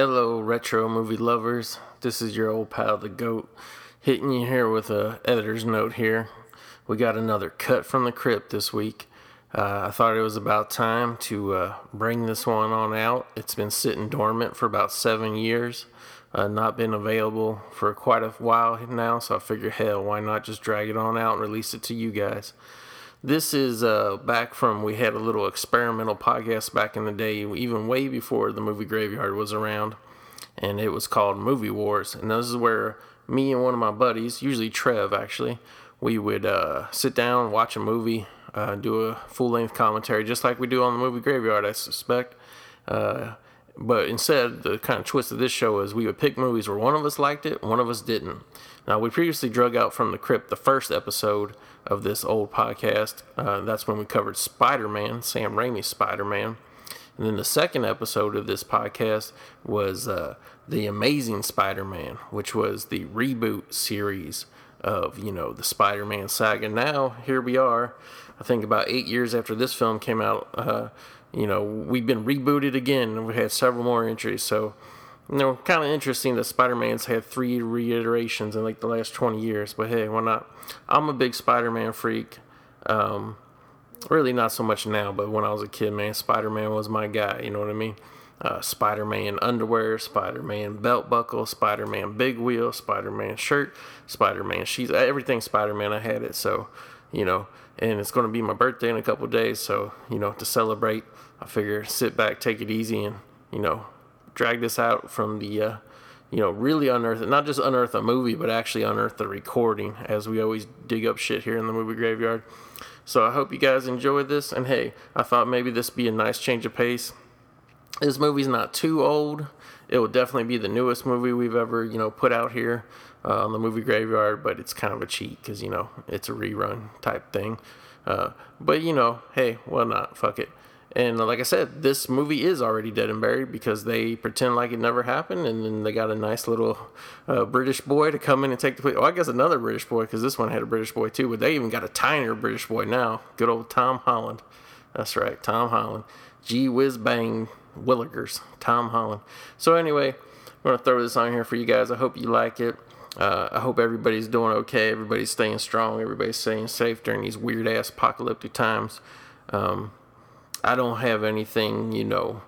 Hello, retro movie lovers. This is your old pal, the GOAT, hitting you here with a editor's note here. We got another cut from the crypt this week. Uh, I thought it was about time to uh, bring this one on out. It's been sitting dormant for about seven years, uh, not been available for quite a while now, so I figured, hell, why not just drag it on out and release it to you guys? This is uh, back from we had a little experimental podcast back in the day, even way before the movie Graveyard was around, and it was called Movie Wars. And this is where me and one of my buddies, usually Trev actually, we would uh, sit down, watch a movie, uh, do a full length commentary, just like we do on the movie Graveyard, I suspect. Uh, but instead, the kind of twist of this show is we would pick movies where one of us liked it, one of us didn't. Now, we previously drug out from the crypt the first episode of this old podcast. Uh, that's when we covered Spider Man, Sam Raimi's Spider Man. And then the second episode of this podcast was uh, The Amazing Spider Man, which was the reboot series of, you know, the Spider Man saga. Now, here we are, I think about eight years after this film came out. Uh, you know, we've been rebooted again and we had several more entries. So, you know, kind of interesting that Spider Man's had three reiterations in like the last 20 years, but hey, why not? I'm a big Spider Man freak. Um, really, not so much now, but when I was a kid, man, Spider Man was my guy, you know what I mean? Uh, Spider Man underwear, Spider Man belt buckle, Spider Man big wheel, Spider Man shirt, Spider Man sheets, everything Spider Man, I had it. So, you know, and it's going to be my birthday in a couple days. So, you know, to celebrate, I figure sit back, take it easy, and, you know, drag this out from the, uh, you know, really unearth not just unearth a movie, but actually unearth the recording, as we always dig up shit here in the movie graveyard. So I hope you guys enjoyed this, and hey, I thought maybe this be a nice change of pace. This movie's not too old. It will definitely be the newest movie we've ever, you know, put out here uh, on the movie graveyard, but it's kind of a cheat because you know it's a rerun type thing. Uh, but you know, hey, well not, fuck it. And like I said, this movie is already dead and buried because they pretend like it never happened, and then they got a nice little uh, British boy to come in and take the place. Oh, I guess another British boy because this one had a British boy too, but they even got a tinier British boy now. Good old Tom Holland. That's right, Tom Holland. Gee whiz bang, Willigers, Tom Holland. So anyway, I'm gonna throw this on here for you guys. I hope you like it. Uh, I hope everybody's doing okay. Everybody's staying strong. Everybody's staying safe during these weird ass apocalyptic times. Um, I don't have anything, you know,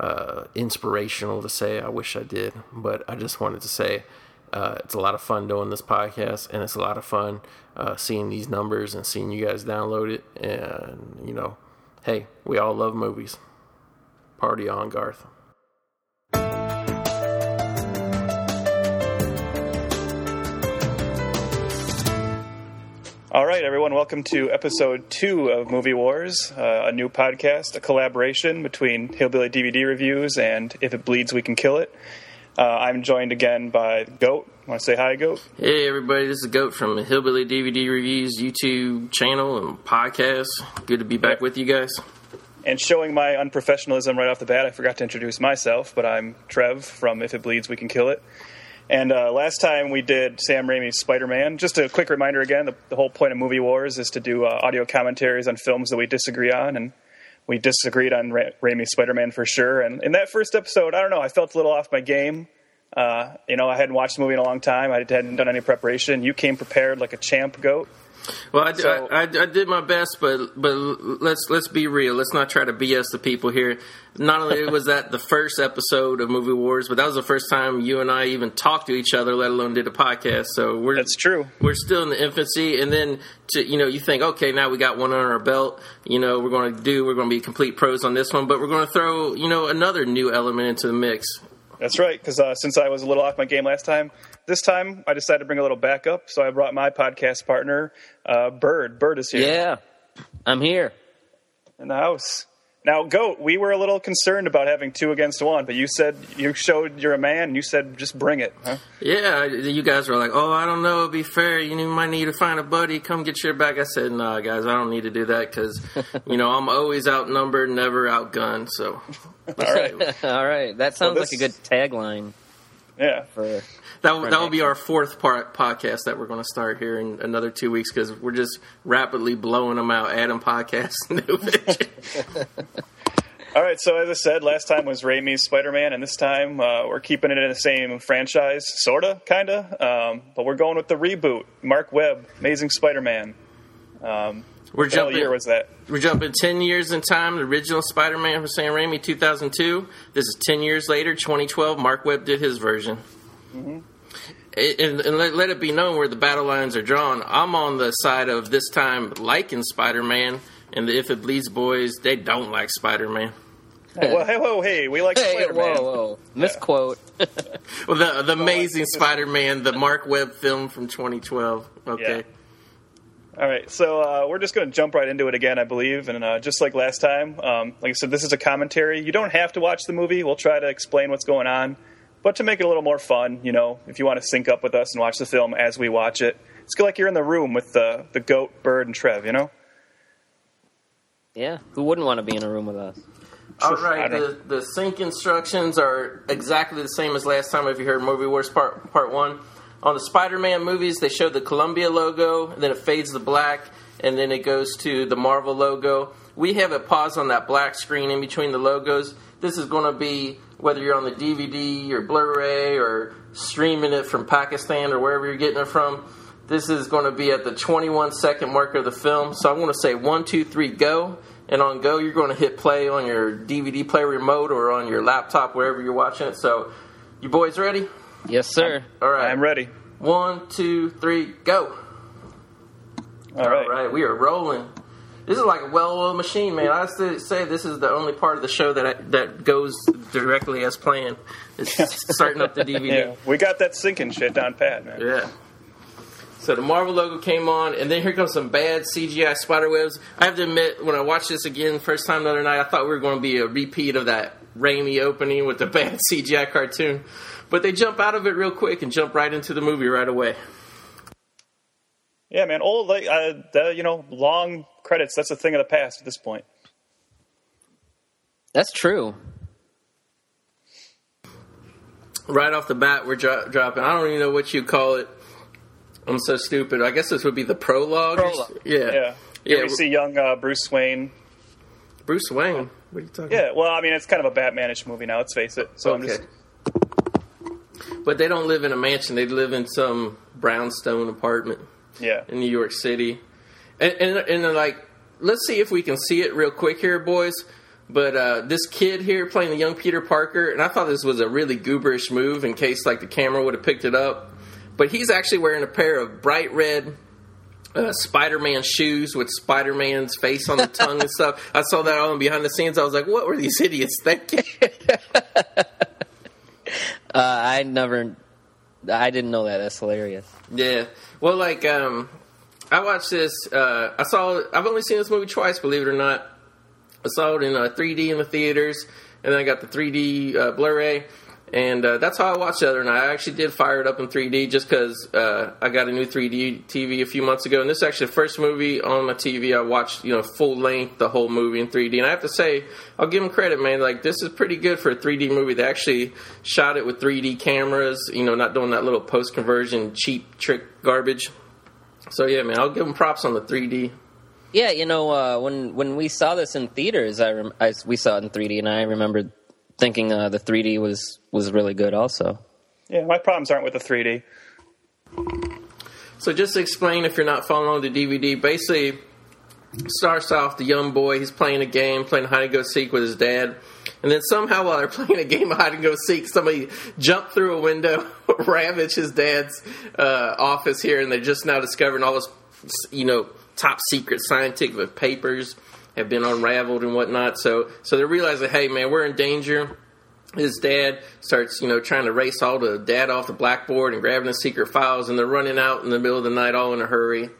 uh, inspirational to say. I wish I did, but I just wanted to say uh, it's a lot of fun doing this podcast, and it's a lot of fun uh, seeing these numbers and seeing you guys download it. And you know, hey, we all love movies. Party on, Garth. All right, everyone, welcome to episode two of Movie Wars, uh, a new podcast, a collaboration between Hillbilly DVD Reviews and If It Bleeds, We Can Kill It. Uh, I'm joined again by Goat. Want to say hi, Goat? Hey, everybody, this is Goat from Hillbilly DVD Reviews YouTube channel and podcast. Good to be back with you guys. And showing my unprofessionalism right off the bat, I forgot to introduce myself, but I'm Trev from If It Bleeds, We Can Kill It. And uh, last time we did Sam Raimi's Spider Man. Just a quick reminder again the, the, whole point of Movie Wars is to do uh, audio commentaries on films that we disagree on. And we disagreed on Ra- Raimi's Spider Man for sure. And in that first episode, I don't know, I felt a little off my game. Uh, you know, I hadn't watched the movie in a long time, I hadn't done any preparation. You came prepared like a champ goat. Well, I, so, I, I, I, did my best, but but let's let's be real. Let's not try to BS the people here. Not only was that the first episode of Movie Wars, but that was the first time you and I even talked to each other, let alone did a podcast. So we're that's true. We're still in the infancy, and then to you know you think okay now we got one under our belt. You know we're going to do we're going to be complete pros on this one, but we're going to throw you know another new element into the mix. That's right, because uh, since I was a little off my game last time, this time I decided to bring a little backup. So I brought my podcast partner, uh, Byrd. Byrd is here. Yeah, I'm here in the house. Now, Goat, we were a little concerned about having two against one, but you said you showed you're a man, and you said just bring it. Huh? Yeah, you guys were like, "Oh, I don't know, it'd be fair. You might need to find a buddy. Come get your back." I said, "Nah, guys, I don't need to do that because, you know, I'm always outnumbered, never outgunned." So, all right, all right, that sounds well, this... like a good tagline. Yeah. For, that will, that will be our fourth part podcast that we're going to start here in another two weeks because we're just rapidly blowing them out, adding podcasts. All right, so as I said, last time was Raimi's Spider-Man, and this time uh, we're keeping it in the same franchise, sorta, kinda. Um, but we're going with the reboot, Mark Webb, Amazing Spider-Man. Um, We're what jumping. year was that? We're jumping 10 years in time. The original Spider Man from Sam Raimi, 2002. This is 10 years later, 2012. Mark Webb did his version. It- And, and let, let it be known where the battle lines are drawn. I'm on the side of this time liking Spider Man, and the If It Bleeds boys, they don't like Spider Man. well, hey, whoa, hey, we like Hey, Spider-Man. whoa, whoa. Misquote. Well, the, the amazing Spider Man, the Mark Webb film from 2012. Okay. Yeah. All right, so uh, we're just going to jump right into it again, I believe, and uh, just like last time, um, like I said, this is a commentary. You don't have to watch the movie. We'll try to explain what's going on, but to make it a little more fun, you know, if you want to sync up with us and watch the film as we watch it, it's like you're in the room with the the goat, Byrd, and Trev. You know? Yeah, who wouldn't want to be in a room with us? All I right, don't- the, the sync instructions are exactly the same as last time. If you heard Movie Wars Part Part One, on the Spider-Man movies, they show the Columbia logo, and then it fades to black, and then it goes to the Marvel logo. We have it paused on that black screen in between the logos. This is going to be whether you're on the DVD or Blu-ray or streaming it from Pakistan or wherever you're getting it from. This is going to be at the 21 second mark of the film. So I'm going to say one, two, three, go. And on go, you're going to hit play on your DVD player remote or on your laptop, wherever you're watching it. So, you boys ready? Yes, sir. All right. I'm ready. One, two, three, go. All right. All right, we are rolling. This is like a well-oiled machine, man. I still say this is the only part of the show that I, that goes directly as planned. It's starting up the DVD. Yeah, we got that syncing shit down pat, man. Yeah. So the Marvel logo came on, and then here comes some bad CGI spider webs. I have to admit, when I watched this again first time the other night, I thought we were going to be a repeat of that Raimi opening with the bad CGI cartoon. But they jump out of it real quick and jump right into the movie right away. Yeah, man. Old, like, uh, the you know, long credits. That's a thing of the past at this point. That's true. Right off the bat, we're dro- dropping. I don't even know what you call it. I'm so stupid. I guess this would be the prologue. or Prologue. Yeah. Yeah. Yeah. we see young uh, Bruce Wayne. Bruce Wayne. What are you talking Yeah, well, I mean, it's kind of a Batmanish movie now. Let's face it. So I'm Okay. just But they don't live in a mansion. They live in some brownstone apartment yeah. in New York City. And, and, and like, let's see if we can see it real quick here, boys. But uh, this kid here playing the young Peter Parker, and I thought this was a really gooberish move in case like the camera would have picked it up. But he's actually wearing a pair of bright red uh, Spider-Man shoes with Spider-Man's face on the tongue and stuff. I saw that all in behind the scenes. I was like, what were these idiots thinking? Uh, I never. I didn't know that. That's hilarious. Yeah. Well, like, um, I watched this. Uh, I saw. I've only seen this movie twice, believe it or not. I saw it in uh, 3D in the theaters, and then I got the 3D uh, Blu-ray, and uh, that's how I watched the other night. I actually did fire it up in 3D just because uh, I got a new 3D TV a few months ago, and this is actually the first movie on my TV I watched, you know, full length, the whole movie in 3D. And I have to say, I'll give them credit, man. Like this is pretty good for a 3D movie. They actually shot it with 3D cameras, you know, not doing that little post conversion cheap trick garbage. So yeah, man, I'll give them props on the 3D. Yeah, you know, uh, when when we saw this in theaters, I, rem- I we saw it in 3D, and I remember thinking uh, the 3D was was really good. Also, Yeah, my problems aren't with the 3D. So just to explain, if you're not following the DVD, basically starts off the young boy. He's playing a game, playing hide and go seek with his dad, and then somehow while they're playing a game of hide and go seek, somebody jumped through a window, ravaged his dad's uh, office here, and they're just now discovering all this, you know, top secret scientific papers have been unraveled and whatnot. So, so they're realizing, hey man, we're in danger his dad starts, you know, trying to race all the dad off the blackboard and grabbing the secret files, and they're running out in the middle of the night all in a hurry.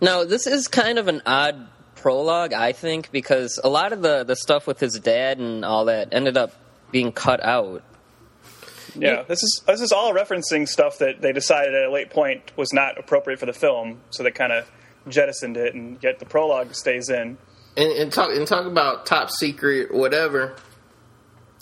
now this is kind of an odd prologue, I think, because a lot of the the stuff with his dad and all that ended up being cut out. Yeah, this is this is all referencing stuff that they decided at a late point was not appropriate for the film, so they kind of jettisoned it, and yet the prologue stays in. And, and talk and talk about top secret, whatever.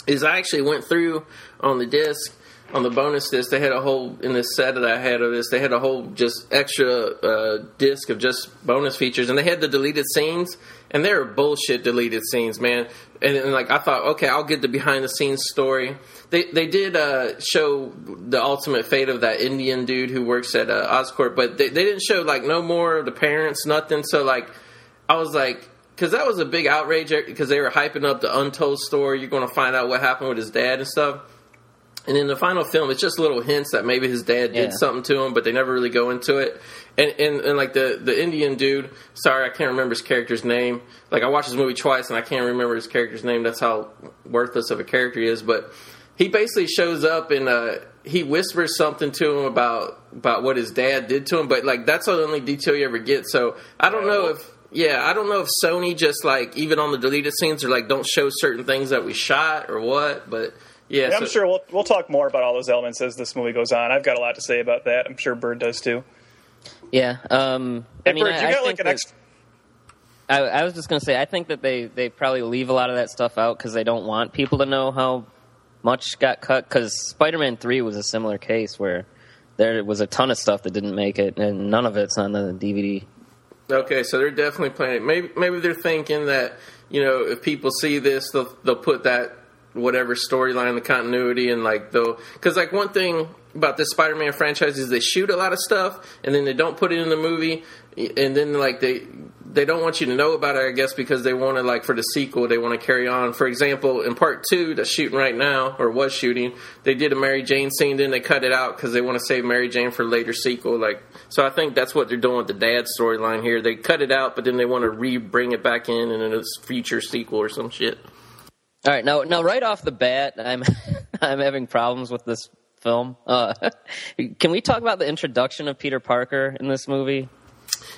Is I actually went through on the disc on the bonus disc, they had a whole in this set that I had of this. They had a whole just extra uh, disc of just bonus features, and they had the deleted scenes, and they were bullshit deleted scenes, man. And, and like I thought, okay, I'll get the behind the scenes story. They they did uh, show the ultimate fate of that Indian dude who works at uh, Oscorp, but they, they didn't show like no more of the parents, nothing. So like, I was like because that was a big outrage because they were hyping up the untold story. You're going to find out what happened with his dad and stuff. And in the final film, it's just little hints that maybe his dad did Yeah. something to him, but they never really go into it. And, and and like the the Indian dude, sorry, I can't remember his character's name. Like I watched this movie twice and I can't remember his character's name. That's how worthless of a character he is. But he basically shows up and uh, he whispers something to him about about what his dad did to him. But like that's the only detail you ever get. So I don't know if yeah, I don't know if Sony just like even on the deleted scenes are like don't show certain things that we shot or what. But yeah, Yeah, I'm sure we'll we'll talk more about all those elements as this movie goes on. I've got a lot to say about that. I'm sure Byrd does too. Yeah. Um, I Hey, mean, Byrd, I, you I got think like an that- extra. I, I was just going to say, I think that they, they probably leave a lot of that stuff out because they don't want people to know how much got cut. Because Spider Man 3 was a similar case where there was a ton of stuff that didn't make it, and none of it's on the DVD. Okay, so they're definitely planning. Maybe maybe they're thinking that you know if people see this, they'll they'll put that whatever storyline, the continuity, and like they'll because like one thing about this Spider-Man franchise is they shoot a lot of stuff and then they don't put it in the movie, and then like they they don't want you to know about it, I guess, because they want to like for the sequel they want to carry on. For example, in part two that's shooting right now or was shooting, they did a Mary Jane scene, then they cut it out because they want to save Mary Jane for later sequel. Like, so I think that's what they're doing with the dad storyline here. They cut it out, but then they want to re bring it back in in a future sequel or some shit. All right, now now right off the bat, I'm I'm having problems with this film. Uh, can we talk about the introduction of Peter Parker in this movie?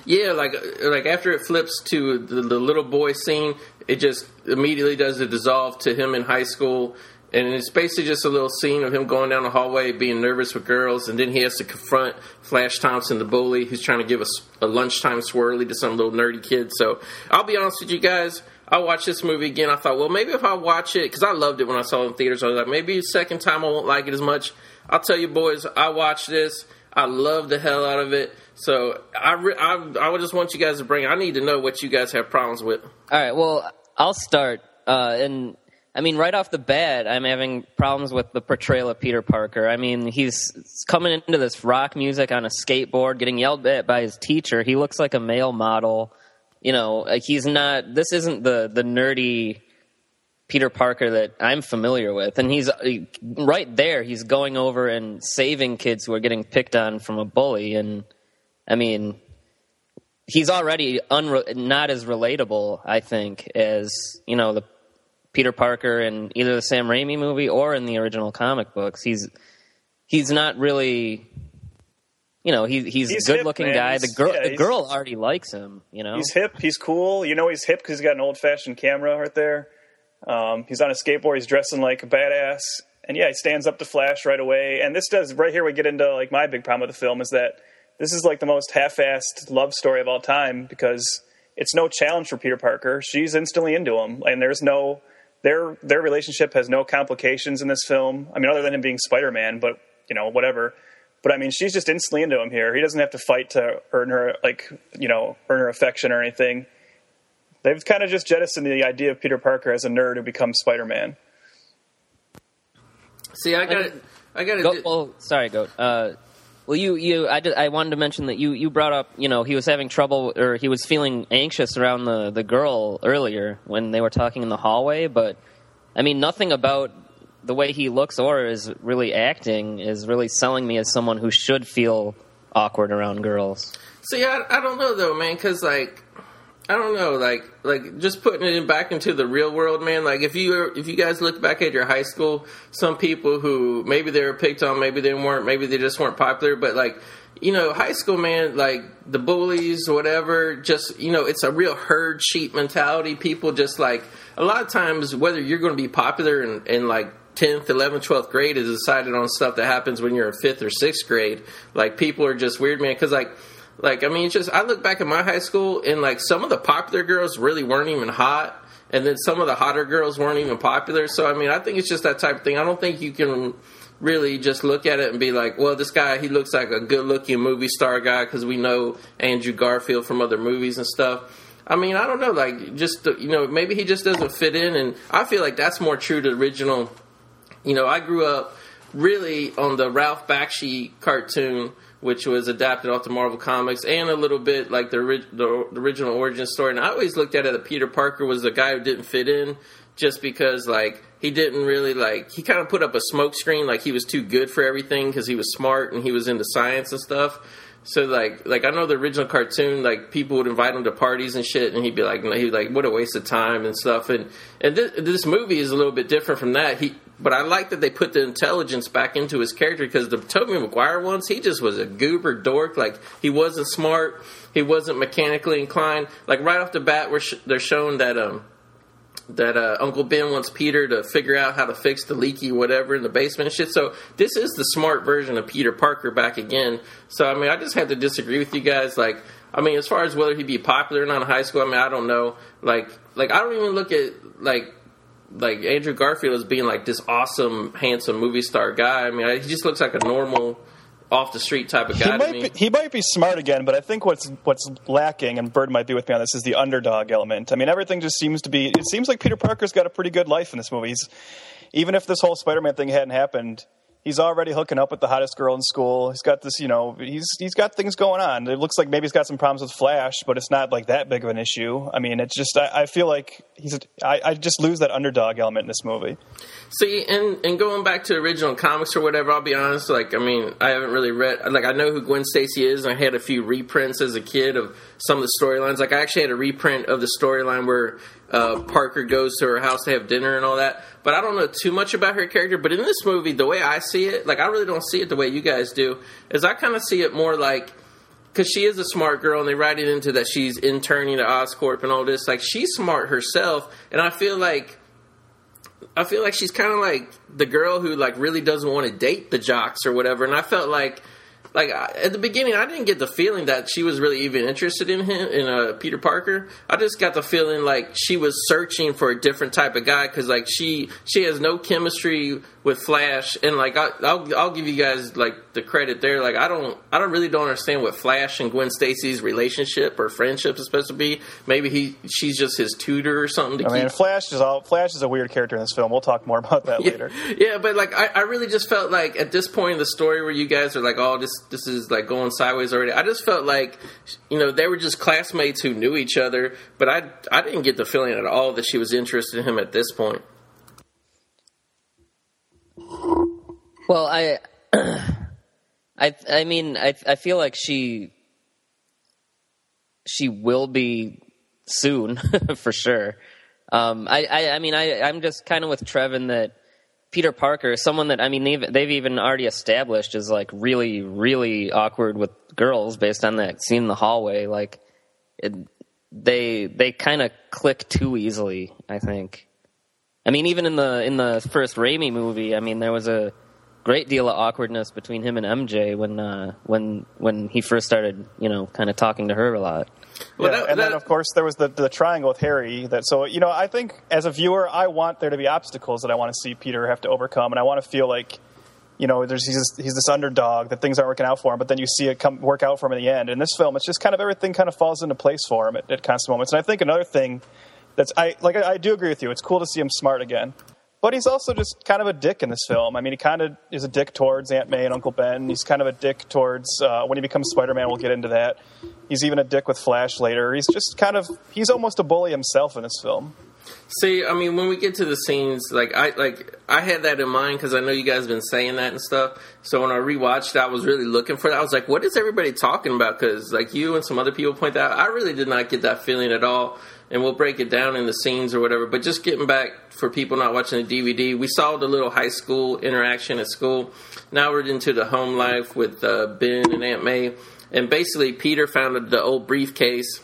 Yeah, like like after it flips to the, the little boy scene, it just immediately does a dissolve to him in high school, and it's basically just a little scene of him going down the hallway, being nervous with girls, and then he has to confront Flash Thompson, the bully, who's trying to give us a, lunchtime swirly to some little nerdy kid. So I'll be honest with you guys. I watched this movie again. I thought, well, maybe if I watch it, because I loved it when I saw it in theaters, I was like, maybe second time I won't like it as much. I'll tell you, boys, I watched this. I love the hell out of it. So I, re- I, I would just want you guys to bring. I need to know what you guys have problems with. All right, well, I'll start. Uh, and I mean, right off the bat, I'm having problems with the portrayal of Peter Parker. I mean, he's coming into this rock music on a skateboard, getting yelled at by his teacher. He looks like a male model. You know, he's not. This isn't the the nerdy Peter Parker that I'm familiar with. And he's right there. He's going over and saving kids who are getting picked on from a bully. And I mean, he's already unre- not as relatable, I think, as you know the Peter Parker in either the Sam Raimi movie or in the original comic books. He's he's not really. You know, he, he's, He's a hip, good-looking man. guy. The girl, yeah, the girl already likes him. You know, He's hip. He's cool. You know he's hip because he's got an old fashioned camera right there. Um, he's on a skateboard. He's dressing like a badass, and yeah, he stands up to Flash right away. And this does right here. We get into like my big problem with the film is that this is like the most half-assed love story of all time because it's no challenge for Peter Parker. She's instantly into him, and there's no their their relationship has no complications in this film. I mean, other than him being Spider-Man, but you know whatever. But I mean, she's just instantly into him here. He doesn't have to fight to earn her, like, you know, earn her affection or anything. They've kind of just jettisoned the idea of Peter Parker as a nerd who becomes Spider Man. See, I got it. I got Go, to. well, sorry, goat. Uh, well, you, you, I, did, I wanted to mention that you, you brought up, you know, he was having trouble or he was feeling anxious around the, the girl earlier when they were talking in the hallway. But I mean, nothing about the way he looks or is really acting is really selling me as someone who should feel awkward around girls. See, I, I don't know though, man, because like I don't know, like like just putting it in back into the real world, man. Like if you if you guys look back at your high school, some people who maybe they were picked on, maybe they weren't, maybe they just weren't popular, but like you know, high school, man, like the bullies, whatever, just you know, it's a real herd sheep mentality. People just like a lot of times, whether you're going to be popular and, in like 10th, 11th, 12th grade is decided on stuff that happens when you're in fifth or sixth grade. Like people are just weird, man. Because like, like I mean, it's just I look back at my high school and like some of the popular girls really weren't even hot. and then some of the hotter girls weren't even popular. So I mean, I think it's just that type of thing. I don't think you can really just look at it and be like, well, this guy he looks like a good looking movie star guy because we know Andrew Garfield from other movies and stuff. I mean, I don't know, like just you know, maybe he just doesn't fit in, and I feel like that's more true to original. You know, I grew up really on the Ralph Bakshi cartoon, which was adapted off the Marvel Comics, and a little bit like the, the, the original origin story. And I always looked at it that Peter Parker was the guy who didn't fit in, just because like he didn't really like he kind of put up a smokescreen, like he was too good for everything because he was smart and he was into science and stuff. So like like I know the original cartoon like people would invite him to parties and shit and he'd be like he'd like what a waste of time and stuff and and this, this movie is a little bit different from that. He but I like that they put the intelligence back into his character because the Tobey Maguire ones he just was a goober dork like he wasn't smart he wasn't mechanically inclined. Like right off the bat we're sh- they're showing that um that uh, Uncle Ben wants Peter to figure out how to fix the leaky whatever in the basement shit. So this is the smart version of Peter Parker back again. So I mean, I just had to disagree with you guys. Like, I mean, as far as whether he'd be popular or not in high school, I mean, I don't know. Like, like I don't even look at like like Andrew Garfield as being like this awesome, handsome movie star guy. I mean, I, he just looks like a normal off the street type of guy. He might, be, he might be smart again, but I think what's what's lacking, and Byrd might be with me on this, is the underdog element. I mean, everything just seems to be. It seems like Peter Parker's got a pretty good life in this movie. He's, even if this whole Spider-Man thing hadn't happened, he's already hooking up with the hottest girl in school. He's got this, you know, he's he's got things going on. It looks like maybe he's got some problems with Flash, but it's not like that big of an issue. I mean, it's just I, I feel like he's I just lose that underdog element in this movie. See, and and going back to original comics or whatever, I'll be honest. Like, I mean, I haven't really read. Like, I know who Gwen Stacy is, and I had a few reprints as a kid of some of the storylines. Like, I actually had a reprint of the storyline where uh, Parker goes to her house to have dinner and all that. But I don't know too much about her character. But in this movie, the way I see it, like I really don't see it the way you guys do, is I kind of see it more like because she is a smart girl and they write it into that she's interning at Oscorp and all this. Like she's smart herself, and I feel like. I feel like she's kind of like the girl who like really doesn't want to date the jocks or whatever, and I felt like like at the beginning, I didn't get the feeling that she was really even interested in him, in uh, Peter Parker. I just got the feeling like she was searching for a different type of guy because like she she has no chemistry with Flash, and like I, will I'll give you guys like the credit there. Like I don't I don't really don't understand what Flash and Gwen Stacy's relationship or friendship is supposed to be. Maybe he she's just his tutor or something. I keep... mean, Flash is all Flash is a weird character in this film. We'll talk more about that yeah, later. Yeah, but like I, I really just felt like at this point in the story where you guys are like, oh, this this is like going sideways already. I just felt like you know they were just classmates who knew each other, but I I didn't get the feeling at all that she was interested in him at this point. Well, I, I, I mean, I, I feel like she, she will be soon for sure. Um, I, I, I mean, I, I'm just kind of with Trevin that Peter Parker is someone that I mean they've they've even already established is like really really awkward with girls based on that scene in the hallway. Like, it, they they kind of click too easily. I think. I mean, even in the in the first Raimi movie, I mean, there was a great deal of awkwardness between him and MJ when uh, when when he first started, you know, kind of talking to her a lot. Well, yeah, that, and that, then of course there was the the triangle with Harry. That so you know, I think as a viewer, I want there to be obstacles that I want to see Peter have to overcome, and I want to feel like. You know, there's he's this, he's this underdog that things aren't working out for him, but then you see it come work out for him in the end. In this film, it's just kind of everything kind of falls into place for him at, at constant moments. And I think another thing that's I like I, I do agree with you. It's cool to see him smart again. But he's also just kind of a dick in this film. I mean, he kind of is a dick towards Aunt May and Uncle Ben. He's kind of a dick towards uh, when he becomes Spider Man. We'll get into that. He's even a dick with Flash later. He's just kind of he's almost a bully himself in this film. See, I mean, when we get to the scenes, like I like I had that in mind because I know you guys have been saying that and stuff. So when I rewatched, I was really looking for that. I was like, what is everybody talking about? Because like you and some other people point that out, I really did not get that feeling at all and we'll break it down in the scenes or whatever. But just getting back for people not watching the DVD, we saw the little high school interaction at school. Now we're into the home life with uh, Ben and Aunt May, and basically Peter found the old briefcase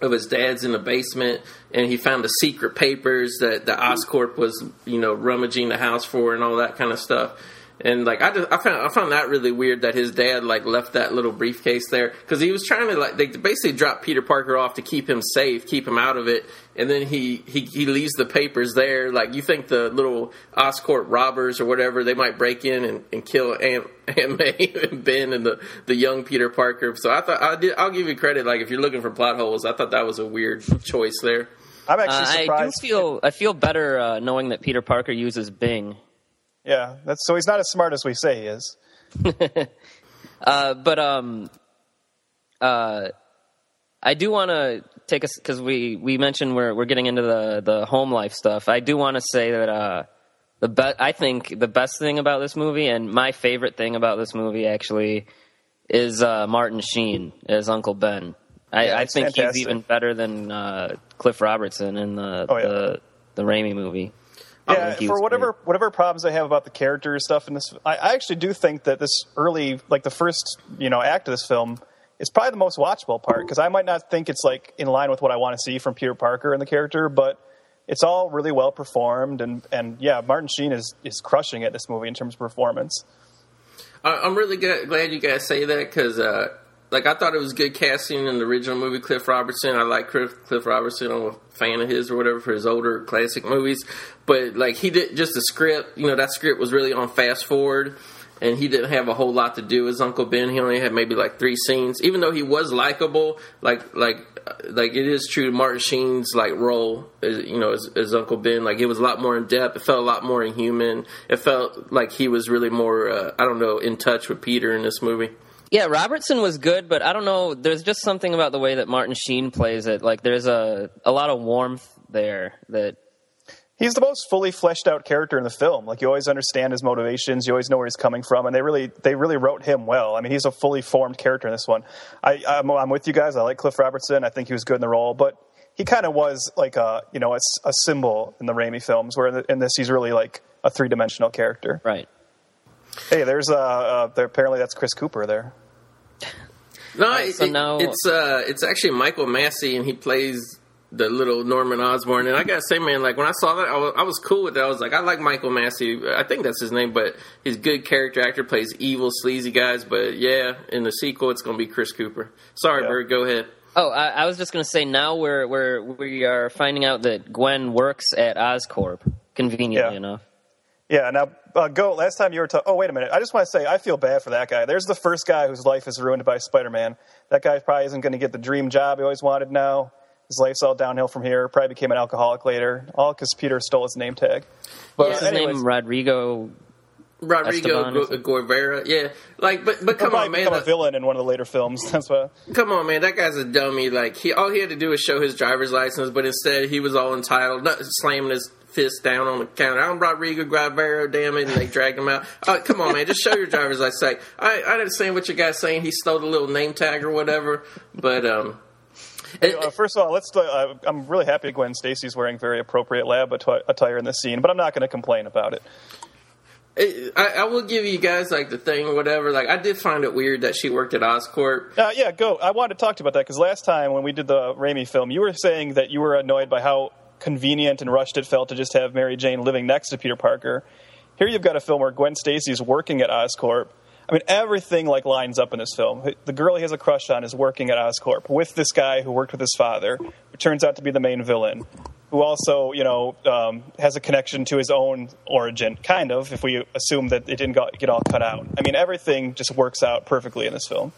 of his dad's in the basement, and he found the secret papers that the Oscorp was, you know, rummaging the house for and all that kind of stuff. And like I just I found I found that really weird that his dad like left that little briefcase there because he was trying to like they basically drop Peter Parker off to keep him safe, keep him out of it, and then he he, he leaves the papers there. Like you think the little Oscorp robbers or whatever they might break in and, and kill Aunt, Aunt May and Ben and the the young Peter Parker. So I thought I did I'll give you credit. Like if you're looking for plot holes, I thought that was a weird choice there. I'm actually Uh, I do feel I feel better uh, knowing that Peter Parker uses Bing. Yeah, that's so he's not as smart as we say he is. Uh, but um, uh, I do want to take us because we we mentioned we're we're getting into the the home life stuff. I do want to say that uh, the be- I think the best thing about this movie and my favorite thing about this movie actually is uh, Martin Sheen as Uncle Ben. I, Yeah, I think fantastic. he's even better than uh, Cliff Robertson in the Oh, yeah. the the Raimi movie. I Yeah, think he for whatever great. whatever problems I have about the character stuff in this, I, I actually do think that this early, like the first, you know, act of this film is probably the most watchable part because I might not think it's like in line with what I want to see from Peter Parker and the character, but it's all really well performed and and yeah, Martin Sheen is is crushing it this movie in terms of performance. I- I'm really glad you guys say that because, uh, like, I thought it was good casting in the original movie. Cliff Robertson, I like Cliff, Cliff Robertson. I'm a fan of his or whatever for his older classic movies. But like, he did just the script. You know, that script was really on fast forward, and he didn't have a whole lot to do as Uncle Ben. He only had maybe like three scenes, even though he was likable. Like, like, like it is true. Martin Sheen's like role, you know, as, as Uncle Ben, like it was a lot more in depth. It felt a lot more inhuman. It felt like he was really more, uh, I don't know, in touch with Peter in this movie. Yeah, Robertson was good, but I don't know. There's just something about the way that Martin Sheen plays it. Like there's a a lot of warmth there that He's the most fully fleshed out character in the film. Like you always understand his motivations, you always know where he's coming from, and they really they really wrote him well. I mean, he's a fully formed character in this one. I, I'm, I'm with you guys. I like Cliff Robertson. I think he was good in the role, but he kind of was like a you know a symbol in the Raimi films. Where in, the, in this he's really like a three dimensional character. right. Hey, there's uh, uh there, apparently that's Chris Cooper there. No, it, so it- now- it's uh, it's actually Michael Massee, and he plays the little Norman Osborn. And I gotta say, man, like when I saw that, I was, I was cool with that. I was like, I like Michael Massee. I think that's his name, but he's a good character actor, plays evil, sleazy guys. But yeah, in the sequel, it's gonna be Chris Cooper. Sorry, Yeah. Byrd, go ahead. Oh, I, I was just going to say now we're we're we are finding out that Gwen works at Oscorp. Conveniently Yeah. enough. Yeah. Now, uh, go. Last time you were. Ta- oh, wait a minute. I just want to say I feel bad for that guy. There's the first guy whose life is ruined by Spider-Man. That guy probably isn't going to get the dream job he always wanted. Now his life's all downhill from here. Probably became an alcoholic later, all because Peter stole his name tag. But What's his anyways, name? Rodrigo. Rodrigo Esteban or Guevara, yeah, like, but but come on, man, become a villain in one of the later films. That's what. Come on, man, that guy's a dummy. Like he, all he had to do was show his driver's license, but instead he was all entitled, not slamming his fist down on the counter. I'm Rodrigo Guevara, damn it, and they dragged him out. Uh, come on, man, just show your driver's I Like, I, I understand what your guy's saying. He stole the little name tag or whatever, but um, Uh, first of all, let's. Uh, I'm really happy Gwen Stacy's wearing very appropriate lab atti- attire in this scene, but I'm not going to complain about it. it- I, I will give you guys like the thing, or whatever. Like, I did find it weird that she worked at Oscorp. Uh, yeah, go. I wanted to talk to you about that because last time when we did the Raimi film, you were saying that you were annoyed by how convenient and rushed it felt to just have Mary Jane living next to Peter Parker. Here you've got a film where Gwen Stacy's working at Oscorp. I mean, everything like lines up in this film. The girl he has a crush on is working at Oscorp with this guy who worked with his father, who turns out to be the main villain, who also, you know, um, has a connection to his own origin, kind of, if we assume that it didn't get all cut out. I mean, everything just works out perfectly in this film.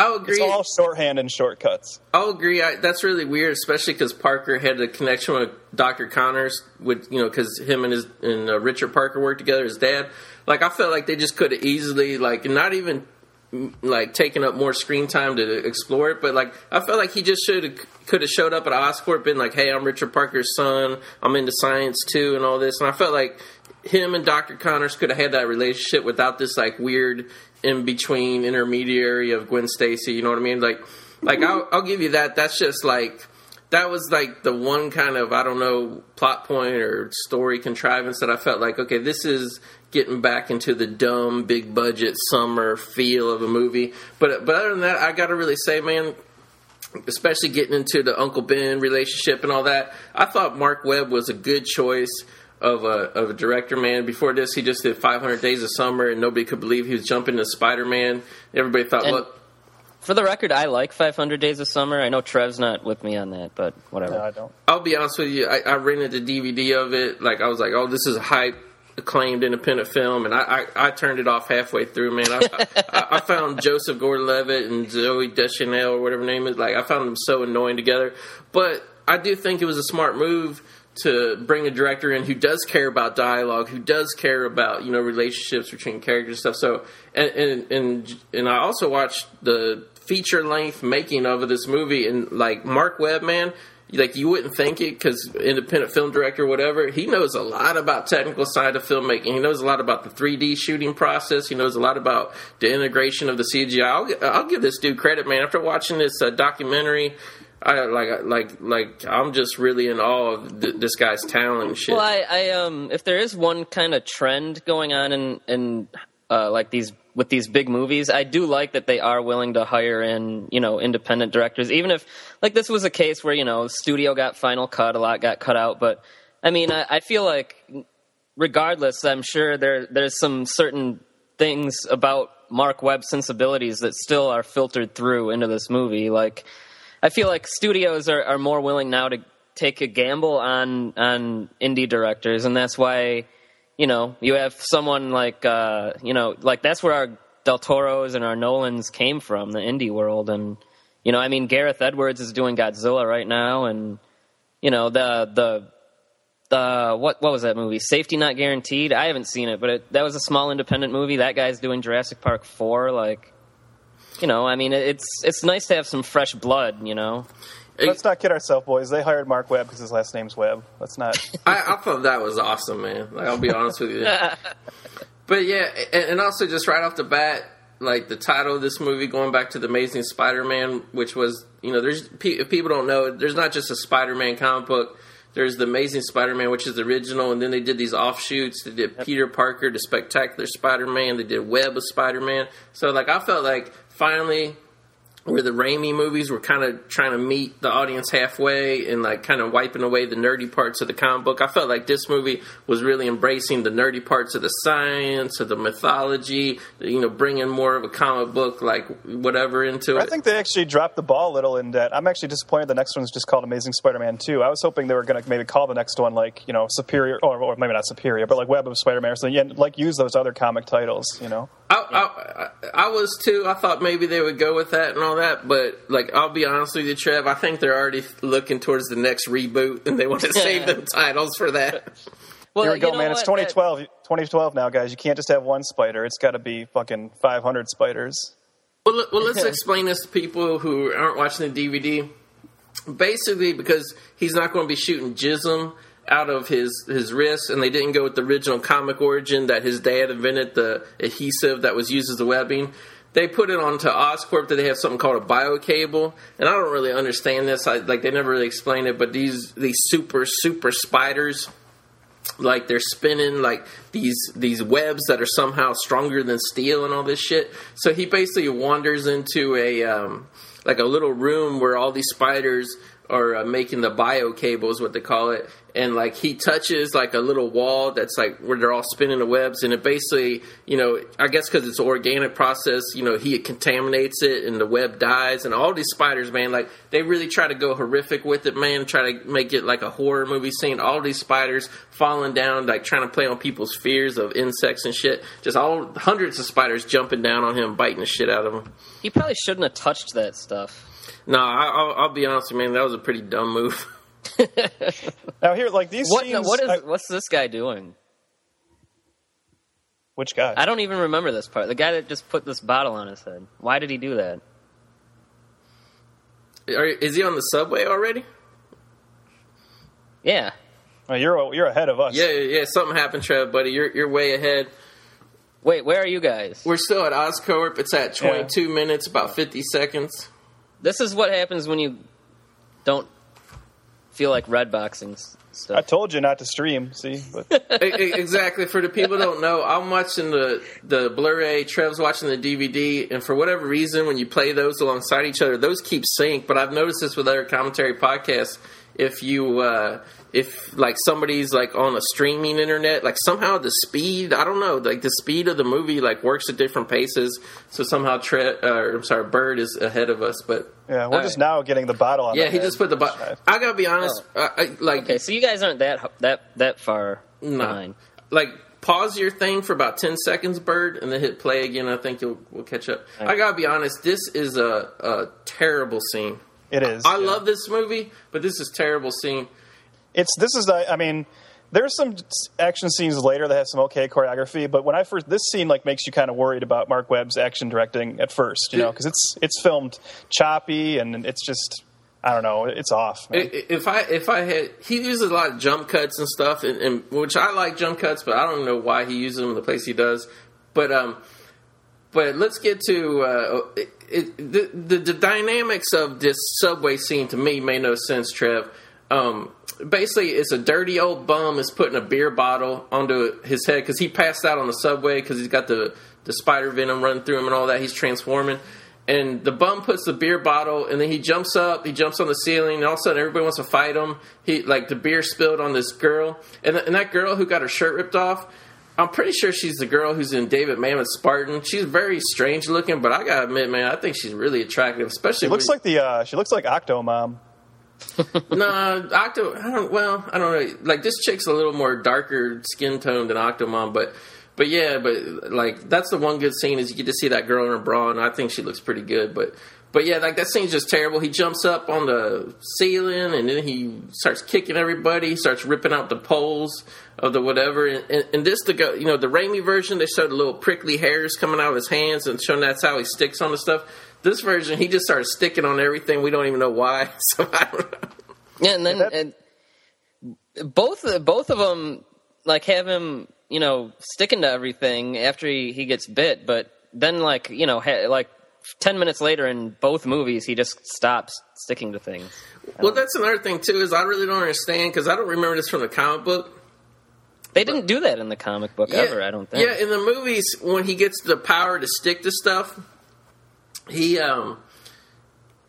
I'll agree. It's all shorthand and shortcuts. I'll agree. I, that's really weird, especially because Parker had a connection with Doctor Connors, with you know, because him and his and uh, Richard Parker worked together, his dad. Like I felt like they just could have easily, like, not even mm, like taken up more screen time to explore it, but like I felt like he just should have could have showed up at Oscorp, been like, "Hey, I'm Richard Parker's son. I'm into science too, and all this." And I felt like him and Doctor Connors could have had that relationship without this like weird in between intermediary of Gwen Stacy. You know what I mean? Like, like I'll, I'll give you that. That's just like that was like the one kind of I don't know plot point or story contrivance that I felt like okay, this is getting back into the dumb big budget summer feel of a movie. But but other than that, I got to really say, man, especially getting into the Uncle Ben relationship and all that. I thought Mark Webb was a good choice. Of a of a director. Man, before this, he just did 500 Days of Summer, and nobody could believe he was jumping to Spider Man. Everybody thought, And- look, For the record, I like 500 Days of Summer. I know Trev's not with me on that, but whatever. No, I don't. I'll be honest with you. I, I rented the DVD of it. Like I was like, oh, this is a hype, acclaimed independent film, and I, I, I turned it off halfway through. Man, I, I, I found Joseph Gordon-Levitt and Zooey Deschanel or whatever her name is. Like I found them so annoying together. But I do think it was a smart move to bring a director in who does care about dialogue, who does care about you know relationships between characters and stuff. So and and and, and I also watched the feature length making of this movie and like Mark Webb, man. Like you wouldn't think it because independent film director, whatever. He knows a lot about technical side of filmmaking. He knows a lot about the 3D shooting process. He knows a lot about the integration of the CGI. I'll, I'll give this dude credit, man. After watching this uh, documentary, I like like like I'm just really in awe of th- this guy's talent shit. Well, I, I um, if there is one kind of trend going on in in uh, like these with these big movies, I do like that they are willing to hire in you know independent directors, even if like this was a case where you know studio got final cut, a lot got cut out, but I mean, I, I feel like regardless, I'm sure there there's some certain things about Mark Webb's sensibilities that still are filtered through into this movie. Like, I feel like studios are, are more willing now to take a gamble on on indie directors, and that's why you know you have someone like uh, you know like that's where our Del Toros and our Nolans came from, the indie world, and you know I mean Gareth Edwards is doing Godzilla right now, and you know the the the what what was that movie? Safety Not Guaranteed. I haven't seen it, but it, that was a small independent movie. That guy's doing Jurassic Park four. Like, you know, I mean, it's it's nice to have some fresh blood. You know, Let's not kid ourselves, boys. They hired Mark Webb because his last name's Webb. Let's not. I, I thought that was awesome, man. Like, I'll be honest with you. But yeah, and, and also just right off the bat, like the title of this movie, going back to the Amazing Spider-Man, which was you know, there's if people don't know, there's not just a Spider-Man comic book. There's the Amazing Spider-Man, which is the original, and then they did these offshoots. They did Peter Parker, the Spectacular Spider-Man. They did Web of Spider-Man. So like, I felt like finally where the Raimi movies were kind of trying to meet the audience halfway and like kind of wiping away the nerdy parts of the comic book. I felt like this movie was really embracing the nerdy parts of the science, of the mythology, you know, bringing more of a comic book like whatever into it. I think they actually dropped the ball a little in that. I'm actually disappointed the next one's just called Amazing Spider-Man 2. I was hoping they were going to maybe call the next one like, you know, Superior, or, or maybe not Superior, but like Web of Spider-Man or something. Yeah, like use those other comic titles, you know? I, I, I was too. I thought maybe they would go with that and all that, but like I'll be honest with you, Trev. I think they're already looking towards the next reboot, and they want to save them titles for that. well, Here we go, you know man. It's what? 2012. 2012 now, guys. You can't just have one spider. It's got to be fucking 500 spiders. Well, let- well, let's explain this to people who aren't watching the DVD. Basically, because he's not going to be shooting jism out of his his wrist, and they didn't go with the original comic origin that his dad invented the adhesive that was used as the webbing. They put it onto Oscorp that they have something called a bio cable, and I don't really understand this. I, like they never really explain it, but these these super super spiders like they're spinning like these these webs that are somehow stronger than steel and all this shit. So he basically wanders into a um, like a little room where all these spiders are uh, making the bio cables, what they call it, and like he touches like a little wall that's like where they're all spinning the webs, and it basically, you know, I guess because it's an organic process, you know, he contaminates it and the web dies, and all these spiders, man, like they really try to go horrific with it, man, try to make it like a horror movie scene. All these spiders falling down, like trying to play on people's fears of insects and shit. Just all hundreds of spiders jumping down on him, biting the shit out of him. He probably shouldn't have touched that stuff. No, I, I'll, I'll be honest with you, man, that was a pretty dumb move. Now here, like these What? scenes. what is? I- what's this guy doing? which guy? I don't even remember this part. The guy that just put this bottle on his head. Why did he do that? Are, is he on the subway already? Yeah. Oh, you're you're ahead of us. Yeah, yeah, yeah. Something happened, Trev, buddy. You're you're way ahead. Wait, where are you guys? We're still at Oscorp. It's at 22 minutes, about 50 seconds. This is what happens when you don't feel like red boxing s- I stuff. told you not to stream. See, but exactly. For the people who don't know, I'm watching the the Blu-ray. Trev's watching the DVD, and for whatever reason, when you play those alongside each other, those keep sync. But I've noticed this with other commentary podcasts. If you uh, if like somebody's like on a streaming internet, like somehow the speed I don't know, like the speed of the movie like works at different paces. So somehow Tre- uh, I'm sorry, Byrd is ahead of us, but Yeah, we're All just now getting the bottle on. yeah, he head. just put the. bottle I gotta be honest, Oh. I, I, like Okay, so you guys aren't that that that far No. behind. like pause your thing for about 10 seconds Byrd and then hit play again i think you'll we'll catch up i gotta be honest this is a, a terrible scene It is. i yeah. love this movie but this is terrible scene It's this is I mean, there's some action scenes later that have some okay choreography, but when I first this scene like makes you kind of worried about Mark Webb's action directing at first, you know, because it's it's filmed choppy and it's just I don't know, it's off. man. If i if i had he uses a lot of jump cuts and stuff and, and which i like jump cuts but i don't know why he uses them in the place he does but um but let's get to uh, it, it, the, the the dynamics of this subway scene. To me, made no sense, Trev. Um, basically, it's a dirty old bum is putting a beer bottle onto his head because he passed out on the subway because he's got the the spider venom running through him and all that. He's transforming. And the bum puts the beer bottle, and then he jumps up. He jumps on the ceiling, and all of a sudden, everybody wants to fight him. He like the beer spilled on this girl, and, and that girl who got her shirt ripped off. I'm pretty sure she's the girl who's in David Mamet's Spartan. She's very strange looking, but I gotta admit, man, I think she's really attractive. Especially She looks like the uh, she looks like Octo Mom. no Octo. I don't. Well, I don't know. Like this chick's a little more darker skin tone than Octomom, but but yeah, but like that's the one good scene is you get to see that girl in her bra, and I think she looks pretty good. But but yeah, like that scene's just terrible. He jumps up on the ceiling, and then he starts kicking everybody. He starts ripping out the poles of the whatever. And, and, and this the go, you know, the Raimi version, they showed the little prickly hairs coming out of his hands and showing that's how he sticks on the stuff. This version, he just starts sticking on everything. We don't even know why. So I don't know. Yeah, and then that- and both both of them like have him, you know, sticking to everything after he, he gets bit, but then like you know, ha- like ten minutes later in both movies, he just stops sticking to things. Well, that's another thing too. Is I really don't understand because I don't remember this from the comic book. They didn't do that in the comic book ever. I don't think. Yeah, in the movies, when he gets the power to stick to stuff, he um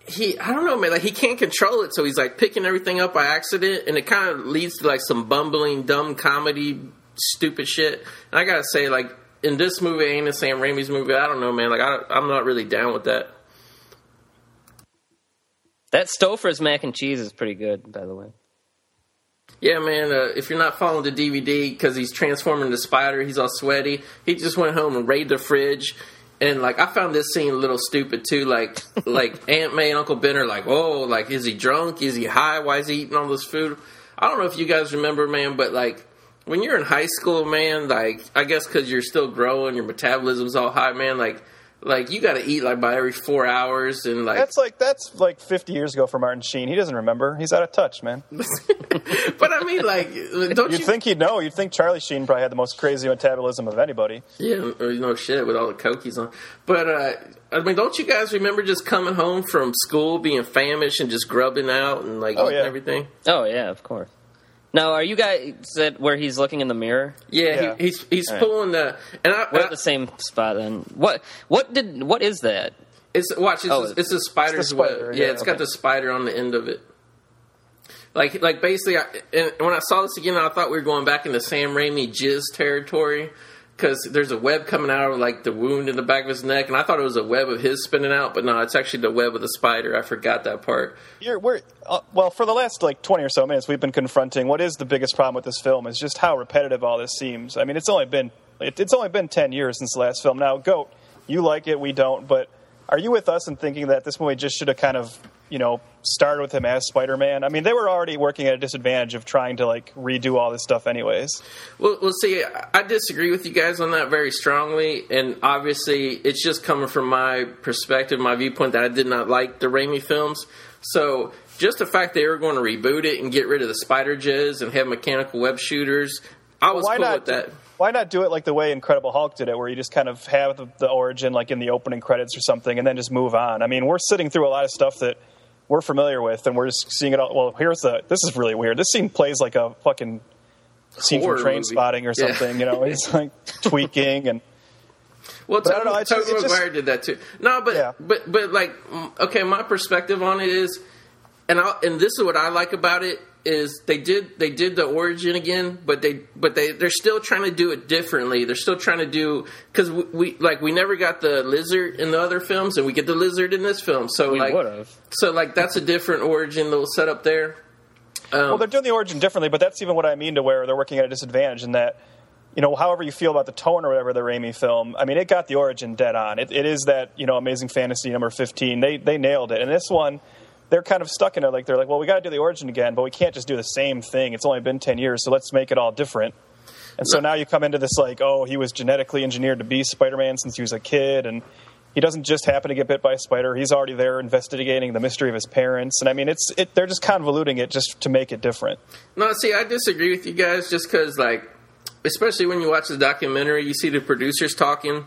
he I don't know, man. Like he can't control it, so he's like picking everything up by accident, and it kind of leads to like some bumbling, dumb comedy, stupid shit. And I gotta say, like in this movie ain't in Sam Raimi's movie, I don't know, man. Like I, I'm not really down with that. That Stouffer's mac and cheese is pretty good, by the way. Yeah, man. Uh, if you're not following the DVD because he's transforming into Spider, he's all sweaty. He just went home and raided the fridge, and like I found this scene a little stupid too. Like, like Aunt May and Uncle Ben are like, "Oh, like is he drunk? Is he high? Why is he eating all this food?" I don't know if you guys remember, man, but like when you're in high school, man, like I guess because you're still growing, your metabolism's all high, man. Like, like you got to eat like by every four hours, and like That's like that's like 50 years ago for Martin Sheen. He doesn't remember. He's out of touch, man. but I mean, like, don't You'd you think he'd know. You'd think Charlie Sheen probably had the most crazy metabolism of anybody. Yeah, or you know, shit with all the cokies on. But uh, I mean, don't you guys remember just coming home from school being famished and just grubbing out and like Oh, yeah. everything? Oh yeah, of course. Now, are you guys at where he's looking in the mirror? Yeah, Yeah. He, he's he's All right. pulling the and I, We're I at the same spot then. What what did what is that? it's watch it's, Oh, a, it's a spider's spider, web. Yeah, yeah, it's got the spider on the end of it. Like like basically, I, and when I saw this again, I thought we were going back into Sam Raimi jizz territory. Because there's a web coming out of like the wound in the back of his neck, and I thought it was a web of his spinning out, but no, it's actually the web of the spider. I forgot that part. You're, we're uh, well for the last like 20 or so minutes we've been confronting what is the biggest problem with this film is just how repetitive all this seems i mean it's only been it, it's only been 10 years since the last film now goat you like it we don't but are you with us in thinking that this movie just should have kind of you know started with him as spider-man i mean they were already working at a disadvantage of trying to like redo all this stuff anyways Well, well, see, I- disagree with you guys on that very strongly, and obviously, it's just coming from my perspective, my viewpoint that I did not like the Raimi films. So, just the fact they were going to reboot it and get rid of the spider jizz and have mechanical web shooters, I was why cool not with that. why not do it like the way incredible hulk did it where you just kind of have the, the origin like in the opening credits or something and then just move on i mean we're sitting through a lot of stuff that we're familiar with and we're just seeing it all well here's the this is really weird this scene plays like a fucking scene Horror from train movie. spotting or Yeah. something you know it's like tweaking and Well, I don't Tobey know, it's just- Tobey it just- Maguire did that too. No, but Yeah. but but like, okay, my perspective on it is, and I, and this is what I like about it is they did they did the origin again, but they but they they're still trying to do it differently. They're still trying to do because we, we, like we never got the lizard in the other films, and we get the lizard in this film. So We like would've. so like that's a different origin little setup there. Um, Well, they're doing the origin differently, but that's even what I mean to where they're working at a disadvantage in that, you know, however you feel about the tone or whatever the Raimi film, I mean, it got the origin dead on. It, it is that, you know, Amazing Fantasy number 15. They, they nailed it. And this one, they're kind of stuck in it. Like, they're like, well, we got to do the origin again, but we can't just do the same thing. It's only been 10 years, so let's make it all different. And so now you come into this, like, oh, he was genetically engineered to be Spider Man since he was a kid. And he doesn't just happen to get bit by a spider. He's already there investigating the mystery of his parents. And I mean, it's it, they're just convoluting it just to make it different. No, see, I disagree with you guys just because, like, especially when you watch the documentary, you see the producers talking,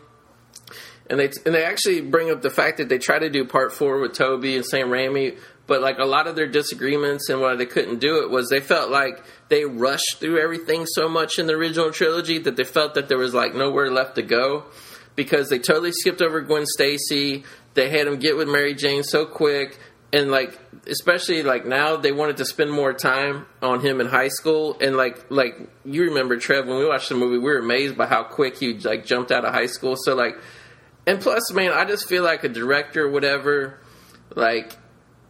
and they and they actually bring up the fact that they try to do part four with Tobey and Sam Raimi, but like a lot of their disagreements and why they couldn't do it was they felt like they rushed through everything so much in the original trilogy that they felt that there was like nowhere left to go because they totally skipped over Gwen Stacy. They had him get with Mary Jane so quick, and like especially like now they wanted to spend more time on him in high school. And like like you remember Trev when we watched the movie, we were amazed by how quick he like jumped out of high school. So like, and plus, man, I just feel like a director, or whatever, like.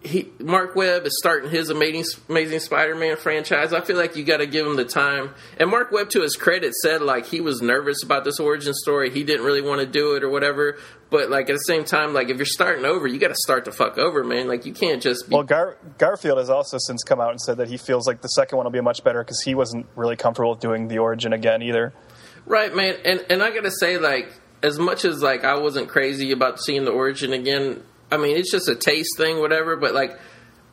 He, Mark Webb is starting his amazing, amazing Spider-Man franchise. I feel like you got to give him the time. And Mark Webb, to his credit, said like he was nervous about this origin story. He didn't really want to do it or whatever. But like at the same time, like if you're starting over, you got to start the fuck over, man. Like you can't just be. Well, Gar- Garfield has also since come out and said that he feels like the second one will be much better because he wasn't really comfortable with doing the origin again either. Right, man, and and I gotta say, like, as much as like I wasn't crazy about seeing the origin again, I mean, it's just a taste thing, whatever. But like,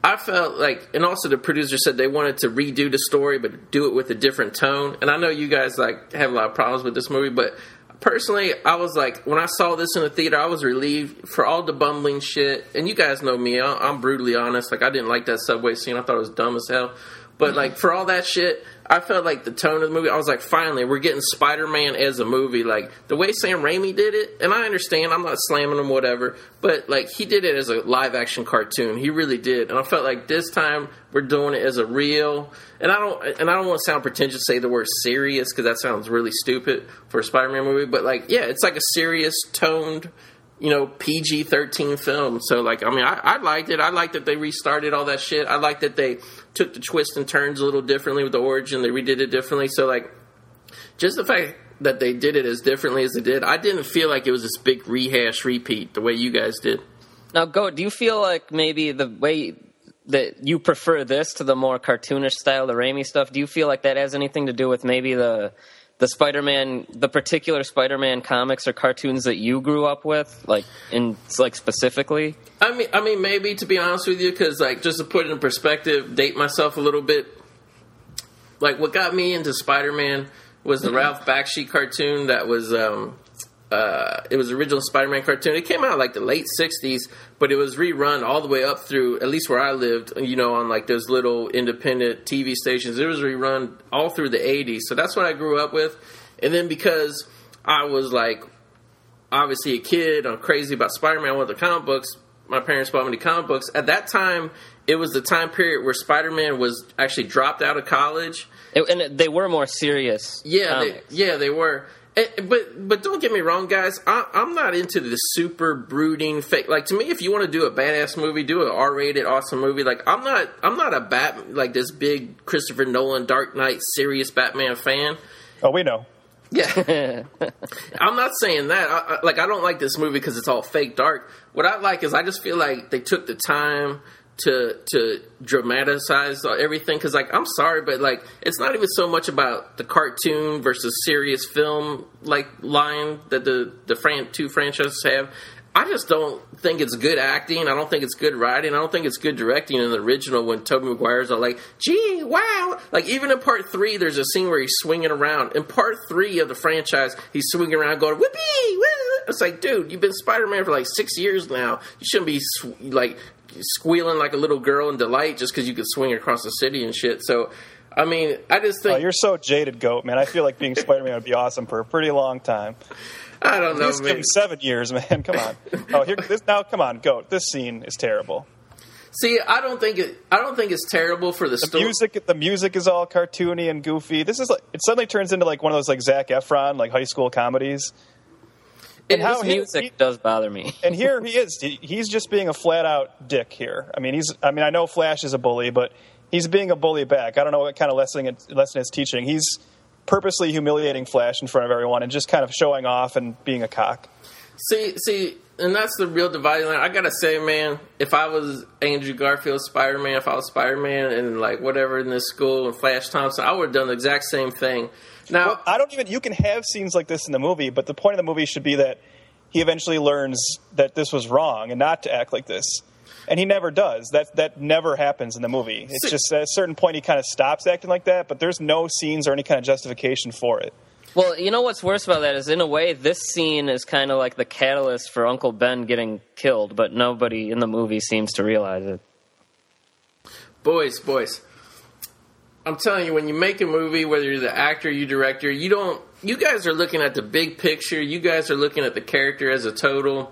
I felt like, and also the producer said they wanted to redo the story, but do it with a different tone. And I know you guys like have a lot of problems with this movie, but personally, I was like, when I saw this in the theater, I was relieved for all the bumbling shit. And you guys know me, I'm brutally honest. Like, I didn't like that subway scene. I thought it was dumb as hell. But like for all that shit, I felt like the tone of the movie. I was like, finally, we're getting Spider Man as a movie. Like the way Sam Raimi did it, and I understand. I'm not slamming him, whatever. But like he did it as a live action cartoon. He really did, and I felt like this time we're doing it as a real. And I don't, and I don't want to sound pretentious, say the word serious because that sounds really stupid for a Spider Man movie. But like, yeah, it's like a serious toned you know, PG thirteen film. So like, I mean, I, I liked it. I liked that they restarted all that shit. I liked that they took the twists and turns a little differently with the origin. They redid it differently. So like, just the fact that they did it as differently as they did, I didn't feel like it was this big rehash repeat the way you guys did. Now, go. Do you feel like maybe the way that you prefer this to the more cartoonish style, the Raimi stuff? Do you feel like that has anything to do with maybe the the Spider-Man, the particular Spider-Man comics or cartoons that you grew up with, like in like specifically? I mean, I mean, maybe to be honest with you, because like just to put it in perspective, date myself a little bit. Like what got me into Spider Man was the Ralph Bakshi cartoon that was. um uh, it was the original Spider-Man cartoon. It came out like the late '60s, but it was rerun all the way up through at least where I lived. You know, on like those little independent TV stations. It was rerun all through the '80s. So that's what I grew up with. And then because I was like obviously a kid, I'm crazy about Spider Man with the comic books. My parents bought me the comic books. At that time, it was the time period where Spider Man was actually dropped out of college. And they were more serious. Yeah, they, yeah, they were. Eh, but but don't get me wrong, guys. I, I'm not into the super brooding fake. Like to me, if you want to do a badass movie, do an R-rated awesome movie. Like I'm not I'm not a bat like this big Christopher Nolan Dark Knight serious Batman fan. Oh, we know. Yeah, I'm not saying that. I, I, like, I don't like this movie because it's all fake dark. What I like is I just feel like they took the time to to dramatize everything. Because, like, I'm sorry, but like, it's not even so much about the cartoon versus serious film like line that the the fran- two franchises have. I just don't think it's good acting. I don't think it's good writing. I don't think it's good directing in the original when Tobey Maguire's all like, gee, wow. Like, even in part three, there's a scene where he's swinging around. In part three of the franchise, he's swinging around going, whoopee, woo. It's like, dude, you've been Spider Man for like six years now. You shouldn't be, like, squealing like a little girl in delight just because you could swing across the city and shit. So, I mean, I just oh, think. Oh, you're so jaded, goat man. I feel like being Spider Man would be awesome for a pretty long time. I don't know, Please give him seven years, man. Come on. Oh, here. This now. Come on, goat. This scene is terrible. See, I don't think it. I don't think it's terrible for the, The story. music, the music is all cartoony and goofy. This is like it suddenly turns into like one of those like Zac Efron like high school comedies. And how his he- music he- does bother me. And here he is. He- He's just being a flat out dick here. I mean, he's. I mean, I know Flash is a bully, but he's being a bully back. I don't know what kind of lesson it, lesson it's teaching. He's purposely humiliating Flash in front of everyone and just kind of showing off and being a cock. See, see, and that's the real dividing line. I gotta say, man, if I was Andrew Garfield Spider Man, if I was Spider Man and like whatever in this school and Flash Thompson, I would have done the exact same thing. Now, Well, I don't even. You can have scenes like this in the movie, but the point of the movie should be that he eventually learns that this was wrong and not to act like this. And he never does. That that never happens in the movie. It's just at a certain point he kind of stops acting like that, but there's no scenes or any kind of justification for it. Well, you know what's worse about that is, in a way, this scene is kind of like the catalyst for Uncle Ben getting killed, but nobody in the movie seems to realize it. boys, boys, I'm telling you, when you make a movie, whether you're the actor, you director, you don't. You guys are looking at the big picture. You guys are looking at the character as a total.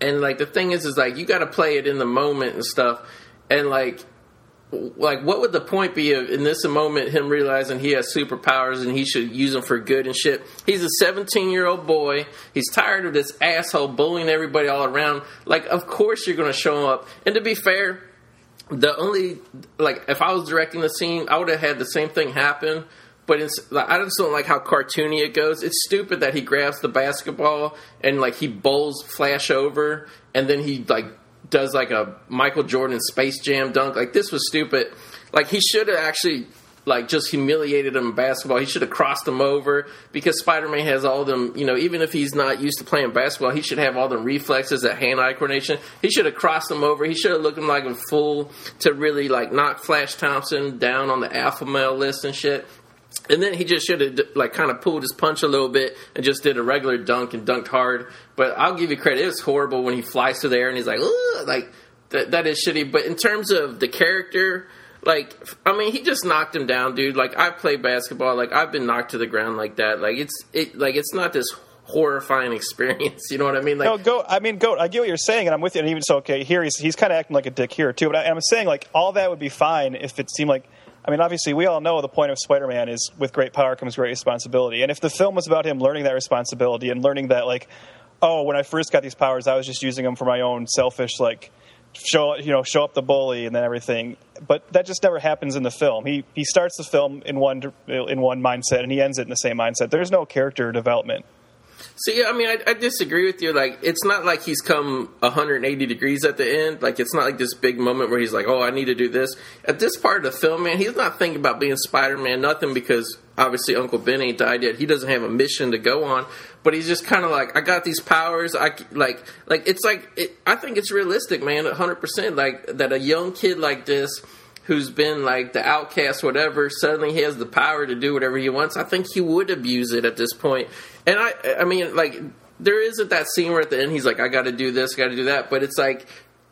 And like the thing is, is like you got to play it in the moment and stuff. And like, like what would the point be of in this moment him realizing he has superpowers and he should use them for good and shit? He's a 17 year old boy. He's tired of this asshole bullying everybody all around. Like, of course you're going to show him up. And to be fair, the only like if I was directing the scene, I would have had the same thing happen. But it's, like, I just don't like how cartoony it goes. It's stupid that he grabs the basketball and like he bowls Flash over, and then he like does like a Michael Jordan Space Jam dunk. Like this was stupid. Like he should have actually like just humiliated him in basketball. He should have crossed him over because Spider Man has all them. You know, even if he's not used to playing basketball, he should have all the reflexes, that hand eye coordination. He should have crossed him over. He should have looked him like a fool to really like knock Flash Thompson down on the alpha male list and shit. And then he just should have like kind of pulled his punch a little bit and just did a regular dunk and dunked hard. But I'll give you credit; it was horrible when he flies through the air and he's like, Ugh! like that, that is shitty. But in terms of the character, like I mean, he just knocked him down, dude. Like I play basketball, like I've been knocked to the ground like that. Like it's it like it's not this horrifying experience. You know what I mean? Like No, goat. I mean, goat. I get what you're saying, and I'm with you. And even so, okay, here he's he's kind of acting like a dick here too. But I, I'm saying like all that would be fine if it seemed like. I mean, obviously, we all know the point of Spider-Man is with great power comes great responsibility. And if the film was about him learning that responsibility and learning that, like, oh, when I first got these powers, I was just using them for my own selfish, like, show you know, show up the bully and then everything. But that just never happens in the film. He he starts the film in one in one mindset and he ends it in the same mindset. There's no character development. See, I mean, I, I disagree with you. Like, it's not like he's come 180 degrees at the end. Like, it's not like this big moment where he's like, "Oh, I need to do this." At this part of the film, man, he's not thinking about being Spider-Man, nothing, because obviously Uncle Ben ain't died yet. He doesn't have a mission to go on, but he's just kind of like, "I got these powers." I like, like it's like, it, I think it's realistic, man, 100. percent Like that, a young kid like this who's been like the outcast, whatever, suddenly he has the power to do whatever he wants. I think he would abuse it at this point. And I, I mean, like, there isn't that scene where at the end he's like, I got to do this, got to do that. But it's like,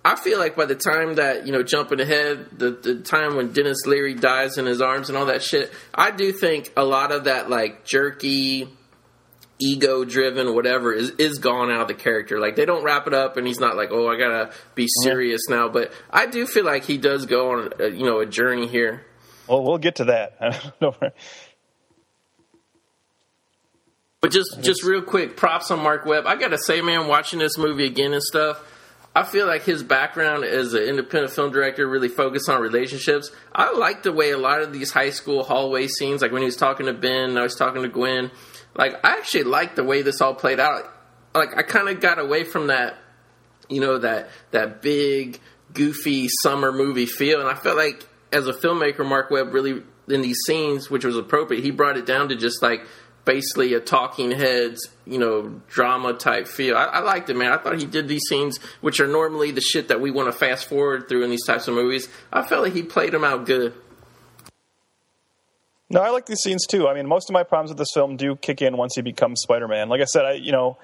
I feel like by the time that you know, jumping ahead, the the time when Denis Leary dies in his arms and all that shit, I do think a lot of that like jerky ego driven whatever is is gone out of the character like they don't wrap it up and he's not like oh i gotta be serious now but i do feel like he does go on a, you know a journey here Well, we'll get to that. But just just real quick props on mark webb i gotta say man watching this movie again and stuff I feel like his background as an independent film director really focused on relationships. I like the way a lot of these high school hallway scenes, like when he was talking to Ben, I was talking to Gwen, like I actually liked the way this all played out. Like I kind of got away from that, you know, that that big goofy summer movie feel, and I felt like as a filmmaker, Mark Webb really in these scenes, which was appropriate, he brought it down to just like basically a talking heads, you know, drama type feel. I, I liked it, man. I thought he did these scenes, which are normally the shit that we want to fast forward through in these types of movies. I felt like he played them out good. No, I like these scenes too. I mean, most of my problems with this film do kick in once he becomes Spider-Man. Like I said, I you know,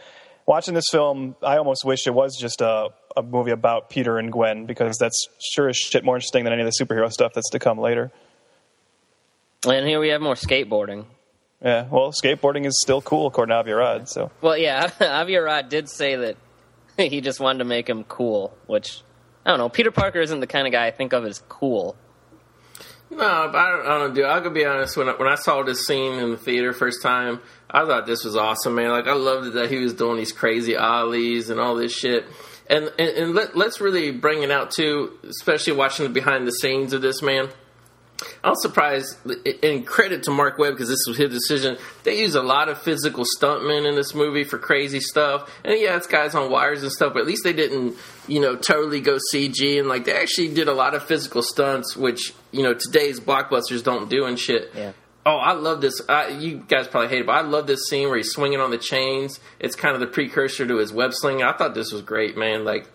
watching this film, I almost wish it was just a, a movie about Peter and Gwen because that's sure as shit more interesting than any of the superhero stuff that's to come later. And here we have more skateboarding. Yeah, well, skateboarding is still cool according to Avi Arad. So Well, yeah, Avi Arad did say that he just wanted to make him cool, which I don't know. Peter Parker isn't the kind of guy I think of as cool. No, I don't, I don't do. I'll be honest. When I, when I saw this scene in the theater first time, I thought this was awesome, man. Like I loved it that he was doing these crazy ollies and all this shit. And and, and let, let's really bring it out too, especially watching the behind the scenes of this man. I was surprised, and credit to Mark Webb because this was his decision. They use a lot of physical stuntmen in this movie for crazy stuff, and yeah, it's guys on wires and stuff. But at least they didn't, you know, totally go CG and like they actually did a lot of physical stunts, which you know today's blockbusters don't do and shit. Yeah. Oh, I love this. I, you guys probably hate it, but I love this scene where he's swinging on the chains. It's kind of the precursor to his web sling. I thought this was great, man. Like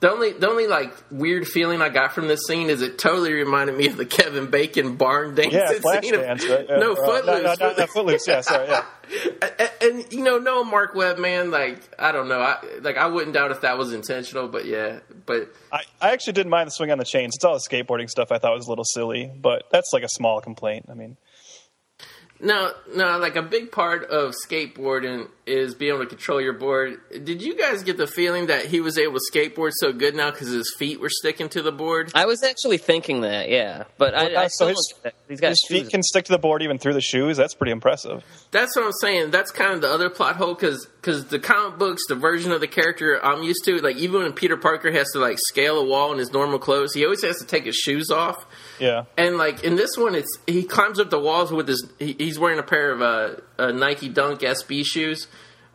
the only the only like weird feeling I got from this scene is it totally reminded me of the Kevin Bacon barn dancing Yeah, scene. of- dance, right? No, uh, Footloose. No, no, no, no, Footloose. Yeah, sorry. Yeah. and, and, you know, no Mark Webb, man. Like I don't know. I like I wouldn't doubt if that was intentional, but yeah. But I, I actually didn't mind the swing on the chains. It's all the skateboarding stuff I thought was a little silly, but that's like a small complaint. I mean, no, no. Like a big part of skateboarding is being able to control your board. Did you guys get the feeling that he was able to skateboard so good now because his feet were sticking to the board? I was actually thinking that, yeah, but I, I uh, so his- that. He's got his feet can stick to the board even through the shoes. That's pretty impressive. That's what I'm saying. That's kind of the other plot hole because because the comic books, the version of the character I'm used to, like even when Peter Parker has to like scale a wall in his normal clothes, he always has to take his shoes off. Yeah. And like in this one, it's he climbs up the walls with his. He, he's wearing a pair of uh, uh, Nike Dunk SB shoes.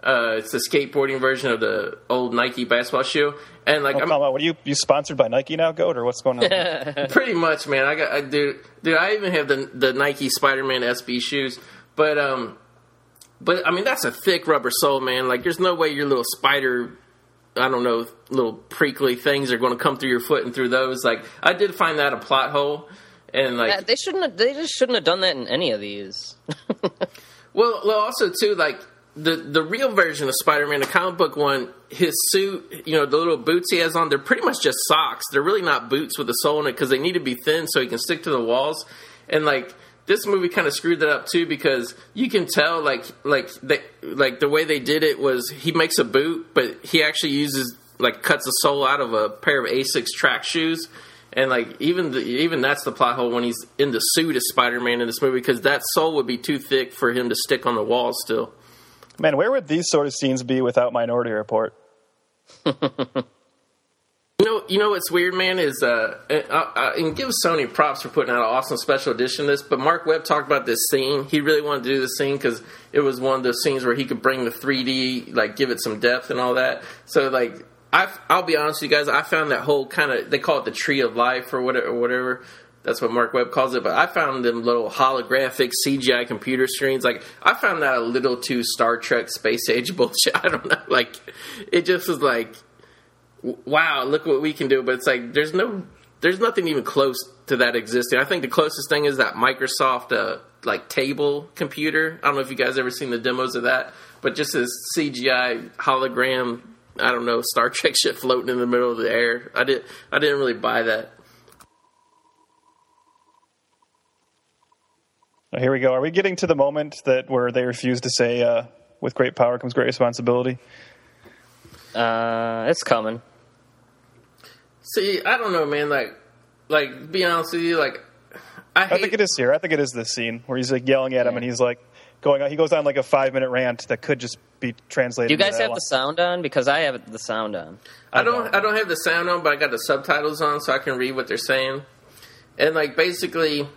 Uh, it's the skateboarding version of the old Nike basketball shoe, and like Oh, I'm come on, what are you you sponsored by Nike now, Goat, or what's going on? pretty much, man. I got, I, dude, dude. I even have the the Nike Spider Man SB shoes, but um, but I mean that's a thick rubber sole, man. Like there's no way your little spider. I don't know, little prickly things are going to come through your foot and through those. Like I did find that a plot hole, and like Yeah, they shouldn't. Have, they just shouldn't have done that in any of these. Well, well, also too, like the the real version of Spider Man, the comic book one, his suit, you know, the little boots he has on, they're pretty much just socks. They're really not boots with a sole in it because they need to be thin so he can stick to the walls. And like this movie kind of screwed that up too because you can tell, like, like they, like the way they did it was he makes a boot, but he actually uses like cuts the sole out of a pair of Asics track shoes. And like even the, even that's the plot hole when he's in the suit as Spider Man in this movie because that sole would be too thick for him to stick on the wall still. Man, where would these sort of scenes be without Minority Report? You know, you know what's weird, man, is uh, and, uh, uh, and give Sony props for putting out an awesome special edition of this. But Mark Webb talked about this scene. He really wanted to do this scene because it was one of those scenes where he could bring the 3D, like give it some depth and all that. So, like, I, I'll be honest with you guys, I found that whole kind of they call it the tree of life or whatever, or whatever. That's what Mark Webb calls it. But I found them little holographic CGI computer screens. Like I found that a little too Star Trek space age bullshit. I don't know. Like it just was like wow, look what we can do. But it's like there's no, there's nothing even close to that existing. I think the closest thing is that Microsoft uh, like table computer. I don't know if you guys ever seen the demos of that, but just this CGI hologram. I don't know Star Trek shit floating in the middle of the air. I did. I didn't really buy that. Oh, Here we go. Are we getting to the moment that where they refuse to say, uh, "With great power comes great responsibility"? Uh, it's coming. See, I don't know, man. Like, like be honest with you, like I, I think it is here. I think it is this scene where he's like yelling at him, and he's like going. on He goes on like a five minute rant that could just be translated. Do you guys have line. the sound on? Because I have the sound on. I don't I don't have the sound on, but I got the subtitles on so I can read what they're saying. And like basically,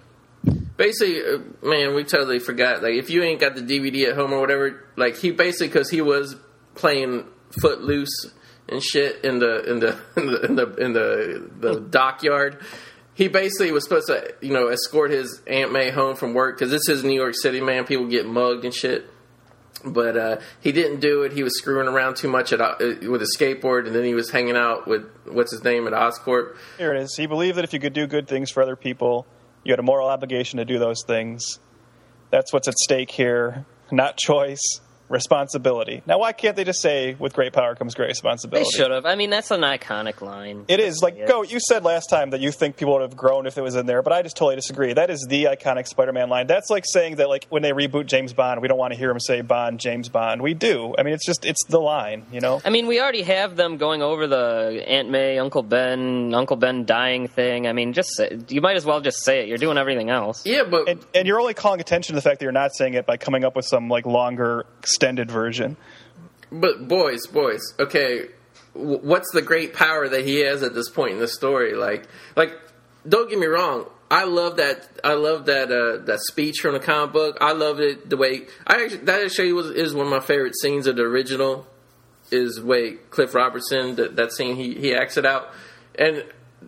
basically, uh, man, we totally forgot. Like if you ain't got the DVD at home or whatever, like he basically because he was playing Footloose and shit in the in the in the in the, in the, the dockyard. He basically was supposed to, you know, escort his Aunt May home from work because this is New York City, man. People get mugged and shit but uh, he didn't do it. He was screwing around too much at, uh, with a skateboard, and then he was hanging out with what's his name at Oscorp. Here it is. He believed that if you could do good things for other people, you had a moral obligation to do those things. That's what's at stake here, not choice. Responsibility. Now, why can't they just say, "With great power comes great responsibility? They responsibility"? should have. I mean, that's an iconic line. It is like Yeah. go. You said last time that you think people would have grown if it was in there, but I just totally disagree. That is the iconic Spider-Man line. That's like saying that like when they reboot James Bond, we don't want to hear him say Bond, James Bond. We do. I mean, it's just it's the line, you know. I mean, we already have them going over the Aunt May, Uncle Ben, Uncle Ben dying thing. I mean, just say, you might as well just say it. You're doing everything else. Yeah, but And, and you're only calling attention to the fact that you're not saying it by coming up with some like longer extended version. But boys, boys, okay, what's the great power that he has at this point in the story? Like, like, don't get me wrong. I love that. I love that uh, that speech from the comic book. I love it the way I actually that actually was is one of my favorite scenes of the original. Is way Cliff Robertson that that scene he he acts it out, and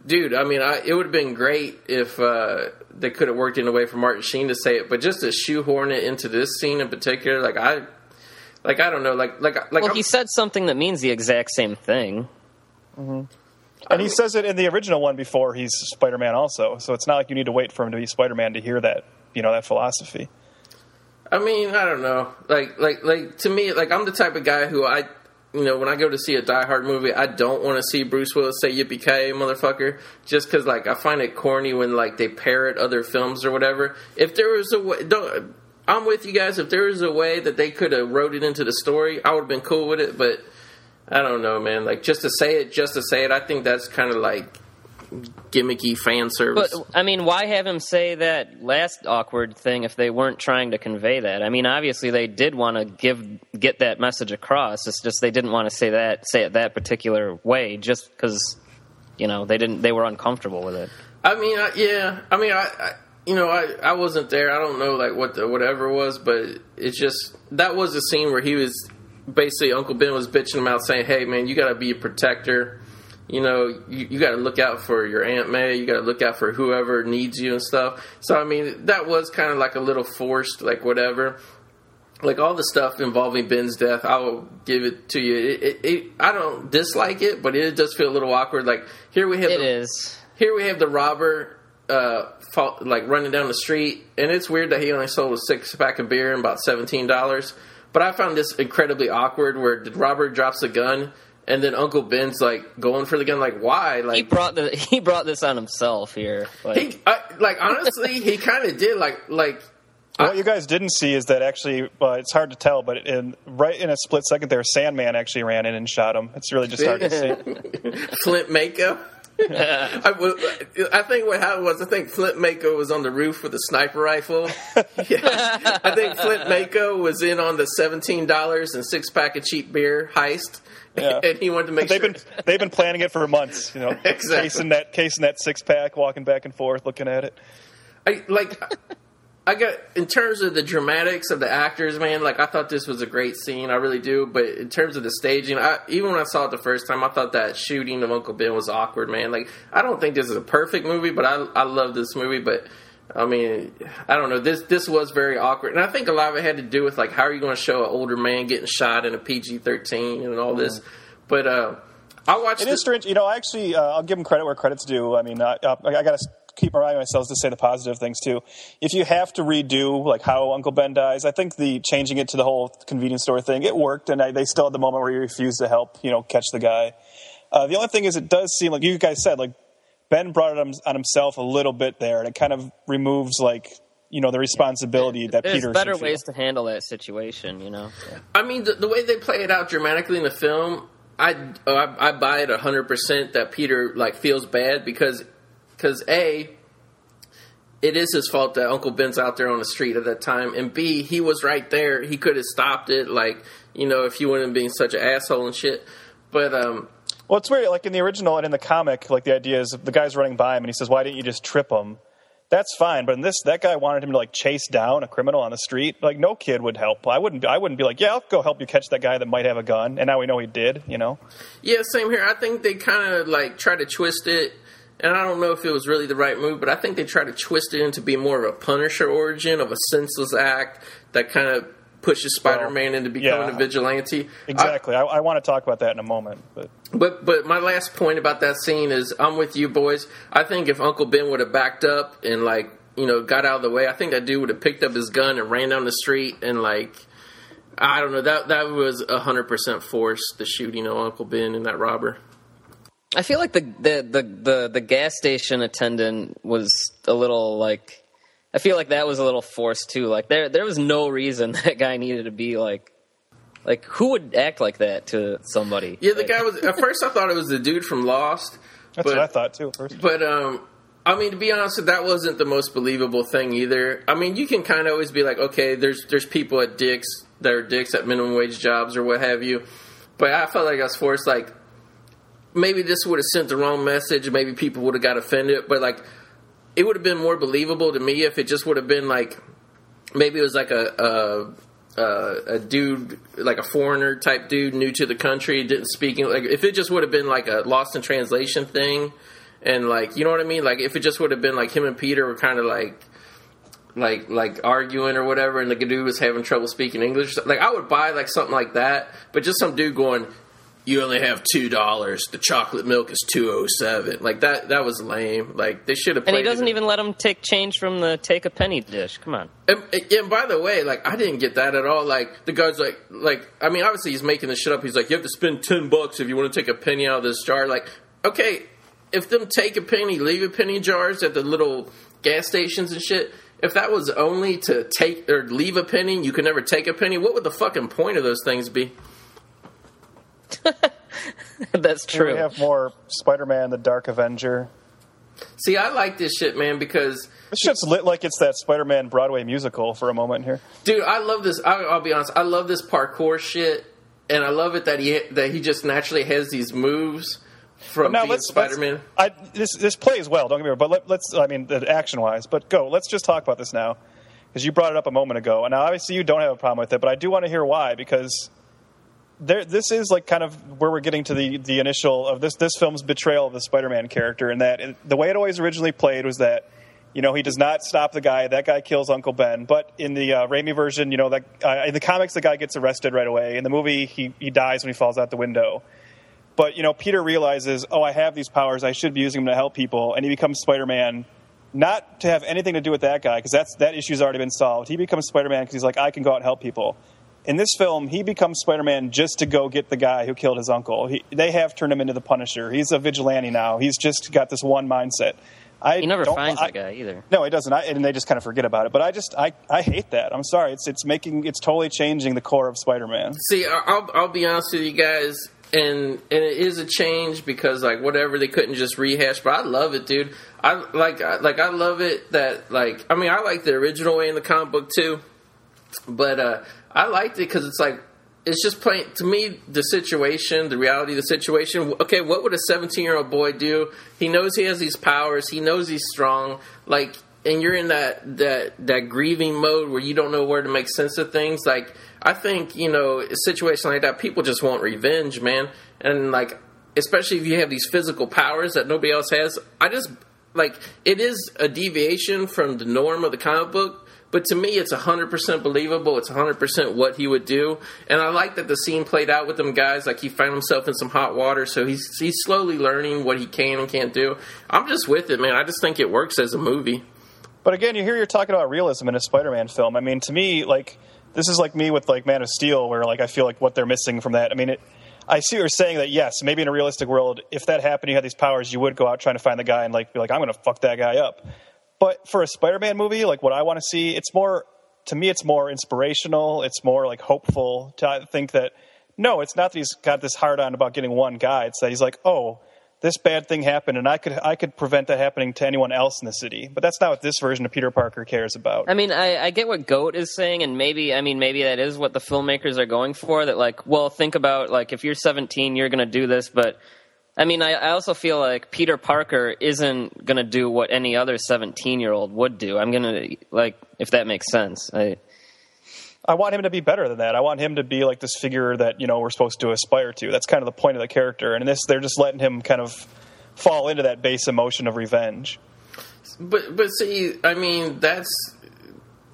dude, I mean, I, it would have been great if uh, they could have worked in a way for Martin Sheen to say it, but just to shoehorn it into this scene in particular, like I, like I don't know, like like like Well, I'm- he said something that means the exact same thing. And he says it in the original one before he's Spider-Man also. So it's not like you need to wait for him to be Spider-Man to hear that, you know, that philosophy. I mean, I don't know. Like, like, like to me, like I'm the type of guy who I, you know, when I go to see a Die Hard movie, I don't want to see Bruce Willis say "Yippee ki motherfucker," just because like I find it corny when like they parrot other films or whatever. If there was a way, don't. I'm with you guys. If there was a way that they could have wrote it into the story, I would have been cool with it. But I don't know, man. Like just to say it, just to say it, I think that's kind of like gimmicky fan service. But. I mean, why have him say that last awkward thing if they weren't trying to convey that? I mean, obviously they did want to give get that message across. It's just they didn't want to say that say it that particular way, just because you know they didn't they were uncomfortable with it. I mean, I, yeah. I mean, I, I you know, I, I wasn't there. I don't know like what the whatever was, but it's just that was the scene where he was basically Uncle Ben was bitching him out, saying, "Hey, man, you got to be a protector. You know, you, you got to look out for your Aunt May. You got to look out for whoever needs you and stuff." So, I mean, that was kind of like a little forced, like whatever. Like all the stuff involving Ben's death, I will give it to you. It, it, it, I don't dislike it, but it does feel a little awkward. Like here we have It the, is. here we have the robber, uh, fall, like running down the street, and it's weird that he only sold a six pack of beer and about seventeen dollars. But I found this incredibly awkward, where Robert drops the gun, and then Uncle Ben's like going for the gun, like why? Like He brought the he brought this on himself here. Like, he, I, like honestly, he kind of did. Like like What you guys didn't see is that actually, uh, it's hard to tell, but in, right in a split second there, Sandman actually ran in and shot him. It's really just hard to see. Flint Marko. I, was, I think what happened was I think Flint Marko was on the roof with a sniper rifle. yeah. I think Flint Marko was in on the seventeen dollars and six pack of cheap beer heist, Yeah. and he wanted to make They've sure. been they've been planning it for months, you know, Exactly. casing that casing that six pack, walking back and forth, looking at it. I, like I got in terms of the dramatics of the actors, man. Like I thought this was a great scene, I really do. But in terms of the staging, I, even when I saw it the first time, I thought that shooting of Uncle Ben was awkward, man. Like I don't think this is a perfect movie, but I I love this movie. But I mean, I don't know. This this was very awkward, and I think a lot of it had to do with like how are you going to show an older man getting shot in a PG thirteen and all this. But uh, I watched. It the- is strange, you know. I actually, uh, I'll give him credit where credit's due. I mean, uh, uh, I, I got to keep reminding myself to say the positive things too. If you have to redo like how Uncle Ben dies, I think the changing it to the whole convenience store thing it worked, and I, they still had the moment where he refused to help, you know, catch the guy. Uh, the only thing is, it does seem like you guys said, like Ben brought it on, on himself a little bit there, and it kind of removes like you know the responsibility that there's Peter better ways to handle that situation. You know. I mean, the, the way they play it out dramatically in the film, I I, I buy it hundred percent that Peter like feels bad because because a it is his fault that Uncle Ben's out there on the street at that time, and b he was right there. He could have stopped it, like you know, if he wouldn't being such an asshole and shit. But um, Well, it's weird. Like in the original and in the comic, like the idea is the guy's running by him and he says, "Why didn't you just trip him?" That's fine, but in this, that guy wanted him to like chase down a criminal on the street. Like no kid would help. I wouldn't. I wouldn't be like, "Yeah, I'll go help you catch that guy that might have a gun." And now we know he did. You know. Yeah, same here. I think they kind of like try to twist it, and I don't know if it was really the right move, but I think they try to twist it into being more of a Punisher origin of a senseless act that kind of pushes Spider-Man into becoming yeah. a vigilante. Exactly. I, I, want to talk about that in a moment, but but but my last point about that scene is I'm with you boys. I think if Uncle Ben would have backed up and like you know got out of the way, I think that dude would have picked up his gun and ran down the street and like I don't know that that was hundred percent forced. The shooting of Uncle Ben and that robber. I feel like the, the the the the gas station attendant was a little like. I feel like that was a little forced too. Like there there was no reason that guy needed to be like. Like who would act like that to somebody? Yeah, the Like, guy was. At first, I thought it was the dude from Lost. That's but, what I thought too. at First, But um, I mean, to be honest, that wasn't the most believable thing either. I mean, you can kind of always be like, okay, there's there's people at dicks that are dicks at minimum wage jobs or what have you. But I felt like I was forced. Like maybe this would have sent the wrong message. Maybe people would have got offended. But like, it would have been more believable to me if it just would have been like maybe it was like a. a uh, a dude, like a foreigner type dude, new to the country, didn't speak. Like if it just would have been like a lost in translation thing, and like you know what I mean. Like if it just would have been like him and Peter were kind of like, like like arguing or whatever, and the dude was having trouble speaking English. Like I would buy like something like that, but just some dude going, "You only have two dollars. The chocolate milk is two oh seven. Like that. That was lame. Like they should have. Paid And he doesn't even let him take change from the take a penny dish. Come on. and, and by the way, like I didn't get that at all. Like the guy's like, like I mean, obviously he's making this shit up. He's like, you have to spend ten bucks if you want to take a penny out of this jar. Like, okay, if them take a penny, leave a penny jars at the little gas stations and shit. If that was only to take or leave a penny, you could never take a penny. What would the fucking point of those things be? That's Here true. we have more Spider-Man: The Dark Avenger. See, I like this shit, man, because This shit's lit like it's that Spider-Man Broadway musical for a moment here. Dude, I love this. I, I'll be honest. I love this parkour shit, and I love it that he that he just naturally has these moves from now being let's Spider Man. let's- I, this this plays well. Don't get me wrong, but let, let's. I mean, action wise. But go. Let's just talk about this now, because you brought it up a moment ago, and now obviously you don't have a problem with it, but I do want to hear why because there. This is like kind of where we're getting to the the initial of this this film's betrayal of the Spider-Man character, and that it, the way it always originally played was that. You know, he does not stop the guy. That guy kills Uncle Ben. But in the uh, Raimi version, you know, that uh, in the comics, the guy gets arrested right away. In the movie, he, he dies when he falls out the window. But you know, Peter realizes, oh, I have these powers. I should be using them to help people, and he becomes Spider-Man, not to have anything to do with that guy, because that's that issue's already been solved. He becomes Spider-Man because he's like, I can go out and help people. In this film, he becomes Spider-Man just to go get the guy who killed his uncle. He, they have turned him into the Punisher. He's a vigilante now. He's just got this one mindset. I He never finds I- that guy either. no, he doesn't. I, and they just kind of forget about it. But I just, I, I hate that. I'm sorry. It's, it's making, it's totally changing the core of Spider-Man. See, I- I'll I'll be honest with you guys, and and it is a change because like whatever they couldn't just rehash, but I love it, dude. I like I, like I love it that like I mean I like the original way in the comic book too, but uh I liked it because it's like it's just plain to me the situation, the reality of the situation. Okay, what would a seventeen year old boy do? He knows he has these powers. He knows he's strong. Like, and you're in that that that grieving mode where you don't know where to make sense of things. Like, I think you know a situation like that, people just want revenge, man. And like, especially if you have these physical powers that nobody else has. I just like it is a deviation from the norm of the comic book. But to me, it's 100% believable. It's 100% what he would do. And I like that the scene played out with them guys. Like, he found himself in some hot water, so he's, he's slowly learning what he can and can't do. I'm just with it, man. I just think it works as a movie. But again, you hear you're talking about realism in a Spider-Man film. I mean, to me, like this is like me with like Man of Steel, where like I feel like what they're missing from that. I mean, it, I see you're saying that yes, maybe in a realistic world, if that happened, you had these powers, you would go out trying to find the guy and like be like, I'm going to fuck that guy up. But for a Spider-Man movie, like what I want to see, it's more to me, it's more inspirational. It's more like hopeful to think that no, it's not that he's got this hard on about getting one guy. It's that he's like, oh, this bad thing happened, and I could I could prevent that happening to anyone else in the city. But that's not what this version of Peter Parker cares about. I mean, I, I get what Goat is saying, and maybe, I mean, maybe that is what the filmmakers are going for. That, like, well, think about, like, if you're 17, you're going to do this, but I mean, I, I also feel like Peter Parker isn't going to do what any other 17 year old would do. I'm going to, like, if that makes sense. I, I want him to be better than that. I want him to be like this figure that you know we're supposed to aspire to. That's kind of the point of the character. And in this, they're just letting him kind of fall into that base emotion of revenge. But but see, I mean, that's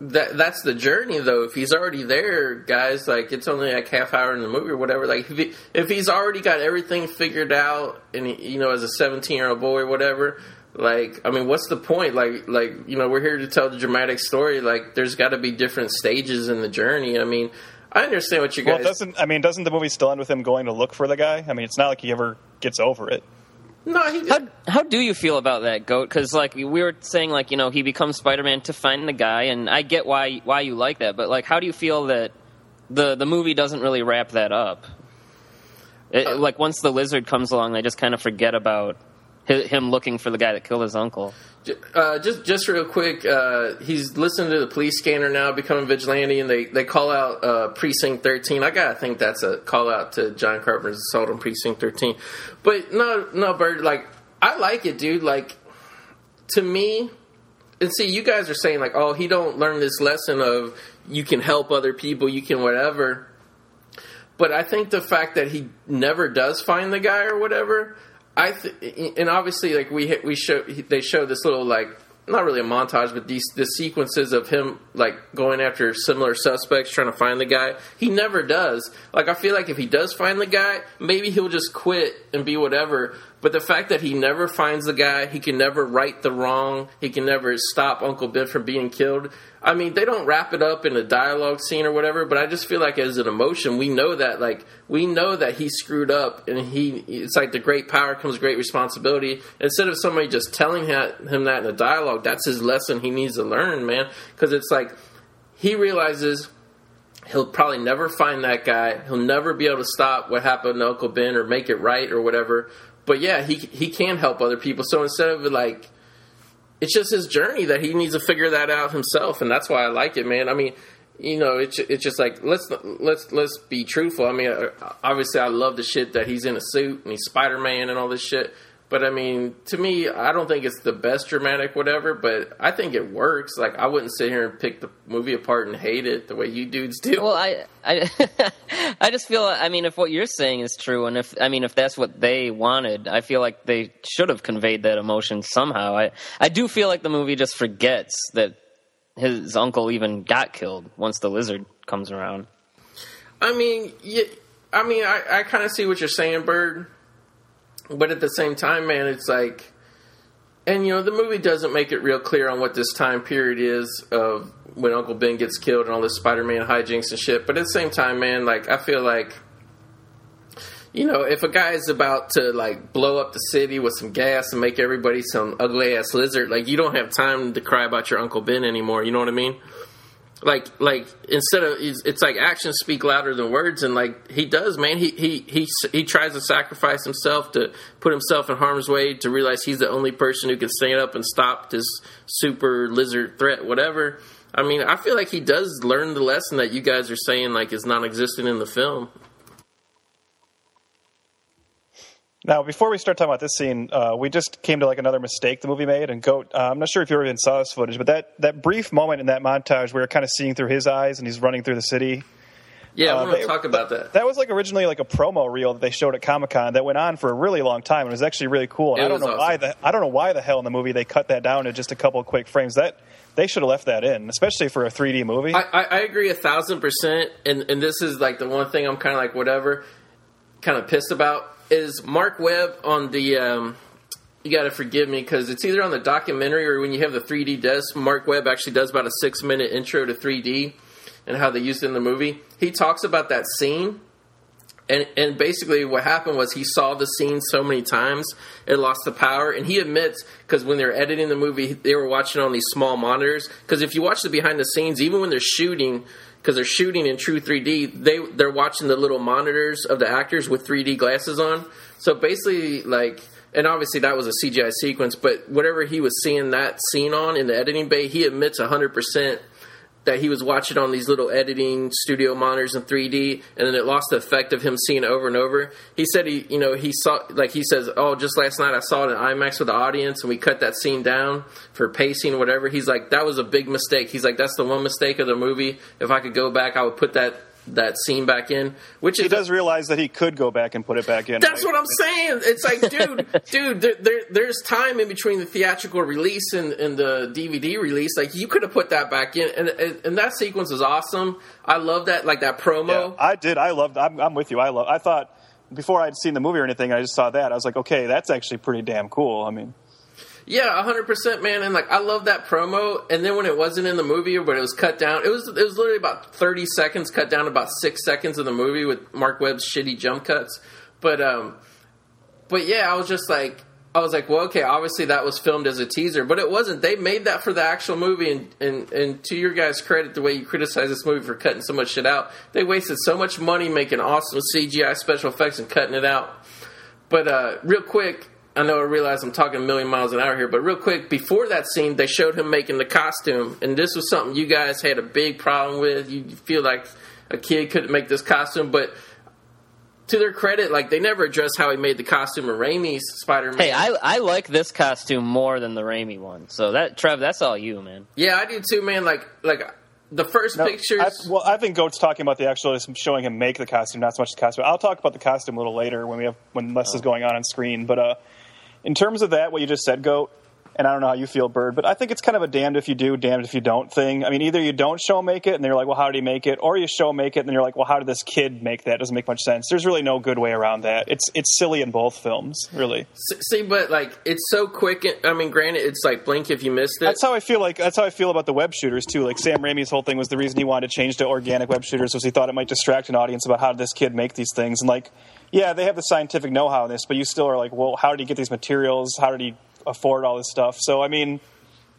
that that's the journey though. If he's already there, guys, like it's only like half hour in the movie or whatever. Like if, he, if he's already got everything figured out, and he, you know, as a seventeen year old boy or whatever, like I mean, what's the point? Like like you know, we're here to tell the dramatic story. Like there's got to be different stages in the journey. I mean. I understand what you guys. Well, doesn't I mean doesn't the movie still end with him going to look for the guy? I mean, it's not like he ever gets over it. No, he. How how do you feel about that goat? Because like we were saying, like you know he becomes Spider Man to find the guy, and I get why why you like that. But like, how do you feel that the the movie doesn't really wrap that up? It, Uh, like once the lizard comes along, they just kind of forget about hi- him looking for the guy that killed his uncle. Uh, just just real quick, uh, he's listening to the police scanner now, becoming vigilante, and they, they call out uh, Precinct 13. I gotta think that's a call out to John Carpenter's assault on Precinct 13. But no, no, Byrd, like I like it, dude. Like to me, and see, you guys are saying like, oh, he don't learn this lesson of you can help other people, you can whatever. But I think the fact that he never does find the guy or whatever, I th- and obviously like we we show they show this little like not really a montage, but these the sequences of him like going after similar suspects trying to find the guy. He never does. Like I feel like if he does find the guy, maybe he'll just quit and be whatever. But the fact that he never finds the guy, he can never right the wrong, he can never stop Uncle Ben from being killed. I mean, they don't wrap it up in a dialogue scene or whatever, but I just feel like as an emotion, we know that like we know that he screwed up, and he it's like the great power comes great responsibility. Instead of somebody just telling him that in a dialogue, that's his lesson he needs to learn, man. Because it's like he realizes he'll probably never find that guy. He'll never be able to stop what happened to Uncle Ben or make it right or whatever. But yeah, he he can help other people. So instead of like it's just his journey that he needs to figure that out himself, and that's why I like it, man. I mean, you know, it's it's just like let's let's let's be truthful. I mean, uh, obviously, I love the shit that he's in a suit and he's Spider Man and all this shit. But I mean, to me, I don't think it's the best dramatic whatever, but I think it works. Like, I wouldn't sit here and pick the movie apart and hate it the way you dudes do. Well, I, I, I just feel. I mean, if what you're saying is true, and if I mean, if that's what they wanted, I feel like they should have conveyed that emotion somehow. I, I do feel like the movie just forgets that his uncle even got killed once the lizard comes around. I mean, yeah, I mean, I, I kind of see what you're saying, Byrd. But at the same time, man, it's like, and you know, the movie doesn't make it real clear on what this time period is of when Uncle Ben gets killed and all this Spider-Man hijinks and shit. But at the same time, man, like I feel like, you know, if a guy is about to like blow up the city with some gas and make everybody some ugly ass lizard, like you don't have time to cry about your Uncle Ben anymore. You know what I mean? Like like instead of it's like actions speak louder than words and like he does man. He he he he tries to sacrifice himself to put himself in harm's way to realize he's the only person who can stand up and stop this super lizard threat whatever. I mean i feel like he does learn the lesson that you guys are saying like is non-existent in the film Now, before we start talking about this scene, uh, we just came to like another mistake the movie made. And Goat, uh, I'm not sure if you ever even saw this footage, but that that brief moment in that montage where we're kind of seeing through his eyes and he's running through the city. yeah i Uh, want to talk about that That was like originally like a promo reel that they showed at Comic Con that went on for a really long time. and was actually really cool. And It I don't know why the I don't know why the hell in the movie they cut that down to just a couple of quick frames. That they should have left that in, especially for a 3D movie. I, I, I agree a thousand percent, and and this is like the one thing I'm kind of like whatever, kind of pissed about is Marc Webb on the. Um, you got to forgive me because it's either on the documentary or when you have the 3D disc. Marc Webb actually does about a six minute intro to 3D and how they used it in the movie. He talks about that scene. And, and basically, what happened was he saw the scene so many times it lost the power. And he admits because when they were editing the movie, they were watching on these small monitors. Because if you watch the behind the scenes, even when they're shooting, because they're shooting in true 3D, they they're watching the little monitors of the actors with 3D glasses on. So basically, like, and obviously that was a CGI sequence, but whatever he was seeing that scene on in the editing bay, he admits 100 percent that he was watching on these little editing studio monitors in 3D, and then it lost the effect of him seeing it over and over. He said he, you know, he saw, like he says, oh, just last night I saw it in IMAX with the audience, and we cut that scene down for pacing whatever. He's like, that was a big mistake. He's like, that's the one mistake of the movie. If I could go back, I would put that that scene back in. Which he does realize that he could go back and put it back in. that's right? what I'm saying. It's like, dude, dude, there, there, there's time in between the theatrical release and, and the DVD release. Like, you could have put that back in, and, and and that sequence is awesome. I love that, like that Yeah, promo. I did. I loved. I'm, I'm with you. I love. I thought before I'd seen the movie or anything, I just saw that. I was like, okay, that's actually pretty damn cool. I mean, Yeah, hundred percent, man. And like, I love that promo. And then when it wasn't in the movie, but it was cut down, it was it was literally about thirty seconds, cut down about six seconds of the movie with Marc Webb's shitty jump cuts. But um, but yeah, I was just like, I was like, well, okay, obviously that was filmed as a teaser, but it wasn't. They made that for the actual movie, and and and to your guys' credit, the way you criticize this movie for cutting so much shit out, they wasted so much money making awesome CGI special effects and cutting it out. But uh, real quick, I know I realize I'm talking a million miles an hour here, but real quick, before that scene, they showed him making the costume, and this was something you guys had a big problem with. You feel like a kid couldn't make this costume, but to their credit, like they never addressed how he made the costume of Raimi's Spider Man. Hey, I I like this costume more than the Raimi one. So that Trev, that's all you, man. yeah, I do too, man. Like like the first No, pictures. I, well, I think Goat's talking about the actual showing him make the costume, not so much the costume. I'll talk about the costume a little later when we have when less Oh. is going on on screen. But uh, in terms of that, what you just said, Goat, and I don't know how you feel, Byrd, but I think it's kind of a damned if you do, damned if you don't thing. I mean, either you don't show make it, and they're like, well, how did he make it, or you show make it, and then you're like, well, how did this kid make that? It Doesn't make much sense. There's really no good way around that. It's it's silly in both films, really. See, but like it's so quick. I mean, granted, it's like blink if you missed it. That's how I feel like that's how I feel about the web shooters too. Like Sam Raimi's whole thing was the reason he wanted to change to organic web shooters was he thought it might distract an audience about how did this kid make these things and like yeah, they have the scientific know-how in this, but you still are like, well, how did he get these materials? How did he afford all this stuff? So I mean,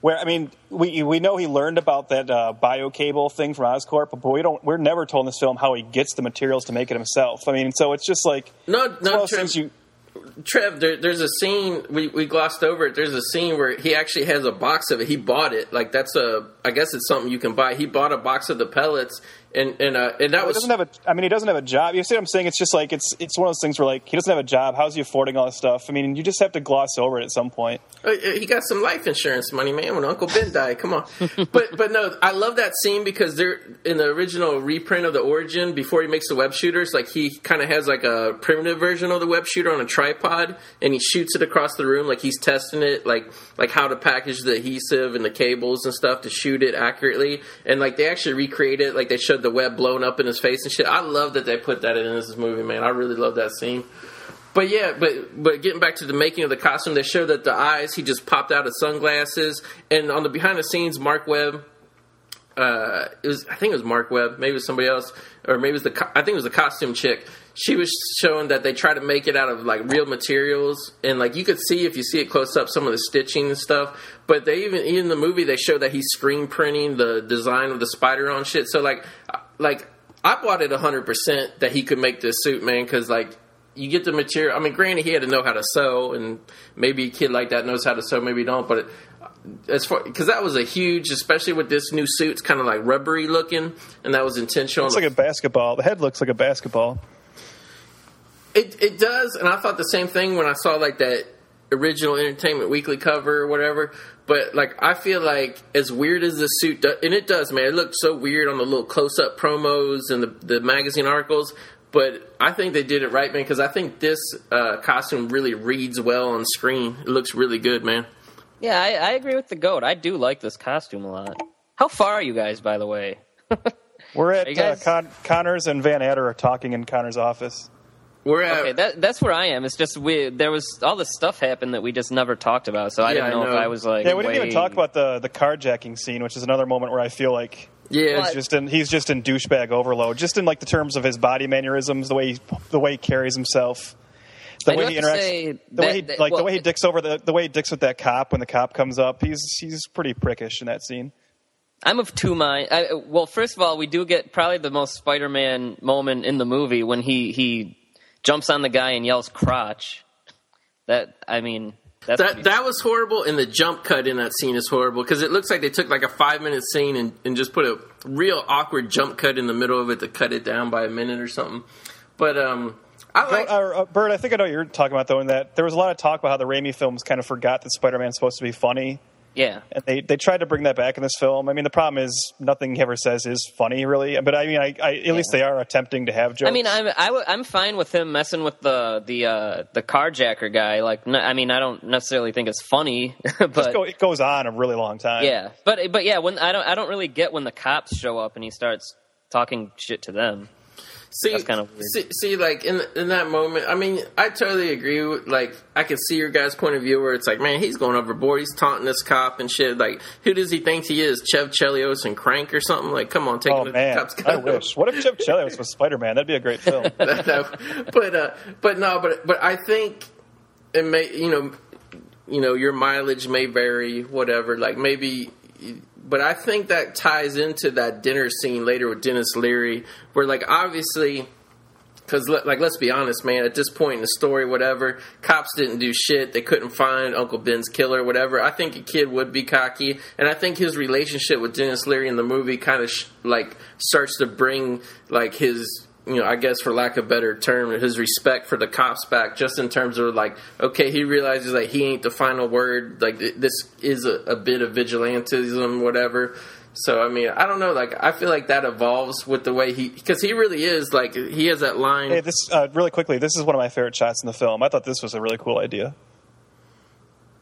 where I mean, we we know he learned about that uh, biocable thing from Oscorp, but we don't. We're never told in this film how he gets the materials to make it himself. I mean, so it's just like no, no, Trev, you. Trev there, there's a scene we, we glossed over it. There's a scene where he actually has a box of it. He bought it. Like that's a. I guess it's something you can buy. He bought a box of the pellets, and and uh, and that He was doesn't have a. I mean, he doesn't have a job. You see what I'm saying? It's just like it's it's one of those things where like he doesn't have a job. How's he affording all this stuff? I mean, you just have to gloss over it at some point. Uh, He got some life insurance money, man. When Uncle Ben died, come on. but but no, I love that scene because they're in the original reprint of the origin. Before he makes the web shooters, like he kind of has like a primitive version of the web shooter on a tripod, and he shoots it across the room like he's testing it, like like how to package the adhesive and the cables and stuff to shoot it accurately. And like they actually recreate it, like they showed the web blown up in his face and shit. I love that they put that in this movie, man. I really love that scene. But yeah, but but getting back to the making of the costume, they show that the eyes he just popped out of sunglasses, and on the behind the scenes, Marc Webb. Uh, it was I think it was Marc Webb, maybe it was somebody else, or maybe it was the co- I think it was the costume chick. She was showing that they try to make it out of like real materials, and like you could see if you see it close up some of the stitching and stuff. But they even even in the movie they show that he's screen printing the design of the spider on shit. So like like I bought it hundred percent that he could make this suit, man, because like you get the material. I mean, granted, he had to know how to sew, and maybe a kid like that knows how to sew, maybe don't. But it, as far because that was a huge, especially with this new suit, it's kind of like rubbery looking, and that was intentional. It's like a basketball. The head looks like a basketball. It it does, and I thought the same thing when I saw like that original Entertainment Weekly cover or whatever. But like, I feel like as weird as the suit, do, and it does, man. It looks so weird on the little close up promos and the the magazine articles. But I think they did it right, man, because I think this uh, costume really reads well on screen. It looks really good, man. Yeah, I, I agree with the goat. I do like this costume a lot. How far are you guys, by the way? We're at guys- uh, Con- Connors and Van Adder are talking in Connor's office. We're at Okay, that that's where I am. It's just we there was all this stuff happened that we just never talked about, so I Yeah, didn't I know, know. if I was like. Yeah, we didn't even talk about the the carjacking scene, which is another moment where I feel like yeah. he's just in he's just in douchebag overload, just in like the terms of his body mannerisms, the way he, the way he carries himself, the I way he interacts, the that- way he, that- like well, the way he dicks over the the way he dicks with that cop when the cop comes up. He's he's pretty prickish in that scene. I'm of two minds. I, well, first of all, we do get probably the most Spider-Man moment in the movie when he he jumps on the guy and yells "crotch." That I mean, that's that pretty- that was horrible, and the jump cut in that scene is horrible because it looks like they took like a five minute scene and, and just put a real awkward jump cut in the middle of it to cut it down by a minute or something. But um, I like uh, uh, Byrd, I think I know what you're talking about though. In that there was a lot of talk about how the Raimi films kind of forgot that Spider-Man's supposed to be funny, yeah. and they they tried to bring that back in this film. I mean, the problem is nothing he ever says is funny, really. But I mean, I, I at least they are attempting to have jokes. I mean, I'm I w- I'm fine with him messing with the the uh, the carjacker guy. Like, n- I mean, I don't necessarily think it's funny, but Go- it goes on a really long time. yeah, but but yeah, when I don't I don't really get when the cops show up and he starts talking shit to them. See, That's kind of weird. see, see, like in in that moment, I mean, I totally agree. With, like, I can see your guy's point of view where it's like, man, he's going overboard. He's taunting this cop and shit. Like, who does he think he is? Chev Chelios and Crank or something? Like, come on, take Oh the man, cop's I gun. wish. What if Chev Chelios was Spider Man? That'd be a great film. but uh, but no, but but I think it may you know you know your mileage may vary, whatever. Like maybe, but I think that ties into that dinner scene later with Denis Leary, where like obviously. Because, like, let's be honest, man. At this point in the story, whatever, cops didn't do shit. They couldn't find Uncle Ben's killer, whatever. I think a kid would be cocky, and I think his relationship with Denis Leary in the movie kind of sh- like starts to bring like his you know, I guess for lack of a better term, his respect for the cops back, just in terms of like, okay, he realizes that he ain't the final word. Like this is a, a bit of vigilantism, whatever. So I mean, I don't know. Like I feel like that evolves with the way he, because he really is like he has that line. hey, this uh, really quickly. This is one of my favorite shots in the film. I thought this was a really cool idea,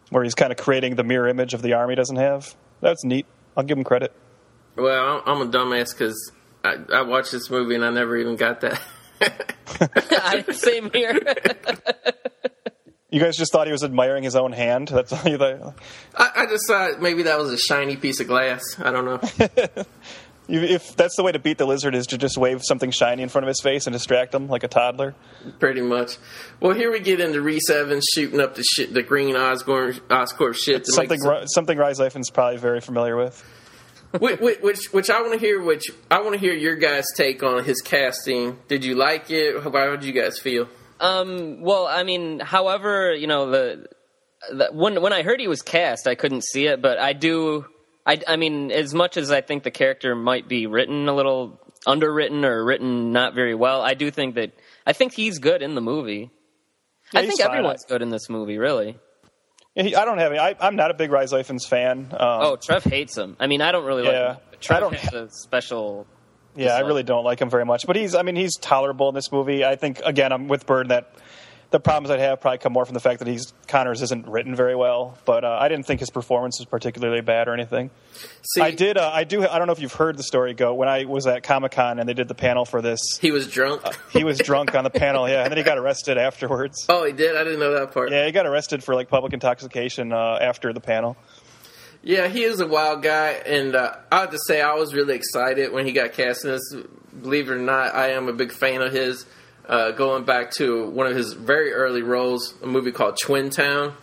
where he's kind of creating the mirror image of the army doesn't have. That's neat. I'll give him credit. Well, I'm I'm a dumbass because I, I watched this movie and I never even got that. Same here. You guys just thought he was admiring his own hand. That's all you thought. I, I just thought maybe that was a shiny piece of glass. I don't know. If that's the way to beat the lizard is to just wave something shiny in front of his face and distract him like a toddler. Pretty much. Well, here we get into Rhys Ifans shooting up the shit, the green Oscorp, Oscorp shit. To Something make Ri- something Rhys is probably very familiar with. Which, which, which, which I want to hear. Which I want to hear your guys' take on his casting. Did you like it? How how did you guys feel? Um, well, I mean, however, you know, the, the when when I heard he was cast, I couldn't see it, but I do. I, I mean, as much as I think the character might be written a little underwritten or written not very well, I do think that I think he's good in the movie. Yeah, I he's think fine. everyone's good in this movie, really. He- I don't have any. I, I'm not a big Rhys fan. Um, Oh, Trev hates him. I mean, I don't really Yeah. like him. Trev I don't- has a special. Yeah, I really don't like him very much. But he's, I mean, he's tolerable in this movie. I think, again, I'm with Byrd that the problems I'd have probably come more from the fact that he's Connors isn't written very well. But uh, I didn't think his performance was particularly bad or anything. See, I did. Uh, I do. I don't know if you've heard the story go when I was at Comic Con and they did the panel for this. He was drunk. He was drunk on the panel, yeah, and then he got arrested afterwards. oh, he did. I didn't know that part. Yeah, he got arrested for like public intoxication uh, after the panel. Yeah, he is a wild guy, and uh, I have to say I was really excited when he got cast in this. Believe it or not, I am a big fan of his. Uh, going back to one of his very early roles, a movie called Twin Town.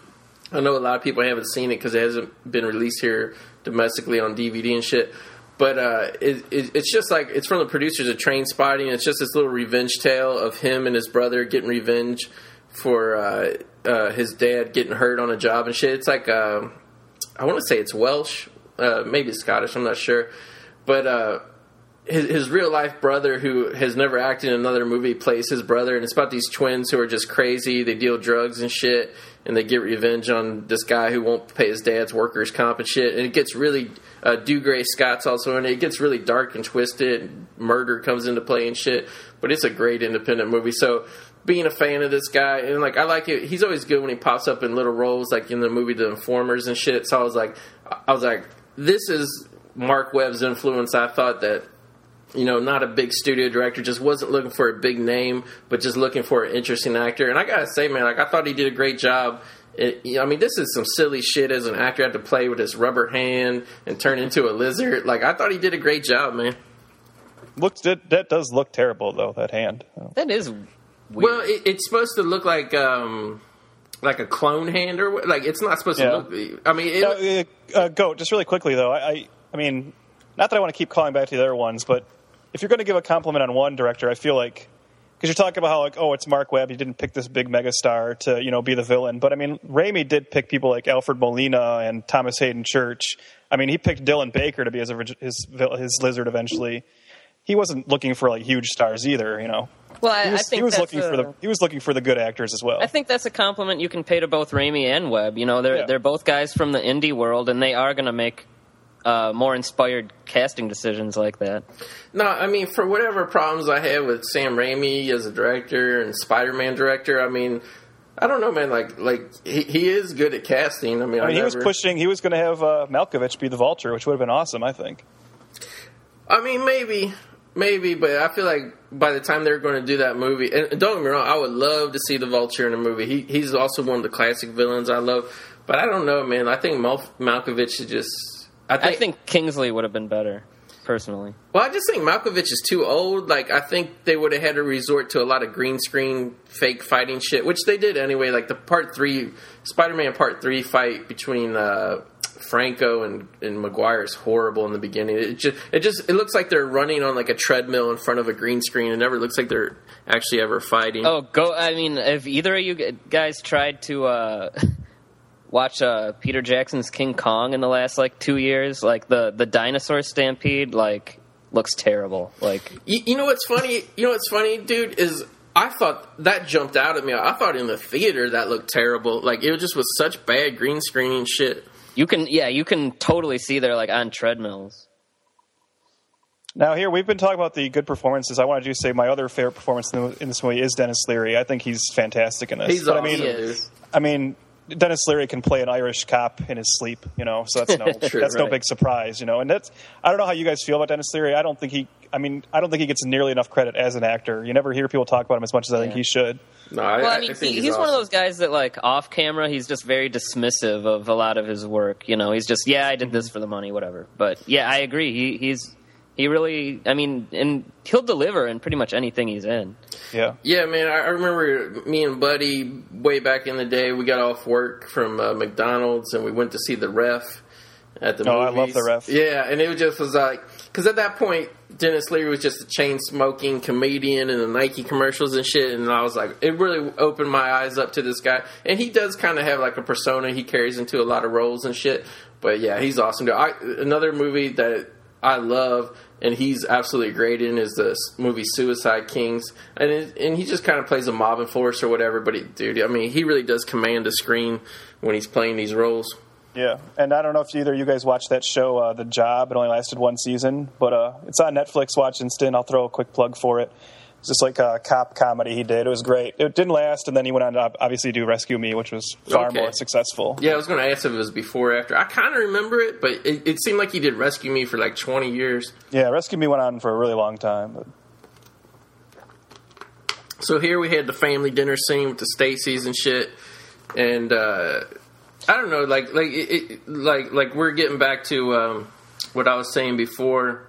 I know a lot of people haven't seen it because it hasn't been released here domestically on DVD and shit. But uh, it, it, it's just like it's from the producers of Trainspotting. It's just this little revenge tale of him and his brother getting revenge for uh, uh, his dad getting hurt on a job and shit. It's like uh, I want to say it's Welsh, uh, maybe Scottish. I'm not sure, but uh, his, his real life brother, who has never acted in another movie, plays his brother, and it's about these twins who are just crazy. They deal drugs and shit, and they get revenge on this guy who won't pay his dad's workers' comp and shit. And it gets really uh, Gray Scott's also in it. It gets really dark and twisted. And murder comes into play and shit, but it's a great independent movie. So. Being a fan of this guy, and like I like it, he's always good when he pops up in little roles, like in the movie The Informers and shit. So I was like, I was like, this is Marc Webb's influence. I thought that you know, not a big studio director, just wasn't looking for a big name, but just looking for an interesting actor. And I gotta say, man, like I thought he did a great job. It, I mean, this is some silly shit as an actor had to play with his rubber hand and turn into a lizard. Like I thought he did a great job, man. Looks that, that does look terrible though. That hand. That is weird. Well, it, it's supposed to look like um like a clone hand or like it's not supposed Yeah. to look. I mean, it, Now, uh, uh, goat. Just really quickly though, I, I, I mean, not that I want to keep calling back to the other ones, but if you're going to give a compliment on one director, I feel like because you're talking about how like, oh, it's Marc Webb, he didn't pick this big megastar to you know be the villain, but I mean, Raimi did pick people like Alfred Molina and Thomas Haden Church. I mean, he picked Dylan Baker to be his his his lizard eventually. He wasn't looking for like huge stars either, you know. well, I, He was, I think he was looking a- for the he was looking for the good actors as well. I think that's a compliment you can pay to both Raimi and Webb. You know, they're Yeah. they're both guys from the indie world, and they are going to make uh, more inspired casting decisions like that. No, I mean, for whatever problems I had with Sam Raimi as a director and Spider-Man director, I mean, I don't know, man. Like, like he, he is good at casting. I mean, I mean, he was pushing. He was going to have uh, Malkovich be the Vulture, which would have been awesome. I think. I mean, maybe, maybe, but I feel like by the time they're going to do that movie, and don't get me wrong, I would love to see the Vulture in a movie. He he's also one of the classic villains I love, but I don't know, man. I think Mal- Malkovich is just. I think, I think Kingsley would have been better, personally. Well, I just think Malkovich is too old. Like, I think they would have had to resort to a lot of green screen, fake fighting shit, which they did anyway. Like the part three, Spider-Man Part Three fight between uh, Franco and and Maguire is horrible in the beginning. It just it just it looks like they're running on like a treadmill in front of a green screen. It never looks like they're actually ever fighting. Oh, go! I mean, if either of you guys tried to uh, watch uh, Peter Jackson's King Kong in the last like two years? Like the the dinosaur stampede, like looks terrible. Like You, you know what's funny? You know what's funny, dude? Is I thought that jumped out at me. I thought in the theater that looked terrible. Like it just was such bad green screening shit. you can, yeah, you can totally see they're like on treadmills. Now, here we've been talking about the good performances. I wanted to say my other favorite performance in, the, in this movie is Denis Leary. I think he's fantastic in this. He's But, awesome, I mean, dude. I mean, Denis Leary can play an Irish cop in his sleep, you know, so that's no True, that's no big surprise, you know. And that's I don't know how you guys feel about Denis Leary. I don't think he. I mean, I don't think he gets nearly enough credit as an actor. You never hear people talk about him as much as I think he should. No, I, Well, I I mean, think he, he's, he's one of those guys that, like, off camera, he's just very dismissive of a lot of his work. You know, he's just, yeah, I did this for the money, whatever. But yeah, I agree. He, he's he really, I mean, and he'll deliver in pretty much anything he's in. Yeah. Yeah, man. I I remember me and Buddy way back in the day. We got off work from uh, McDonald's and we went to see the ref at the Oh, I love The Ref. Yeah, and it just was like because at that point Denis Leary was just a chain smoking comedian in the Nike commercials and shit, and I was like, it really opened my eyes up to this guy. And he does kind of have like a persona he carries into a lot of roles and shit. But yeah, he's awesome. dude. I, another movie that I love and he's absolutely great in is the movie Suicide Kings, and it, and he just kind of plays a mob enforcer or whatever. But he, dude, I mean, he really does command a screen when he's playing these roles. Yeah, and I don't know if either of you guys watched that show, uh, The Job. It only lasted one season, but uh, it's on Netflix. Watch instant. I'll throw a quick plug for it. It's just like a cop comedy he did. It was great. It didn't last, and then he went on to obviously do Rescue Me, which was far Okay. more successful. Yeah, I was going to ask if it was before or after. I kind of remember it, but it, it seemed like he did Rescue Me for like 20 years. Yeah, Rescue Me went on for a really long time. But So here we had the family dinner scene with the Stacys and shit, and uh, I don't know, like like it, it, like like we're getting back to um, what I was saying before.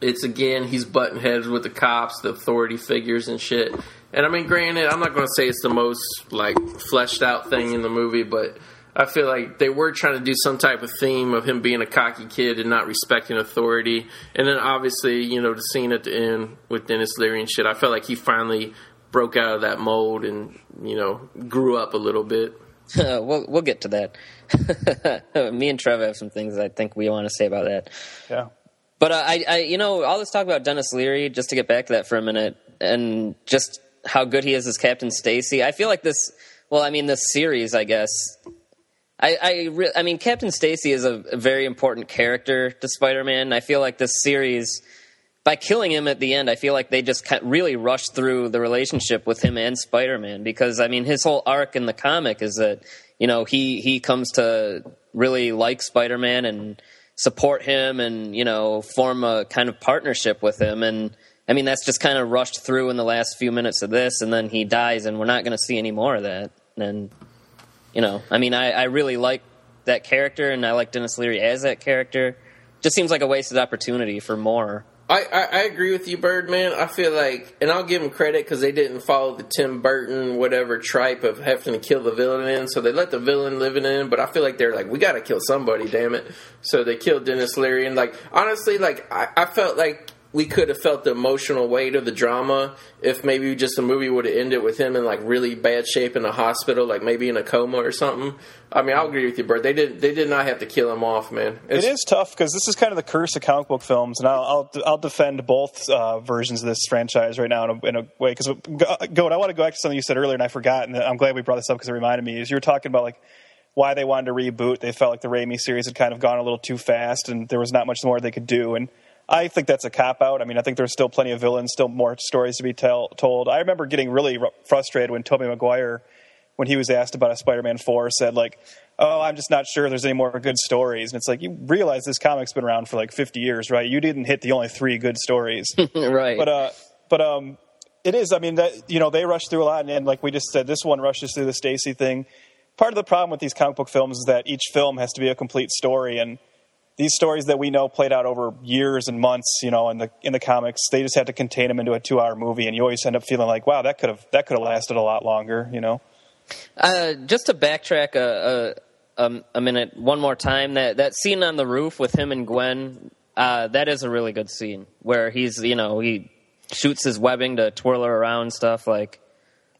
It's again he's button heads with the cops, the authority figures and shit. And I mean, granted, I'm not going to say it's the most like fleshed out thing in the movie, but I feel like they were trying to do some type of theme of him being a cocky kid and not respecting authority. And then obviously, you know, the scene at the end with Denis Leary and shit. I felt like he finally broke out of that mold and you know grew up a little bit. we'll we'll get to that. Me and Trev have some things I think we want to say about that. yeah, But uh, I, I, you know, all this talk about Denis Leary, just to get back to that for a minute, and just how good he is as Captain Stacy. I feel like this. Well, I mean, this series, I guess. I, I, re- I mean, Captain Stacy is a, a very important character to Spider-Man. I feel like this series, by killing him at the end, I feel like they just really rushed through the relationship with him and Spider-Man because I mean, his whole arc in the comic is that you know he he comes to really like Spider-Man and support him and you know form a kind of partnership with him and. I mean that's just kind of rushed through in the last few minutes of this, and then he dies, and we're not going to see any more of that. And you know, I mean, I, I really like that character, and I like Denis Leary as that character. Just seems like a wasted opportunity for more. I, I, I agree with you, Birdman. I feel like, and I'll give them credit because they didn't follow the Tim Burton whatever tripe of having to kill the villain in, so they let the villain live it in. But I feel like they're like, we got to kill somebody, damn it. So they killed Denis Leary, and like honestly, like I, I felt like we could have felt the emotional weight of the drama if maybe just the movie would have ended with him in like really bad shape in a hospital, like maybe in a coma or something. I mean, I'll agree with you, Byrd. They did they did not have to kill him off, man. it is tough because this is kind of the curse of comic book films, and I'll I'll, I'll defend both uh, versions of this franchise right now in a, in a way. Because Goat, I want to go back to something you said earlier, and I forgot, and I'm glad we brought this up because it reminded me. Is you were talking about like why they wanted to reboot. They felt like the Raimi series had kind of gone a little too fast, and there was not much more they could do. And I think that's a cop out. I mean, I think there's still plenty of villains, still more stories to be tell, told. I remember getting really r- frustrated when Tobey Maguire when he was asked about a Spider-Man four, said like, "Oh, I'm just not sure there's any more good stories." And it's like you realize this comic's been around for like 50 years, right? You didn't hit the only three good stories, right. but uh, but um, it is. I mean, that you know, they rush through a lot, and, and like we just said, this one rushes through the Stacy thing. Part of the problem with these comic book films is that each film has to be a complete story, and these stories that we know played out over years and months, you know, in the in the comics, they just had to contain them into a two hour movie, and you always end up feeling like, wow, that could have that could have lasted a lot longer, you know. Uh, just to backtrack a, a, a minute, one more time, that that scene on the roof with him and Gwen, uh, that is a really good scene where he's, you know, he shoots his webbing to twirl her around stuff like.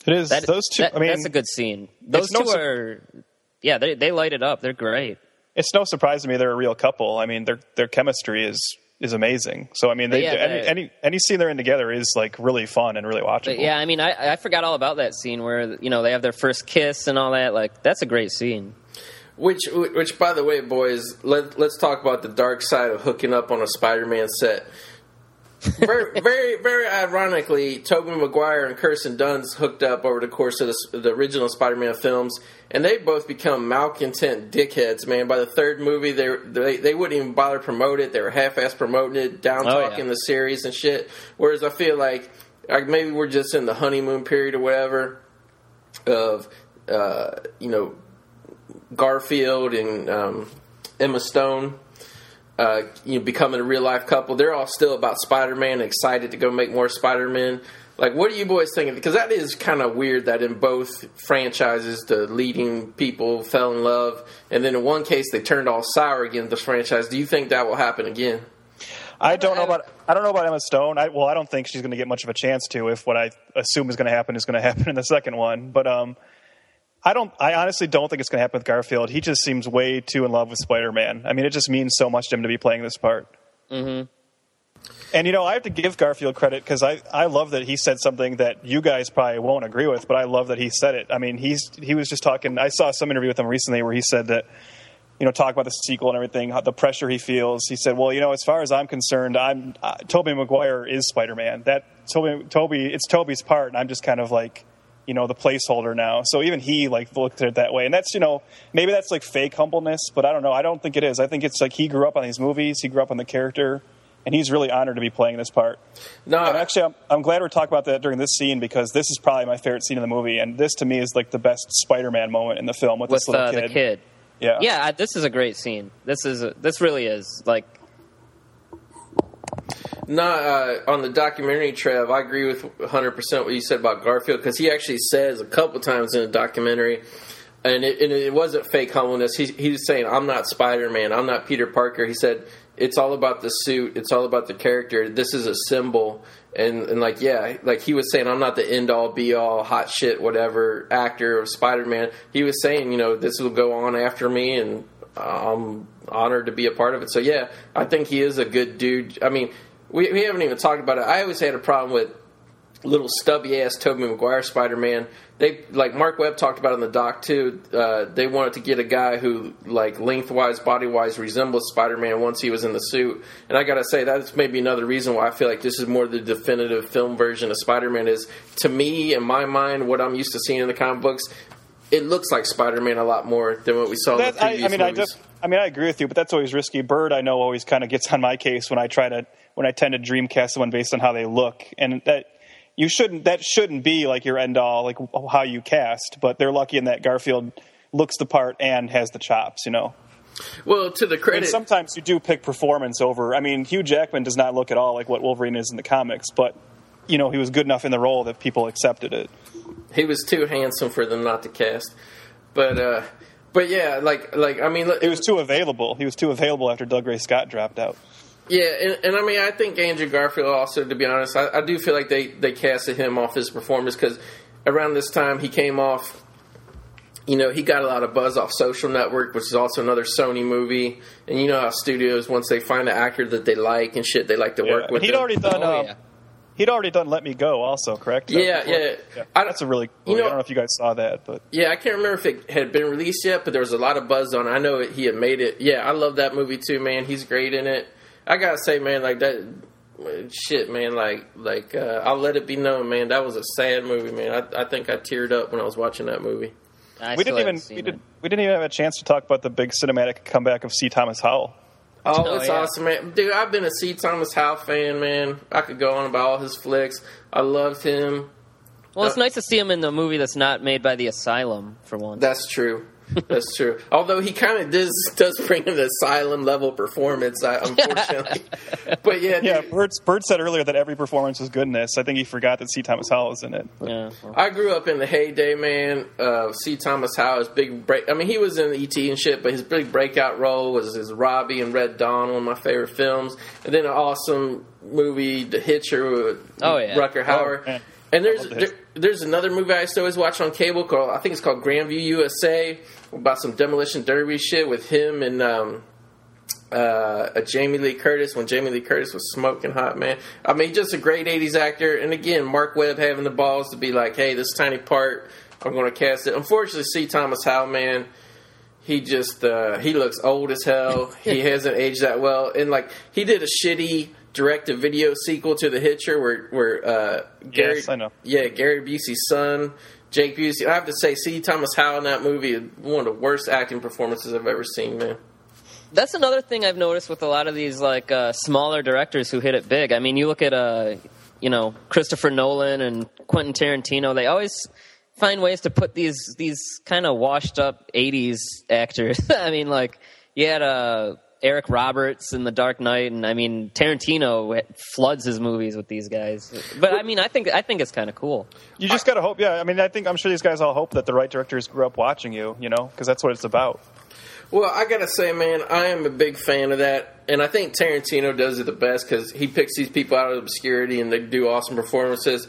It is That, those two. that- I mean, that's a good scene. Those two sur- are, yeah, they they light it up. They're great. It's no surprise to me they're a real couple. I mean, their their chemistry is is amazing. So I mean, they, Yeah, any, any any scene they're in together is like really fun and really watchable. Yeah, I mean, I I forgot all about that scene where you know they have their first kiss and all that. Like that's a great scene. Which, which, by the way, boys, let, let's talk about the dark side of hooking up on a Spider-Man set. Very, very, very ironically, Tobey Maguire and Kirsten Dunst hooked up over the course of the, the original Spider-Man films, and they both become malcontent dickheads. Man, by the third movie, they they, they wouldn't even bother promote it. They were half-ass promoting it, down Oh, talking yeah. the series and shit. Whereas I feel like, like maybe we're just in the honeymoon period or whatever of, uh, you know, Garfield and um, Emma Stone, uh, you know, becoming a real life couple. They're all still about Spider Man, excited to go make more Spider Man. Like, what are you boys thinking? Because that is kind of weird that in both franchises, the leading people fell in love, and then in one case they turned all sour again. the franchise. Do you think that will happen again? I don't know about I don't know about Emma Stone. I, well, I don't think she's going to get much of a chance to if what I assume is going to happen is going to happen in the second one. But um, I don't. I honestly don't think it's going to happen with Garfield. He just seems way too in love with Spider Man. I mean, it just means so much to him to be playing this part. Mm-hmm. And you know, I have to give Garfield credit because I, I love that he said something that you guys probably won't agree with, but I love that he said it. I mean, he's he was just talking. I saw some interview with him recently where he said that you know, talk about the sequel and everything, the pressure he feels. He said, "Well, you know, as far as I'm concerned, I'm uh, Tobey Maguire is Spider-Man. That Tobey, Tobey, it's Tobey's part, and I'm just kind of like, you know, the placeholder now." So even he like looked at it that way, and that's you know, maybe that's like fake humbleness, but I don't know. I don't think it is. I think it's like he grew up on these movies, he grew up on the character, and he's really honored to be playing this part. No, And actually, I'm, I'm glad we're talking about that during this scene because this is probably my favorite scene in the movie, and this to me is like the best Spider-Man moment in the film with, with this little uh, kid. the kid. Yeah, Yeah, this is a great scene. This is a, this really is like No, uh, on the documentary, Trev, I agree with 100% what you said about Garfield because he actually says a couple times in the documentary, and it, and it wasn't fake humbleness. He, he was saying, I'm not Spider Man, I'm not Peter Parker. He said, it's all about the suit, it's all about the character. This is a symbol. And, and like, yeah, like he was saying, I'm not the end all be all, hot shit, whatever actor of Spider Man. He was saying, you know, this will go on after me, and I'm honored to be a part of it. So yeah, I think he is a good dude. I mean, we, we haven't even talked about it. I always had a problem with little stubby ass Tobey Maguire Spider Man. They like Marc Webb talked about in the doc too. Uh, they wanted to get a guy who like lengthwise, body wise resembles Spider Man once he was in the suit. And I gotta say that's maybe another reason why I feel like this is more the definitive film version of Spider Man. Is to me, in my mind, what I'm used to seeing in the comic books. It looks like Spider Man a lot more than what we saw in the I, previous I mean, I movies. just, I mean, I agree with you, but that's always risky. Byrd, I know, always kind of gets on my case when I try to, when I tend to dreamcast someone based on how they look, and that you shouldn't, that shouldn't be like your end all, like how you cast. But they're lucky in that Garfield looks the part and has the chops, you know. well, to the And credit, sometimes you do pick performance over. I mean, Hugh Jackman does not look at all like what Wolverine is in the comics, but you know, he was good enough in the role that people accepted it. he was too handsome for them not to cast. But uh, but yeah, like like I mean, it was too available. He was too available after Dougray Scott dropped out. Yeah, and, and I mean, I think Andrew Garfield also, to be honest, I, I do feel like they, they casted him off his performance because around this time he came off, you know, he got a lot of buzz off Social Network, which is also another Sony movie. And you know how studios, once they find an actor that they like and shit, they like to work with he'd them. already done. oh um, yeah. He'd already done "Let Me Go" also, correct? Yeah, Before- yeah. I- That's a really. you know- I don't know if you guys saw that, but Yeah, I can't remember if it had been released yet, but there was a lot of buzz on. it. I know it, he had made it. Yeah, I love that movie too, man. He's great in it. I gotta say, man, like that shit, man. Like, like uh, I'll let it be known, man. That was a sad movie, man. I, I think I teared up when I was watching that movie. I we didn't even we, did, we didn't even have a chance to talk about the big cinematic comeback of C. Thomas Howell. Oh, Oh, it's yeah. awesome, man. Dude, I've been a C. Thomas Howell fan, man. I could go on about all his flicks. I loved him. Well, it's nice to see him in the movie that's not made by the Asylum for once. That's true. That's true. Although he kind of does does bring an asylum level performance, unfortunately. but yeah, Yeah, dude, Byrd, Byrd said earlier that every performance was good in this. I think he forgot that C. Thomas Howell was in it. But yeah. I grew up in the heyday, man. Uh, C. Thomas Howell's big break. I mean, he was in ET and shit, but his big breakout role was his Robbie and Red Dawn, one of my favorite films. And then an awesome movie, The Hitcher, with Oh, yeah. Rutger Hauer. man. and there's love The there, there's another movie I used to always watch on cable called I think it's called Grandview USA about some demolition derby shit with him and um, uh, a Jamie Lee Curtis when Jamie Lee Curtis was smoking hot, man. I mean, just a great '80s actor. And again, Marc Webb having the balls to be like, "Hey, this tiny part, I'm going to cast it." Unfortunately, C. Thomas Howell, man, he just uh, he looks old as hell. he hasn't aged that well, and like he did a shitty direct-to-video sequel to The Hitcher, where where uh, Gary, Yes, I know. yeah, Gary Busey's son. Jake Busey. I have to say, C. Thomas Howell in that movie is one of the worst acting performances I've ever seen, man. That's another thing I've noticed with a lot of these like uh, smaller directors who hit it big. I mean, you look at uh, you know Christopher Nolan and Quentin Tarantino. They always find ways to put these these kind of washed up '80s actors. I mean, like you had uh, Eric Roberts in The Dark Knight, and I mean Tarantino floods his movies with these guys. But I mean, I think I think it's kind of cool. you just gotta hope. Yeah, I mean, I think I'm sure these guys all hope that the right directors grew up watching you. You know, because that's what it's about. Well, I gotta say, man, I am a big fan of that, and I think Tarantino does it the best because he picks these people out of obscurity and they do awesome performances.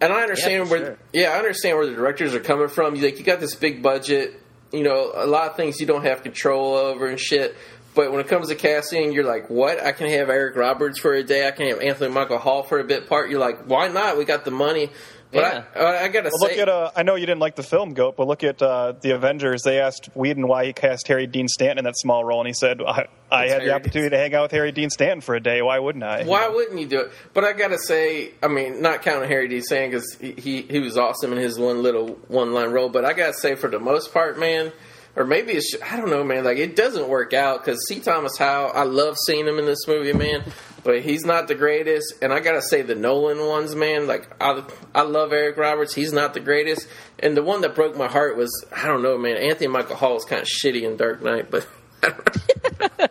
And I understand Yeah, where, sure. yeah, I understand where the directors are coming from. You like, you got this big budget, you know, a lot of things you don't have control over and shit. But when it comes to casting, you're like, what? I can have Eric Roberts for a day. I can have Anthony Michael Hall for a bit part. You're like, why not? We got the money. But I, I, I gotta Well, say, look at. Uh, I know you didn't like the film, Goat, but look at uh, the Avengers. They asked Whedon why he cast Harry Dean Stanton in that small role, and he said, "I, I It's had the Harry opportunity to hang out with Harry Dean Stanton for a day. Why wouldn't I?" Why wouldn't you do it? But I gotta say, I mean, not counting Harry Dean Stanton because he, he he was awesome in his one little one line role. But I gotta say, for the most part, man, or maybe it's I don't know, man. Like it doesn't work out because C. Thomas Howell, I love seeing him in this movie, man. But he's not the greatest, and I gotta say the Nolan ones, man. Like I, I love Eric Roberts. He's not the greatest, and the one that broke my heart was I don't know, man. Anthony Michael Hall is kind of shitty in Dark Knight, but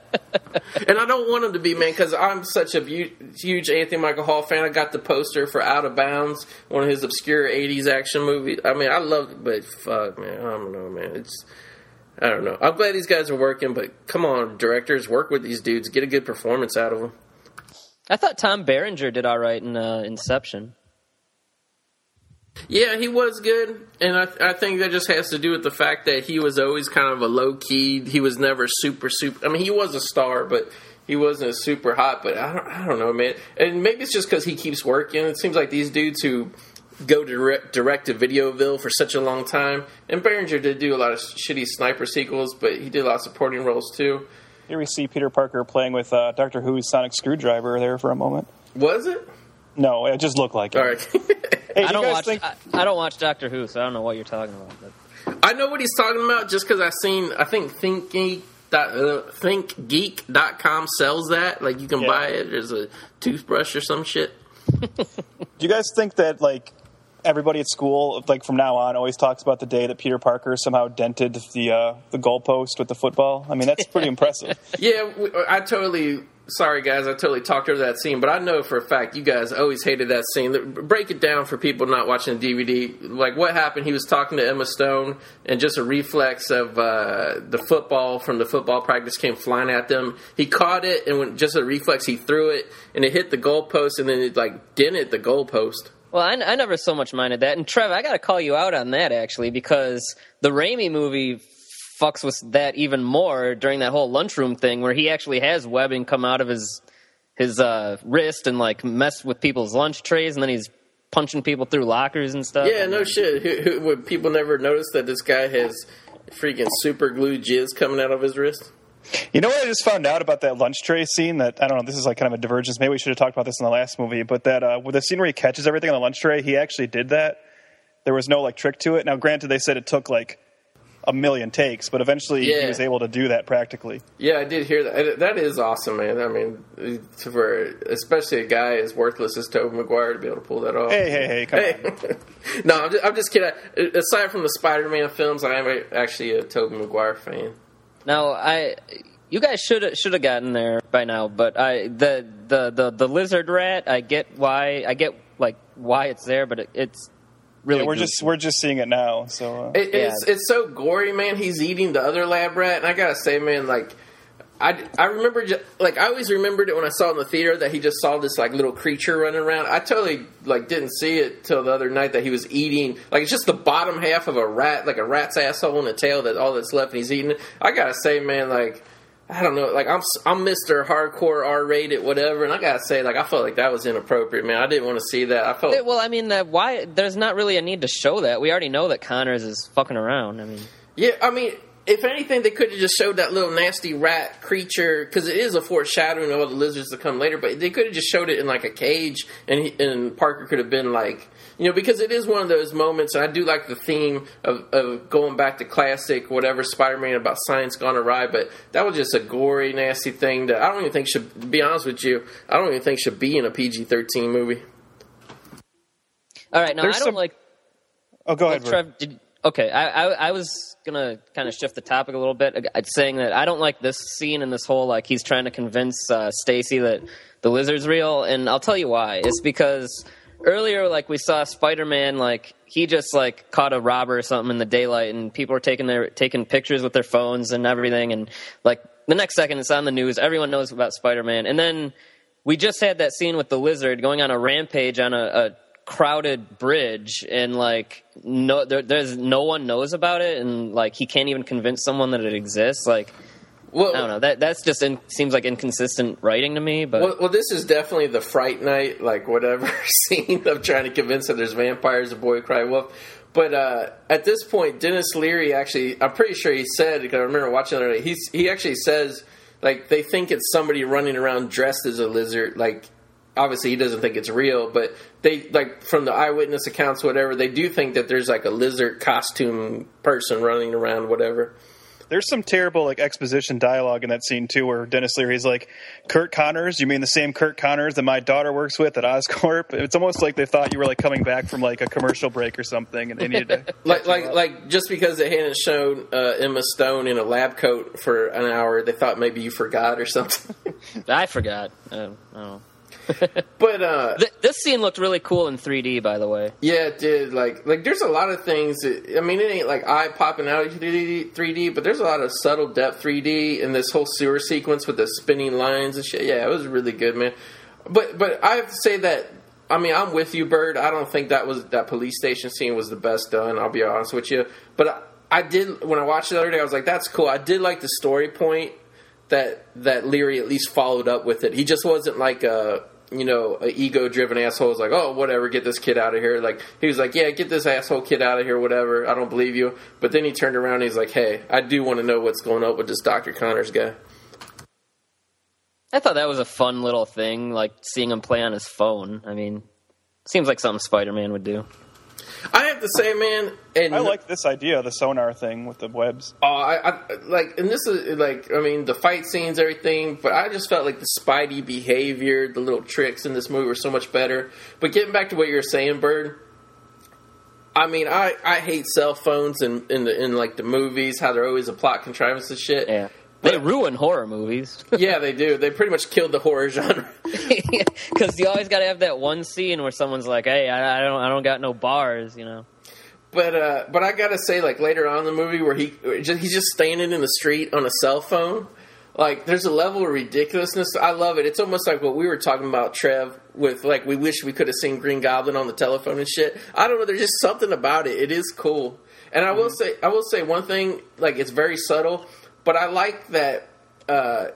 and I don't want him to be, man, because I'm such a bu- huge Anthony Michael Hall fan. I got the poster for Out of Bounds, one of his obscure '80s action movies. I mean, I love it, but fuck, man, I don't know, man. It's I don't know. I'm glad these guys are working, but come on, directors, work with these dudes, get a good performance out of them. I thought Tom Berenger did all right in uh, Inception. Yeah, he was good, and I, I think that just has to do with the fact that he was always kind of a low key. He was never super super. I mean, he was a star, but he wasn't super hot. But I don't, I don't know, man. And maybe it's just because he keeps working. It seems like these dudes who go direct, direct to Videoville for such a long time. And Berenger did do a lot of shitty sniper sequels, but he did a lot of supporting roles too. Here we see Peter Parker playing with uh, Doctor Who's sonic screwdriver there for a moment. Was it? No, it just looked like it. All right. Hey, I don't watch. think- I, I don't watch Doctor Who, so I don't know what you're talking about. But. I know what he's talking about just because I've seen. I think ThinkGeek. Dot, uh, thinkgeek.com sells that like you can Yeah. buy it there's a toothbrush or some shit Do you guys think that like everybody at school, like from now on, always talks about the day that Peter Parker somehow dented the uh, the goalpost with the football? I mean, that's pretty impressive. yeah i totally sorry guys i totally talked over that scene but i know for a fact you guys always hated that scene. Break it down for people not watching the dvd like what happened? He was talking to emma stone and just a reflex of uh, the football from the football practice came flying at them. He caught it and when just a reflex he threw it and it hit the goalpost and then it like dented the goalpost Well, I, I never so much minded that. And Trev, I got to call you out on that actually because the Raimi movie fucks with that even more during that whole lunchroom thing where he actually has webbing come out of his his uh, wrist and like mess with people's lunch trays, and then he's punching people through lockers and stuff. Yeah, no shit. Would people never notice that this guy has freaking super glue jizz coming out of his wrist? You know what I just found out about that lunch tray scene? That I don't know. This is like kind of a divergence. Maybe we should have talked about this in the last movie. But that uh, with the scene where he catches everything on the lunch tray, he actually did that. There was no like trick to it. Now, granted, they said it took like a million takes, but eventually Yeah. he was able to do that practically. Yeah, I did hear that. That is awesome, man. I mean, for especially a guy as worthless as Tobey Maguire to be able to pull that off. Hey, hey, hey, come on. No, I'm just, I'm just kidding. Aside from the Spider-Man films, I am actually a Tobey Maguire fan. Now, I you guys should should have gotten there by now, but I the, the the the lizard rat. I get why I get like why it's there, but it, it's really Yeah, we're goofy. just we're just seeing it now. So uh, It, it's Yeah. it's so gory, man. He's eating the other lab rat, and I gotta say, man, like. I, I remember ju- like I always remembered it when I saw it in the theater that he just saw this like little creature running around. I totally like didn't see it till the other night that he was eating like it's just the bottom half of a rat like a rat's asshole and a tail that all that's left and he's eating it. I gotta say, man, like I don't know, like I'm I'm Mister Hardcore R rated whatever, and I gotta say, like I felt like that was inappropriate, man. I didn't want to see that. I felt well, I mean, uh, why? There's not really a need to show that. We already know that Connors is fucking around. I mean, Yeah, I mean, if anything, they could have just showed that little nasty rat creature because it is a foreshadowing of all the lizards that come later. But they could have just showed it in like a cage, and he, and Parker could have been like, you know, because it is one of those moments. And I do like the theme of, of going back to classic whatever Spider-Man about science gone awry. But that was just a gory, nasty thing that I don't even think should. Be honest with you, I don't even think should be in a PG-13 movie. all right. Now There's I don't some- like. oh, go Well, ahead. Vern. Trev, did, okay, I, I I was gonna kind of shift the topic a little bit, uh, saying that I don't like this scene and this whole like he's trying to convince uh, Stacy that the lizard's real, and I'll tell you why. It's because earlier, like we saw Spider-Man, like he just like caught a robber or something in the daylight, and people are taking their taking pictures with their phones and everything, and like the next second it's on the news, everyone knows about Spider-Man, and then we just had that scene with the lizard going on a rampage on a, a crowded bridge and like no there, there's no one knows about it and like he can't even convince someone that it exists like Well, i don't know that that's just in, seems like inconsistent writing to me but Well, well, this is definitely the Fright Night, like whatever scene of trying to convince that there's vampires, a boy cry wolf. But uh, at this point, Denis Leary actually, I'm pretty sure he said because I remember watching the other day. He's he actually says like they think it's somebody running around dressed as a lizard. Like obviously he doesn't think it's real, but they like from the eyewitness accounts, whatever. They do think that there's like a lizard costume person running around, whatever. There's some terrible like exposition dialogue in that scene too, where Denis Leary's like, "Curt Connors, you mean the same Curt Connors that my daughter works with at Oscorp?" It's almost like they thought you were like coming back from like a commercial break or something, and they needed to. like like like just because they hadn't shown uh, Emma Stone in a lab coat for an hour, they thought maybe you forgot or something. i forgot uh, I don't know. but uh, Th- this scene looked really cool in 3d by the way yeah, it did. Like like there's a lot of things. That, I mean, it ain't like eye popping out 3D, 3D, but there's a lot of subtle depth 3D in this whole sewer sequence with the spinning lines and shit. Yeah, it was really good, man. But but I have to say that. I mean, I'm with you, Byrd. I don't think that was that police station scene was the best done. I'll be honest with you, but I, I did when I watched it the other day. I was like, "That's cool." I did like the story point that that Leary at least followed up with it. He just wasn't like a you know a ego driven asshole. Was like, oh whatever, get this kid out of here. Like he was like, yeah, get this asshole kid out of here, whatever. I don't believe you. But then he turned around and he's like, hey, I do want to know what's going on with this Doctor Connors guy. i thought that was a fun little thing like seeing him play on his phone i mean seems like something spider-man would do I have to say, man, and I like this idea, the sonar thing with the webs. Oh, I, I like, and this is like, I mean, the fight scenes, everything, but I just felt like the Spidey behavior, the little tricks in this movie were so much better. But getting back to what you're saying, Byrd, I mean, I, I hate cell phones and in, the in like the movies, how they're always a plot contrivance and shit. yeah they ruin horror movies yeah, they do. They pretty much killed the horror genre. because you always got to have that one scene where someone's like hey I, I don't i don't got no bars you know But uh, but I gotta say, like later on in the movie where he he's just standing in the street on a cell phone, like there's a level of ridiculousness. I love it. It's almost like what we were talking about, Trev, with like we wish we could have seen Green Goblin on the telephone and shit. I don't know. There's just something about it. It is cool. And I will say, I will say one thing. Like it's very subtle, but I like that. Uh,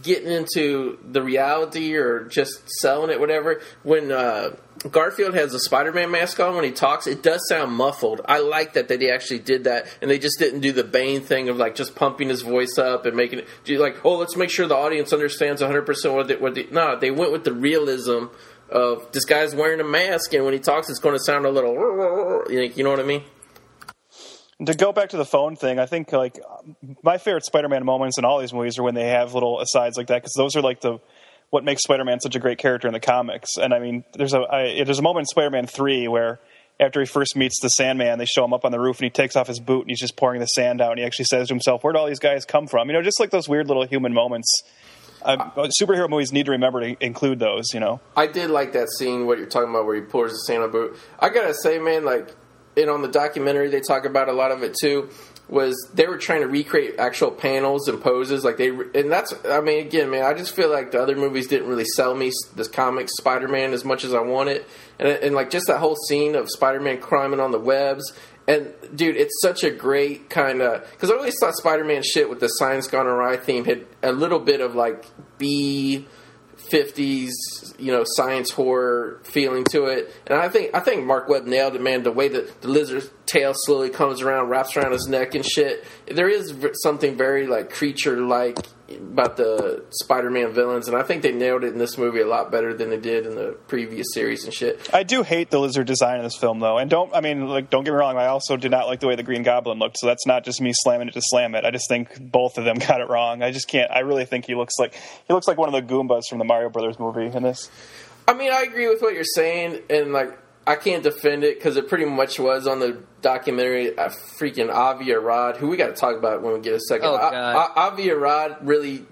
getting into the reality or just selling it, whatever. When uh, Garfield has a Spider-Man mask on when he talks, it does sound muffled. I like that that he actually did that, and they just didn't do the Bane thing of like just pumping his voice up and making it like, oh, let's make sure the audience understands 100 percent what they. No, they went with the realism of this guy's wearing a mask, and when he talks, it's going to sound a little. You know what I mean? To go back to the phone thing, I think like my favorite Spider-Man moments in all these movies are when they have little asides like that because those are like the what makes Spider-Man such a great character in the comics. And I mean, there's a I, there's a moment in Spider-Man three where after he first meets the Sandman, they show him up on the roof and he takes off his boot and he's just pouring the sand out and he actually says to himself, "Where do all these guys come from?" You know, just like those weird little human moments. Uh, superhero movies need to remember to include those. You know, I did like that scene. What you're talking about, where he pours the sand on boot. I gotta say, man, like, and on the documentary they talk about a lot of it too was they were trying to recreate actual panels and poses like they and that's i mean again man i just feel like the other movies didn't really sell me this comic spider-man as much as i wanted. And, and like just that whole scene of spider-man climbing on the webs. And dude it's such a great kind of because i always thought spider-man shit with the science gone awry theme had a little bit of like b 50s, you know, science horror feeling to it. And I think I think Marc Webb nailed it, man. The way that the lizard's tail slowly comes around, wraps around his neck and shit. There is something very like creature like about the Spider-Man villains, and I think they nailed it in this movie a lot better than they did in the previous series and shit. I do hate the lizard design in this film, though, and don't I mean like don't get me wrong. I also did not like the way the Green Goblin looked, so that's not just me slamming it to slam it. I just think both of them got it wrong. I just can't. I really think he looks like he looks like one of the Goombas from the Mario Brothers movie in this. I mean, I agree with what you're saying, and like I can't defend it because it pretty much was on the documentary. A freaking Avi Arad, who we got to talk about when we get a second. Oh, God. Avi Arad really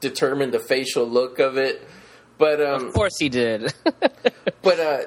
determined the facial look of it, but um, of course he did. but uh,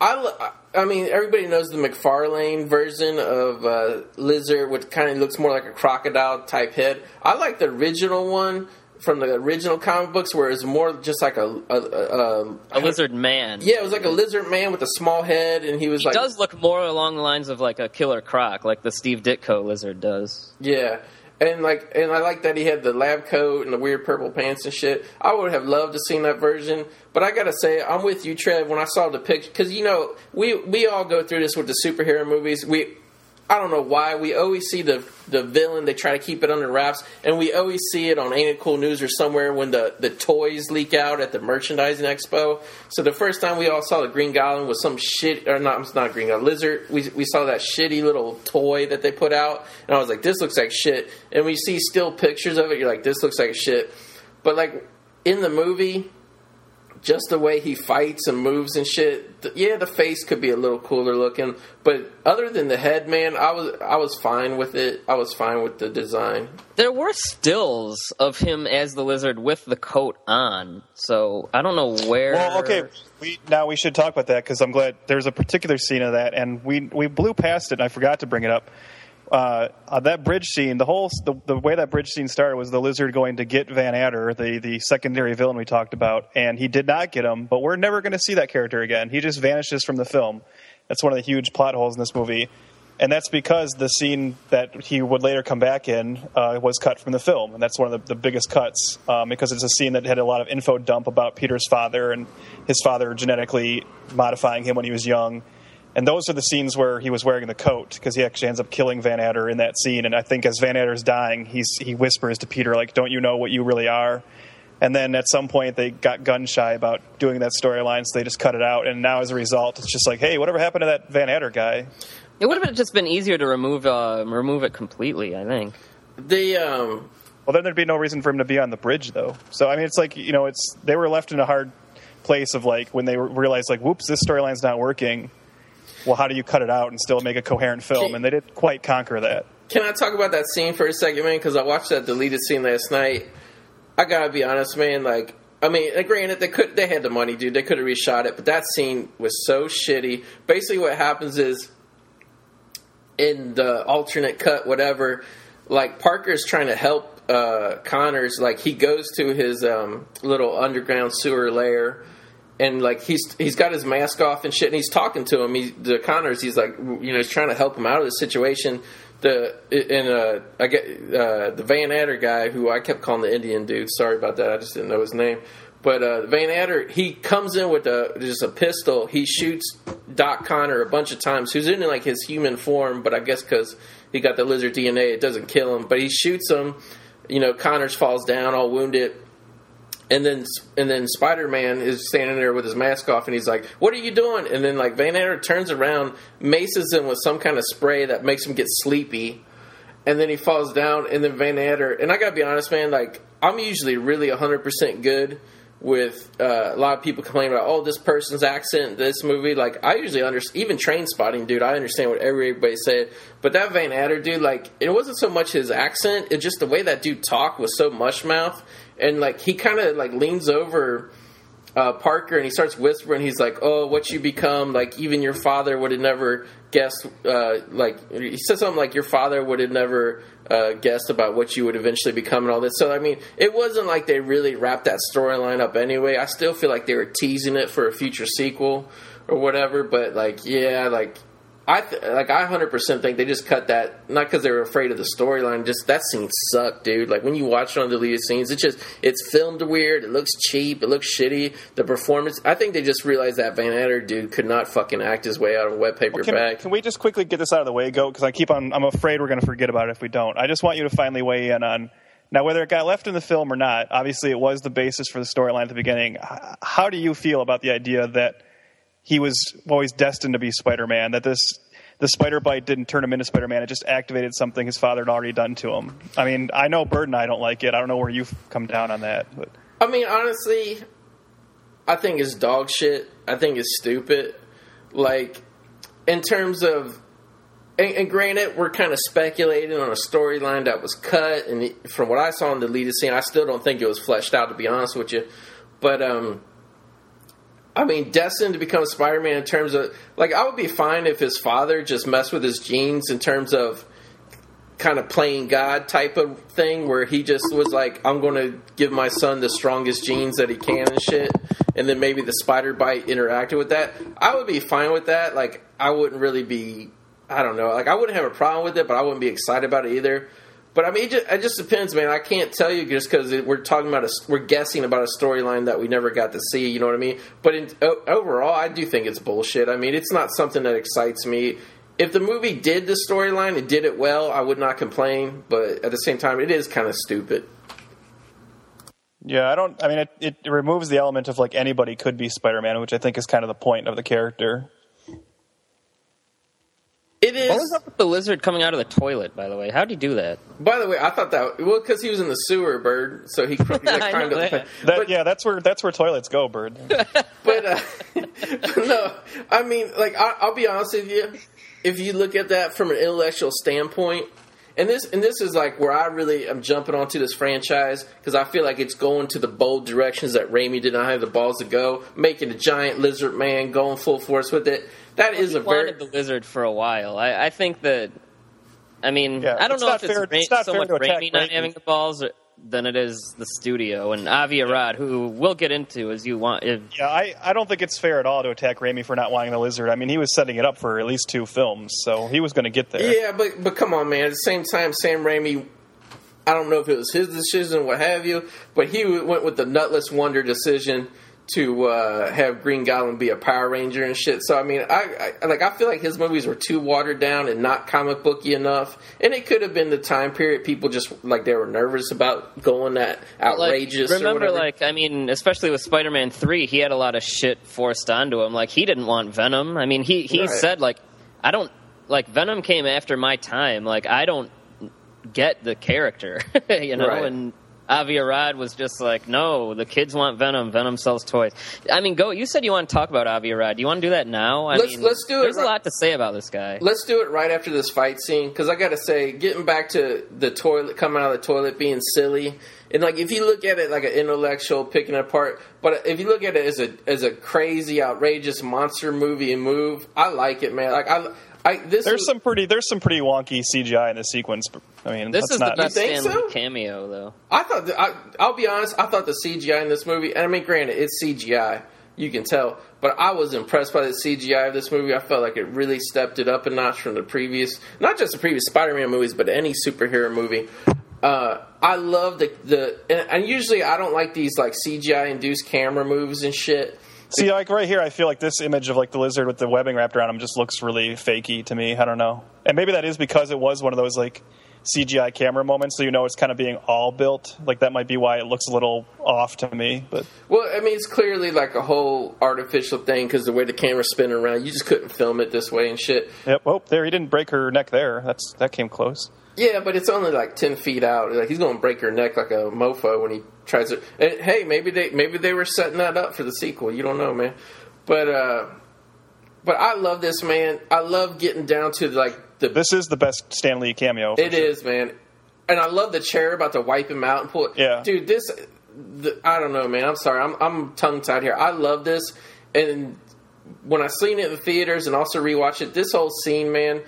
I, I mean, everybody knows the McFarlane version of uh, Lizard, which kind of looks more like a crocodile type head. I like the original one from the original comic books, where it's more just like a a, a, a lizard man. Yeah, it was like a lizard man with a small head, and he was he like does look more along the lines of like a killer croc, like the Steve Ditko lizard does. Yeah. And like, and I like that he had the lab coat and the weird purple pants and shit. I would have loved to seen that version, but I gotta say, I'm with you, Trev. When I saw the picture, because you know, we we all go through this with the superhero movies. We I don't know why we always see the the villain. They try to keep it under wraps, and we always see it on Ain't It Cool News or somewhere when the the toys leak out at the merchandising expo. So the first time we all saw the Green Goblin was some shit, or not, it's not Green Goblin, Lizard. We we saw that shitty little toy that they put out, and I was like, this looks like shit. And we see still pictures of it. You're like, this looks like shit. But like in the movie, just the way he fights and moves and shit. th- Yeah, the face could be a little cooler looking, but other than the head, man, I was I was fine with it. I was fine with the design. There were stills of him as the lizard with the coat on, so I don't know where. Well, okay, we now we should talk about that because I'm glad there's a particular scene of that, and we we blew past it, and I forgot to bring it up. Uh, uh, that bridge scene, the whole the, the way that bridge scene started was the lizard going to get Van Adder, the the secondary villain we talked about, and he did not get him. But we're never going to see that character again. He just vanishes from the film. That's one of the huge plot holes in this movie, and that's because the scene that he would later come back in uh, was cut from the film, and that's one of the, the biggest cuts um, because it's a scene that had a lot of info dump about Peter's father and his father genetically modifying him when he was young. And those are the scenes where he was wearing the coat because he actually ends up killing Van Adder in that scene. And I think as Van Adder's dying, he's he whispers to Peter like, "Don't you know what you really are?" And then at some point they got gun shy about doing that storyline, so they just cut it out. And now as a result, it's just like, "Hey, whatever happened to that Van Adder guy?" it would have just been easier to remove uh, remove it completely. I think. The um, Well, then there'd be no reason for him to be on the bridge, though. So I mean, it's like you know, it's they were left in a hard place of like when they realized like, "Whoops, this storyline's not working." Well, how do you cut it out and still make a coherent film? And they didn't quite conquer that. Can I talk about that scene for a second, man? Because I watched that deleted scene last night. I gotta be honest, man. Like, I mean, granted, they could they had the money, dude. They could have reshot it, but that scene was so shitty. Basically, what happens is in the alternate cut, whatever. Like Parker's trying to help uh, Connors. Like he goes to his um, little underground sewer lair and like he's he's got his mask off and shit, and he's talking to him. He the Connors, he's like you know he's trying to help him out of the situation. The and uh, I get uh, the Van Adder guy who I kept calling the Indian dude. Sorry about that. I just didn't know his name. But uh, Van Adder, he comes in with a just a pistol. He shoots Doc Connor a bunch of times. Who's in like his human form, but I guess because he got the lizard DNA, it doesn't kill him. But he shoots him. You know, Connors falls down, all wounded and then and then Spider Man is standing there with his mask off, and he's like, "What are you doing?" And then like Van Adder turns around, maces him with some kind of spray that makes him get sleepy, and then he falls down, and then Van Adder. And I gotta be honest, man, like I'm usually really 100 percent good with uh, a lot of people complaining about oh this person's accent this movie like i usually understand even Trainspotting, dude i understand what everybody said but that van adder dude like it wasn't so much his accent it's just the way that dude talked was so mush mouth and like he kind of like leans over uh, Parker and he starts whispering. He's like, "Oh, what you become? Like even your father would have never guessed. Uh, like he said something like your father would have never uh, guessed about what you would eventually become and all this." So I mean, it wasn't like they really wrapped that storyline up anyway. I still feel like they were teasing it for a future sequel or whatever. But like, yeah, like I th- like I hundred percent think they just cut that not because they were afraid of the storyline. Just that scene sucked, dude. Like when you watch it on the deleted scenes, it's just it's filmed weird. It looks cheap. It looks shitty. The performance. I think they just realized that Van Adder dude could not fucking act his way out of a wet paper Well, can, bag. can we just quickly get this out of the way, go? Because I keep on. I'm afraid we're going to forget about it if we don't. I just want you to finally weigh in on now whether it got left in the film or not. Obviously, it was the basis for the storyline at the beginning. How do you feel about the idea that he was always destined to be Spider-Man? That this the spider bite didn't turn him into Spider-Man. It just activated something his father had already done to him. I mean, I know Byrd and I don't like it. I don't know where you've come down on that, but I mean, honestly, I think it's dog shit. I think it's stupid. Like, in terms of, and, and granted, we're kind of speculating on a storyline that was cut, and from what I saw in the deleted scene, I still don't think it was fleshed out. To be honest with you, but um, I mean, destined to become Spider-Man in terms of like, I would be fine if his father just messed with his genes in terms of kind of playing God type of thing where he just was like, I'm going to give my son the strongest genes that he can and shit. And then maybe the spider bite interacted with that. I would be fine with that. Like, I wouldn't really be, I don't know, like, I wouldn't have a problem with it, but I wouldn't be excited about it either. But I mean, it just, it just depends, man. I can't tell you just because we're talking about a, we're guessing about a storyline that we never got to see. You know what I mean? But in, o- overall, I do think it's bullshit. I mean, it's not something that excites me. If the movie did the storyline and did it well, I would not complain. But at the same time, it is kind of stupid. Yeah, I don't. I mean, it, it removes the element of like anybody could be Spider-Man, which I think is kind of the point of the character. It is. What was up with the lizard coming out of the toilet? By the way, how'd he do that? By the way, I thought that well because he was in the sewer, Byrd. So he, he like, I climbed know up. that. That, But- yeah, that's where that's where toilets go, Byrd. But uh, no, I mean, like I, I'll be honest with you. If you look at that from an intellectual standpoint, and this and this is like where I really am jumping onto this franchise because I feel like it's going to the bold directions that Raimi did not have the balls to go, making a giant lizard man going full force with it. That is a very wanted the lizard for a while. I, I think that. I mean, Yeah, I don't know not if it's, fair- Ra- it's not so fair much to attack Raimi not having the balls or- than it is the studio and Avi Arad, who we'll get into as you want. If, Yeah, I, I don't think it's fair at all to attack Raimi for not wanting the lizard. I mean, he was setting it up for at least two films, so he was going to get there. Yeah, but but come on, man. At the same time, Sam Raimi. I don't know if it was his decision, what have you, but he went with the nutless wonder decision to uh, have Green Goblin be a Power Ranger and shit. So I mean, I, I like I feel like his movies were too watered down and not comic booky enough. And it could have been the time period people just like they were nervous about going that outrageous. Like, remember, like I mean, especially with Spider-Man three, he had a lot of shit forced onto him. Like he didn't want Venom. I mean, he he Right. said like, I don't like Venom came after my time. Like I don't get the character, you know. Right. And Avi Arad was just like, no, the kids want Venom. Venom sells toys. I mean, go. You said you want to talk about Avi Arad. Do you want to do that now? I Let's- mean, let's do it There's right- a lot to say about this guy. Let's do it right after this fight scene because I got to say, getting back to the toilet, coming out of the toilet being silly, and like if you look at it like an intellectual picking it apart, but if you look at it as a as a crazy, outrageous monster movie and move, I like it, man. Like I, I this There's was- some pretty there's some pretty wonky CGI in this sequence. I mean, This that's is not, the best think Stan so? Cameo, though. I thought that, I, I'll be honest, I thought the CGI in this movie, and I mean, granted, it's CGI, you can tell, but I was impressed by the CGI of this movie. I felt like it really stepped it up a notch from the previous, not just the previous Spider-Man movies, but any superhero movie. Uh, I love the the, and, and usually I don't like these like CGI induced camera moves and shit. See, like right here, I feel like this image of like the lizard with the webbing wrapped around him just looks really fakey to me. I don't know, and maybe that is because it was one of those like CGI camera moments, so you know it's kind of being all built. Like that might be why it looks a little off to me. But Well, I mean, it's clearly like a whole artificial thing because the way the camera's spinning around, you just couldn't film it this way and shit. yep. Oh, there he didn't break her neck there. That's that came close. Yeah, but it's only like ten feet out. Like he's going to break her neck like a mofo when he tries to. And, hey, maybe they maybe they were setting that up for the sequel. You don't know, man. But uh, but I love this man. I love getting down to like the. This is the best Stan Lee cameo. It sure. is, man. And I love the chair about to wipe him out and pull it. Yeah. dude, this. The, I don't know, man. I'm sorry. I'm I'm tongue tied here. I love this, and when I seen it in the theaters and also rewatched it, this whole scene, man,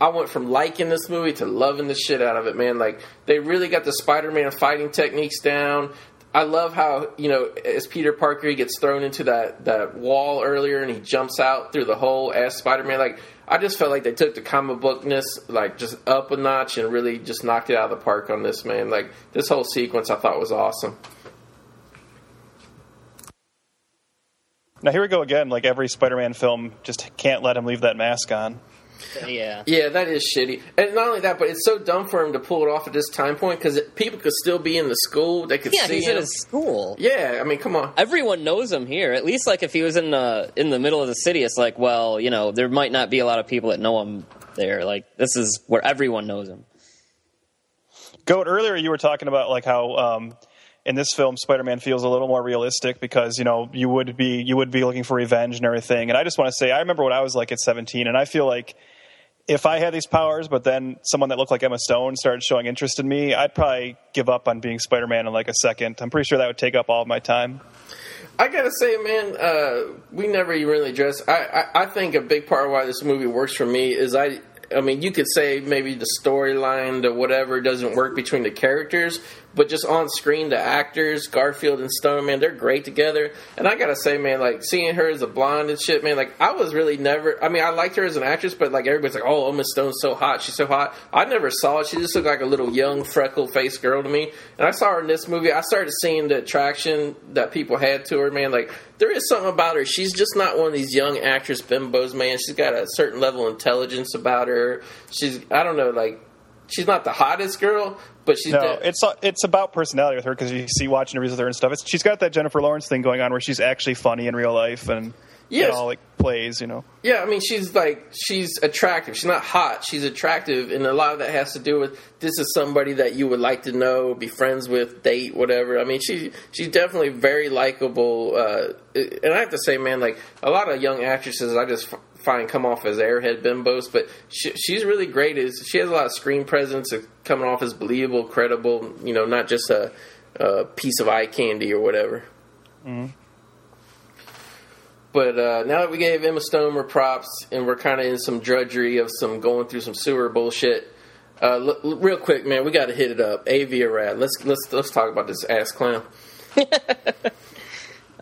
I went from liking this movie to loving the shit out of it, man. Like they really got the Spider-Man fighting techniques down. I love how you know as Peter Parker he gets thrown into that that wall earlier and he jumps out through the hole as Spider-Man. Like I just felt like they took the comic bookness like just up a notch and really just knocked it out of the park on this man. Like this whole sequence I thought was awesome. Now here we go again. Like every Spider-Man film, just can't let him leave that mask on. Yeah. Yeah, that is shitty. And not only that, but it's so dumb for him to pull it off at this time point because people could still be in the school. They could Yeah, see he's him. at his school. Yeah, I mean, come on. Everyone knows him here. At least, like if he was in the in the middle of the city, it's like, well, you know, there might not be a lot of people that know him there. Like this is where everyone knows him. Goat, earlier you were talking about like how um, in this film Spider-Man feels a little more realistic because you know you would be you would be looking for revenge and everything. And I just want to say I remember what I was like at 17, and I feel like if I had these powers, but then someone that looked like Emma Stone started showing interest in me, I'd probably give up on being Spider-Man in like a second. I'm pretty sure that would take up all of my time. I gotta say, man, uh, we never really addressed. I, I I think a big part of why this movie works for me is I. I mean, you could say maybe the storyline, the whatever, doesn't work between the characters, but just on screen, the actors, Garfield and Stone, man, they're great together. And I gotta say, man, like seeing her as a blonde and shit, man, like I was really never. I mean, I liked her as an actress, but like everybody's like, oh, Emma Stone's so hot, she's so hot. I never saw it. She just looked like a little young, freckle faced girl to me. And I saw her in this movie. I started seeing the attraction that people had to her, man. Like there is something about her. She's just not one of these young actress bimbos, man. She's got a certain level of intelligence about her. She's, I don't know, like she's not the hottest girl, but she's No, de- it's uh, it's about personality with her because you see watching interviews with her and stuff. It's, she's got that Jennifer Lawrence thing going on where she's actually funny in real life and Yes. it all like plays, you know. Yeah, I mean, she's like she's attractive. She's not hot. She's attractive, and a lot of that has to do with this is somebody that you would like to know, be friends with, date, whatever. I mean, she she's definitely very likable. Uh, and I have to say, man, like a lot of young actresses, I just find come off as airhead bimbos, but she, she's really great. Is she has a lot of screen presence, of coming off as believable, credible. You know, not just a, a piece of eye candy or whatever. But uh, now that we gave Emma Stone her props and we're kind of in some drudgery of some going through some sewer bullshit, uh, l- l- real quick, man, we got to hit it up. Avi Arad. Let's let's let's talk about this ass clown.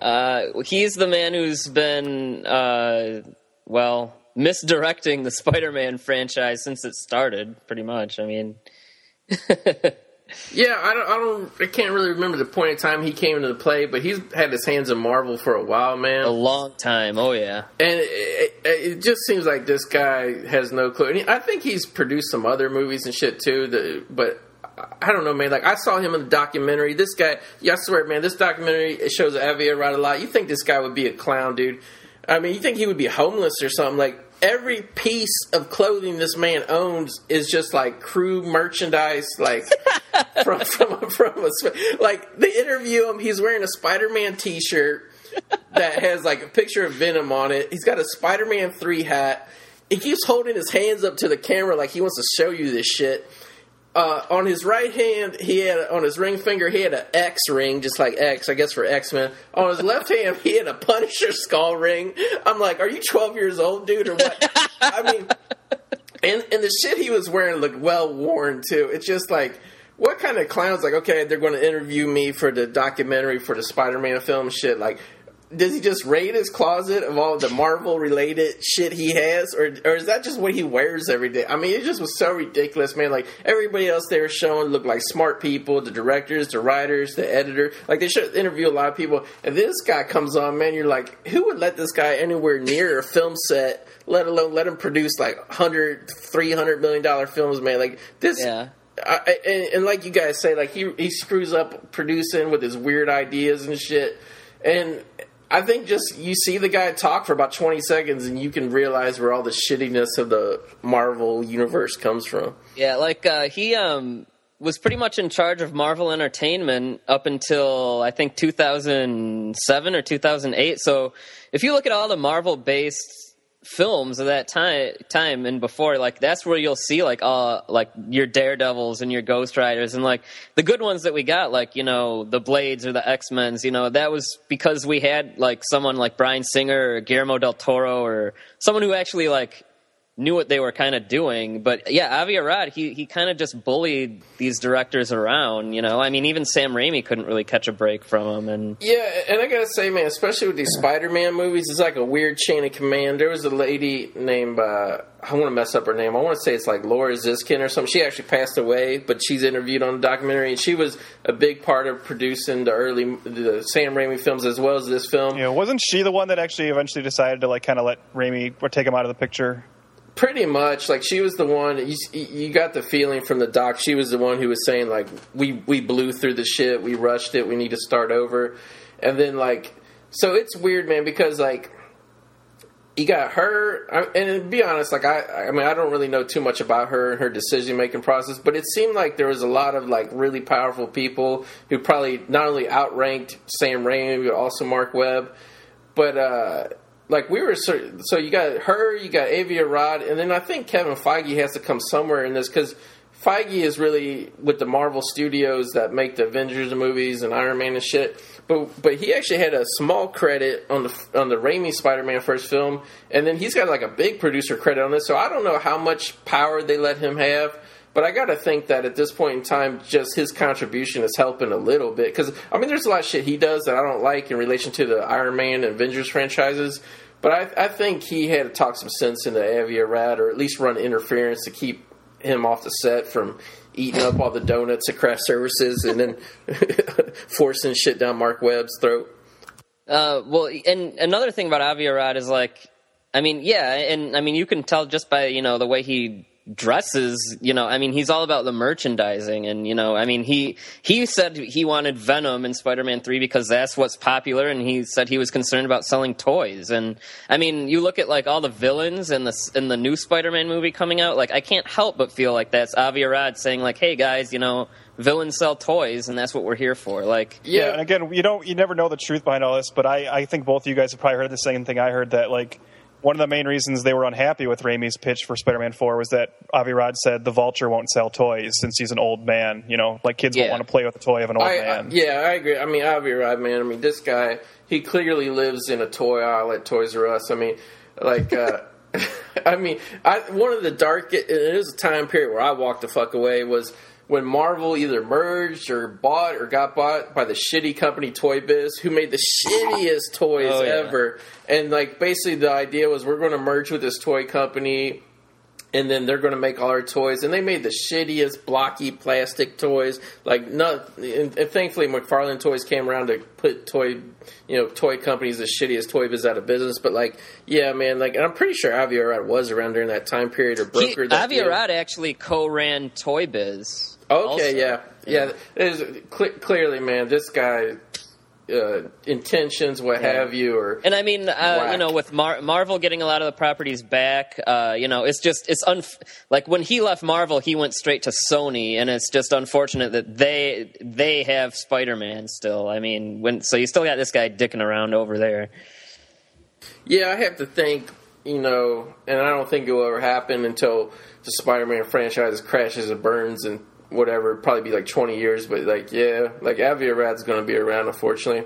Uh, he's the man who's been, uh, well, misdirecting the Spider-Man franchise since it started. Pretty much. I mean, Yeah, I don't, I don't, I can't really remember the point in time he came into the play, but he's had his hands in Marvel for a while, man. a long time. Oh yeah. and it, it, it just seems like this guy has no clue. And he, I think he's produced some other movies and shit too. That, but I don't know, man. Like I saw him in the documentary. This guy, yeah, I swear, man, this documentary it shows Avi Arad a lot. You think this guy would be a clown, dude? I mean, you think he would be homeless or something? Like every piece of clothing this man owns is just like crew merchandise, like. from from from a, like they interview him. He's wearing a Spider-Man T-shirt that has like a picture of Venom on it. He's got a Spider-Man three hat. He keeps holding his hands up to the camera like he wants to show you this shit. Uh, on his right hand, he had on his ring finger he had an X ring, just like X, I guess for X Men. On his left hand, he had a Punisher skull ring. I'm like, are you 12 years old, dude, or what? I mean, and and the shit he was wearing looked well worn too. It's just like what kind of clowns like okay they're going to interview me for the documentary for the Spider-Man film shit like does he just raid his closet of all the Marvel related shit he has or or is that just what he wears every day? I mean it just was so ridiculous man like everybody else they were showing looked like smart people the directors the writers the editor like they should interview a lot of people and this guy comes on man you're like who would let this guy anywhere near a film set let alone let him produce like 100 300 million dollar films man like this Yeah. I, and, and like you guys say, like he he screws up producing with his weird ideas and shit. And I think just you see the guy talk for about twenty seconds, and you can realize where all the shittiness of the Marvel universe comes from. Yeah, like uh, he um was pretty much in charge of Marvel Entertainment up until I think 2007 or 2008. So if you look at all the Marvel based films of that time time and before like that's where you'll see like uh like your daredevils and your ghost riders and like the good ones that we got like you know the blades or the x-men's you know that was because we had like someone like bryan singer or guillermo del toro or someone who actually like knew what they were kind of doing. But yeah, Avi Arad, he he kind of just bullied these directors around. You know, I mean, even Sam Raimi couldn't really catch a break from him. And yeah, and I gotta say, man, especially with these Spider-Man movies, it's like a weird chain of command. There was a lady named uh, I want to mess up her name. I want to say it's like Laura Ziskin or something. She actually passed away, but she's interviewed on the documentary, and she was a big part of producing the early the Sam Raimi films as well as this film. Yeah, wasn't she the one that actually eventually decided to like kind of let Raimi or take him out of the picture? Pretty much, like she was the one. You, you got the feeling from the doc. She was the one who was saying like, "We we blew through the shit. We rushed it. We need to start over." And then like, so it's weird, man, because like, you got her. And to be honest, like I, I mean, I don't really know too much about her and her decision making process, but it seemed like there was a lot of like really powerful people who probably not only outranked Sam Raimi, but also Marc Webb. But uh, like we were so you got her, you got Avi Arad, and then I think Kevin Feige has to come somewhere in this because Feige is really with the Marvel Studios that make the Avengers movies and Iron Man and shit. But but he actually had a small credit on the on the Raimi Spider-Man first film, and then he's got like a big producer credit on this. So I don't know how much power they let him have. But I got to think that at this point in time, just his contribution is helping a little bit. Because, I mean, there's a lot of shit he does that I don't like in relation to the Iron Man and Avengers franchises. But I, I think he had to talk some sense into Avi Arad, or at least run interference to keep him off the set from eating up all the donuts at craft services and then forcing shit down Marc Webb's throat. Uh, well, and another thing about Avi Arad is like, I mean, yeah, and I mean, you can tell just by you know the way he dresses you know i mean he's all about the merchandising and you know i mean he he said he wanted venom in spider-man 3 because that's what's popular and he said he was concerned about selling toys. And i mean you look at like all the villains in the in the new spider-man movie coming out like i can't help but feel like that's avi arad saying like hey guys you know villains sell toys and that's what we're here for. Like yeah, yeah and again you don't you never know the truth behind all this but i i think both of you guys have probably heard the same thing i heard that like one of the main reasons they were unhappy with Raimi's pitch for Spider-Man 4 was that Avi Arad said the Vulture won't sell toys since he's an old man. You know, like kids yeah. won't want to play with a toy of an old I, man. I, yeah, I agree. I mean, Avi Arad, man. I mean, this guy, he clearly lives in a toy aisle at Toys R Us. I mean, like. Uh, I mean, I, one of the dark. It is a time period where I walked the fuck away. Was when Marvel either merged or bought or got bought by the shitty company Toy Biz, who made the shittiest toys oh, yeah. ever. And like basically the idea was we're going to merge with this toy company and then they're going to make all our toys. And they made the shittiest blocky plastic toys. Like not, and, and, thankfully McFarlane Toys came around to put toy, you know, toy companies the shittiest toy biz out of business. But like, yeah, man, like I'm pretty sure Avi Arad was around during that time period or brokered. He, Avi Arad actually co-ran Toy Biz. Okay, also. yeah, yeah. Cl- clearly, man, this guy uh, intentions, what yeah. have you, or and I mean, uh, you know, with Mar- Marvel getting a lot of the properties back, uh, you know, it's just it's unf- like when he left Marvel, he went straight to Sony, and it's just unfortunate that they they have Spider Man still. I mean, when so you still got this guy dicking around over there. Yeah, I have to think, you know, and I don't think it will ever happen until the Spider Man franchise crashes and burns and whatever, probably be like 20 years, but like, yeah, like Avi Arad's going to be around, unfortunately.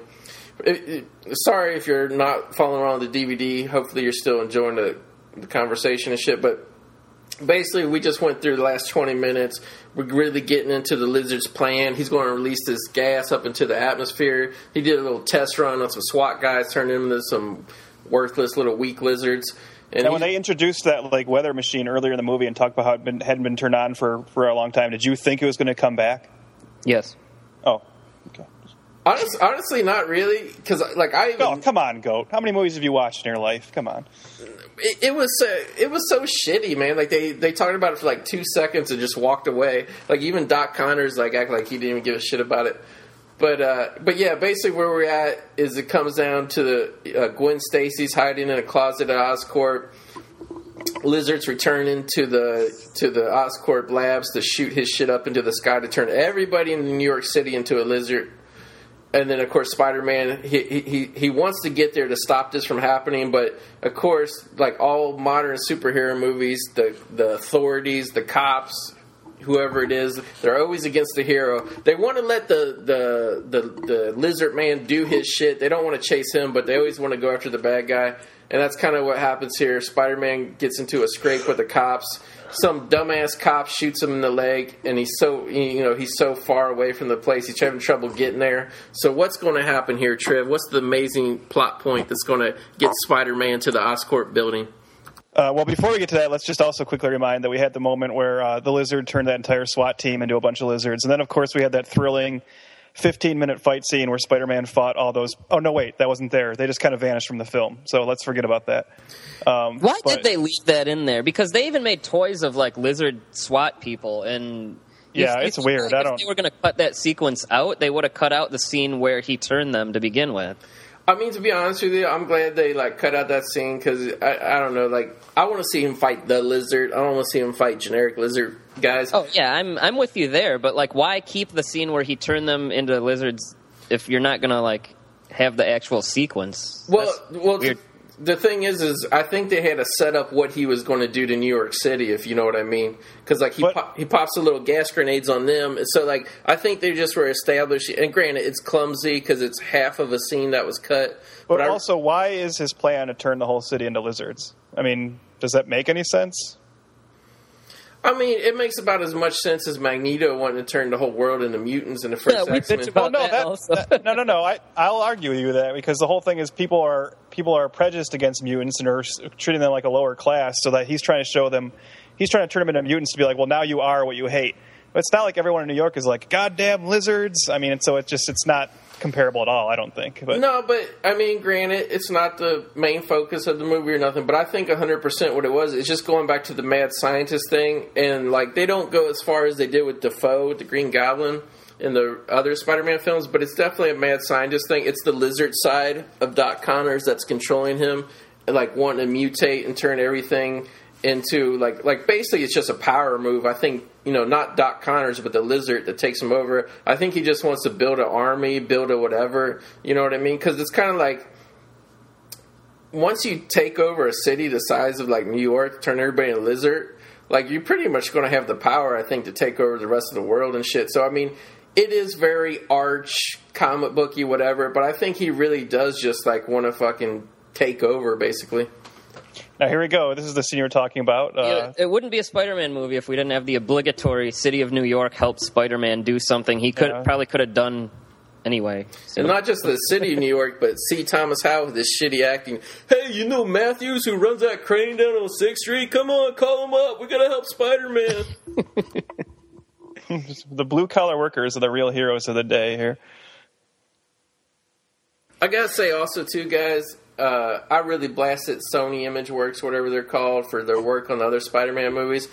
It, it, sorry if you're not following around the DVD. Hopefully, you're still enjoying the, the conversation and shit. But basically, we just went through the last 20 minutes. We're really getting into the lizard's plan. He's going to release this gas up into the atmosphere. He did a little test run on some SWAT guys, turned them into some worthless little weak lizards. And, and when they introduced that like weather machine earlier in the movie and talked about how it been, hadn't been turned on for, for a long time, did you think it was going to come back? Yes. Oh, okay. Honest, honestly, not really, because like I even, Oh, come on, goat. How many movies have you watched in your life? Come on. it, it was so, it was so shitty, man. Like they they talked about it for like two seconds and just walked away. Like even Doc Connors like act like he didn't even give a shit about it. But uh, but yeah, basically where we're at is it comes down to the uh, Gwen Stacy's hiding in a closet at Oscorp. Lizard's returning to the to the Oscorp labs to shoot his shit up into the sky to turn everybody in New York City into a lizard. And then of course Spider Man he, he he wants to get there to stop this from happening, but of course like all modern superhero movies, the the authorities, the cops, whoever it is, they're always against the hero. They want to let the, the the the lizard man do his shit. They don't want to chase him, but they always want to go after the bad guy. And that's kind of what happens here. Spider Man gets into a scrape with the cops. Some dumbass cop shoots him in the leg, and he's so you know he's so far away from the place. He's having trouble getting there. So what's going to happen here, Trev? What's the amazing plot point that's going to get Spider Man to the Oscorp building? Uh, well, before we get to that, let's just also quickly remind that we had the moment where uh, the lizard turned that entire SWAT team into a bunch of lizards, and then of course we had that thrilling 15 minute fight scene where Spider-Man fought all those. Oh no, wait, that wasn't there. They just kind of vanished from the film. So let's forget about that. Um, Why but- did they leave that in there? Because they even made toys of like lizard SWAT people, and Yeah, if- it's weird. I If don't- If they were going to cut that sequence out, they would have cut out the scene where he turned them to begin with. I mean, to be honest with you, I'm glad they like cut out that scene because I, I don't know, like I want to see him fight the lizard. I don't want to see him fight generic lizard guys. Oh yeah, I'm I'm with you there, but like, why keep the scene where he turned them into lizards if you're not going to like have the actual sequence? well, That's well, weird. The thing is, is I think they had to set up what he was going to do to New York City, if you know what I mean. Because like he But- pop, he pops a little gas grenades on them, so like I think they just were establishing. And granted, it's clumsy because it's half of a scene that was cut. But I- also, why is his plan to turn the whole city into lizards? I mean, does that make any sense? I mean, it makes about as much sense as Magneto wanting to turn the whole world into mutants in the first Yeah, we X Men. bitch about- no, that that, also. that- no, no, no. I, I'll argue with you with that because the whole thing is people are people are prejudiced against mutants and are treating them like a lower class. So that he's trying to show them, he's trying to turn them into mutants to be like, well, now you are what you hate. But it's not like everyone in New York is like goddamn lizards. I mean, and so it's just it's not comparable at all. I don't think. But No, but I mean, granted, it's not the main focus of the movie or nothing. But I think 100% what it was is just going back to the mad scientist thing, and like they don't go as far as they did with Dafoe, with the Green Goblin, in the other Spider-Man films. But it's definitely a mad scientist thing. It's the lizard side of Doc Connors that's controlling him, like wanting to mutate and turn everything into like like basically it's just a power move. I think you know not Doc Connors but the lizard that takes him over. I think he just wants to build an army, build a whatever. You know what I mean? Because it's kind of like once you take over a city the size of like New York, turn everybody into a lizard. Like you're pretty much going to have the power, I think, to take over the rest of the world and shit. So I mean, it is very arch comic booky, whatever. But I think he really does just like want to fucking take over, basically. Now here we go. This is the scene you're talking about. Uh, Yeah, it wouldn't be a Spider-Man movie if we didn't have the obligatory City of New York help Spider-Man do something he could Yeah. probably could have done anyway. So- And not just the city of New York, but C. Thomas Howell with this shitty acting. Hey, you know Matthews who runs that crane down on Sixth Street? Come on, call him up. We gotta help Spider Man. the blue collar workers are the real heroes of the day here. I gotta say also too, guys. Uh, I really blasted Sony ImageWorks, whatever they're called, for their work on the other Spider-Man movies.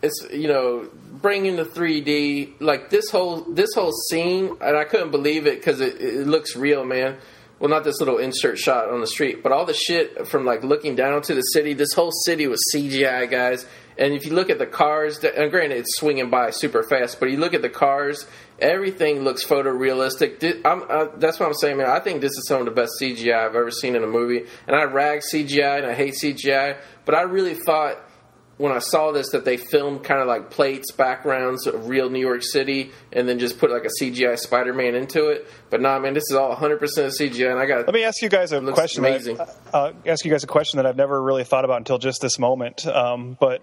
It's you know bringing the 3D like this whole this whole scene, and I couldn't believe it because it, it looks real, man. Well, not this little insert shot on the street, but all the shit from like looking down to the city. This whole city was CGI, guys. And if you look at the cars, and granted it's swinging by super fast, but you look at the cars, everything looks photorealistic. Uh, that's what I'm saying, man. I think this is some of the best CGI I've ever seen in a movie. And I rag CGI and I hate CGI, but I really thought when I saw this that they filmed kind of like plates, backgrounds of real New York City, and then just put like a CGI Spider-Man into it. But nah, man, this is all 100% CGI, and I got Let me ask you guys a question. that- amazing. uh, ask you guys a question that I've never really thought about until just this moment. Um, but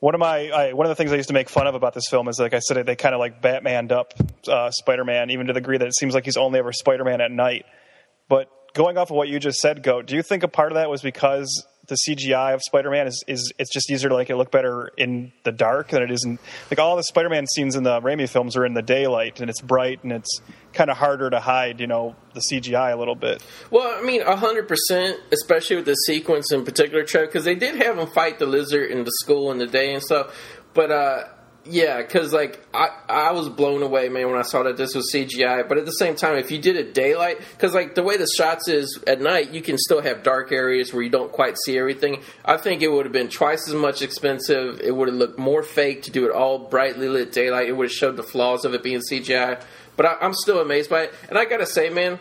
one of my I, one of the things I used to make fun of about this film is like I said they kind of like Batmaned up uh, Spider-Man even to the degree that it seems like he's only ever Spider-Man at night. But going off of what you just said, Goat, do you think a part of that was because the CGI of Spider-Man is, is it's just easier to like it look better in the dark than it is in like all the Spider-Man scenes in the Raimi films are in the daylight and it's bright and it's kind of harder to hide, you know, the CGI a little bit. Well, I mean, hundred percent, especially with the sequence in particular, Trev, because they did have him fight the lizard in the school in the day and stuff. But uh, yeah, because like I, I was blown away, man, when I saw that this was CGI. But at the same time, if you did it daylight, because like the way the shots is at night, you can still have dark areas where you don't quite see everything. I think it would have been twice as much expensive. It would have looked more fake to do it all brightly lit daylight. It would have showed the flaws of it being CGI. But I, I'm still amazed by it. And I gotta say, man,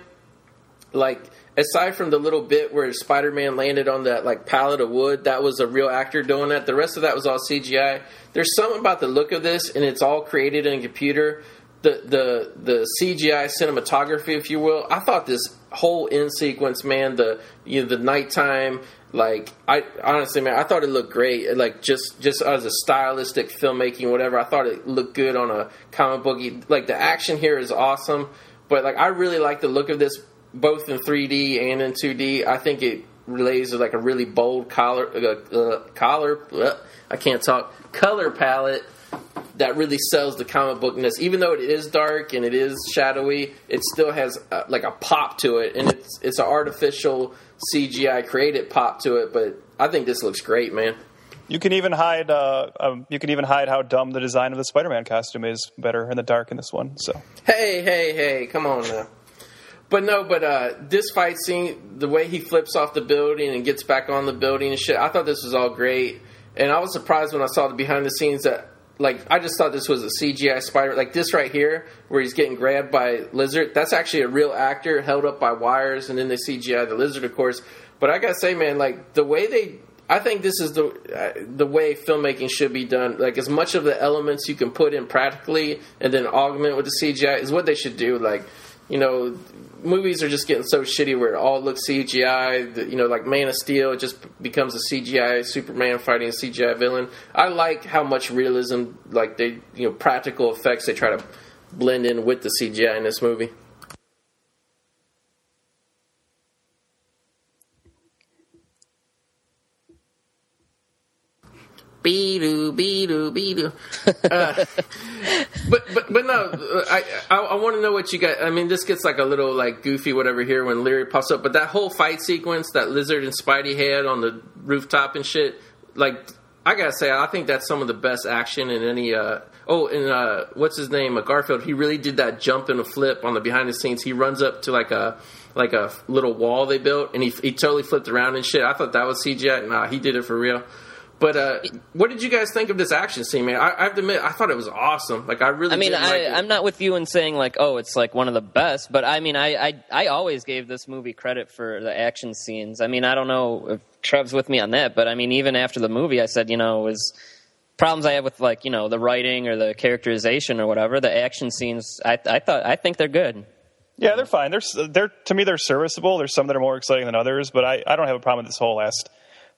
like aside from the little bit where Spider-Man landed on that like pallet of wood, that was a real actor doing that. The rest of that was all CGI. There's something about the look of this, and it's all created in a computer. The the the CGI cinematography, if you will. I thought this whole end sequence, man, the you know the nighttime, like I honestly, man, I thought it looked great. Like just just as a stylistic filmmaking, whatever. I thought it looked good on a comic booky. Like the action here is awesome, but like I really like the look of this both in 3D and in 2D. I think it relays like a really bold color, uh, uh, collar. Uh, I can't talk. Color palette that really sells the comic bookness. Even though it is dark and it is shadowy, it still has uh, like a pop to it, and it's it's an artificial CGI created pop to it. But I think this looks great, man. You can even hide. Uh, um, you can even hide how dumb the design of the Spider-Man costume is better in the dark in this one. So hey, hey, hey, come on now. But no, but uh, this fight scene, the way he flips off the building and gets back on the building and shit, I thought this was all great. And I was surprised when I saw the behind the scenes that, like, I just thought this was a CGI spider. Like this right here, where he's getting grabbed by Lizard, that's actually a real actor held up by wires, and then they CGI the Lizard, of course. But I gotta say, man, like the way they I think this is the uh, the way filmmaking should be done. Like as much of the elements you can put in practically and then augment with the CGI is what they should do. Like you know, movies are just getting so shitty where it all looks CGI. You know, like Man of Steel, it just becomes a CGI Superman fighting a CGI villain. I like how much realism, like they, you know, practical effects they try to blend in with the CGI in this movie. Be-doo, be-doo, be-doo. Uh, but but but no, I I, I want to know what you got. I mean, this gets like a little like goofy whatever here when Leary pops up. But that whole fight sequence that Lizard and Spidey had on the rooftop and shit, like I gotta say, I think that's some of the best action in any. Uh, oh, and uh, what's his name? Uh, Garfield. He really did that jump and a flip on the behind the scenes. He runs up to like a like a little wall they built, and he he totally flipped around and shit. I thought that was CGI. Nah, he did it for real. But uh, what did you guys think of this action scene, man? I, I, have to admit, I thought it was awesome. Like I really. I mean, I, I'm not with you in saying like, oh, it's like one of the best. But I mean, I, I I always gave this movie credit for the action scenes. I mean, I don't know if Trev's with me on that, but I mean, even after the movie, I said, you know, it was problems I have with like you know the writing or the characterization or whatever. The action scenes, I, I thought, I think they're good. Yeah, they're fine. They're they're to me they're serviceable. There's some that are more exciting than others, but I, I don't have a problem with this whole last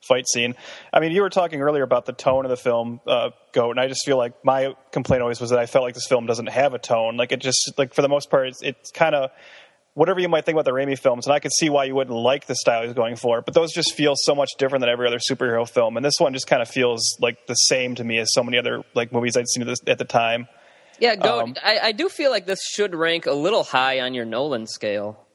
fight scene. I mean, you were talking earlier about the tone of the film, uh, Goat, and I just feel like my complaint always was that I felt like this film doesn't have a tone. Like it just, like for the most part, it's, it's kind of whatever you might think about the Raimi films, and I could see why you wouldn't like the style he's going for, but those just feel so much different than every other superhero film, and this one just kind of feels like the same to me as so many other like movies I'd seen at the time. Yeah, Goat. Um, I, I do feel like this should rank a little high on your Nolan scale.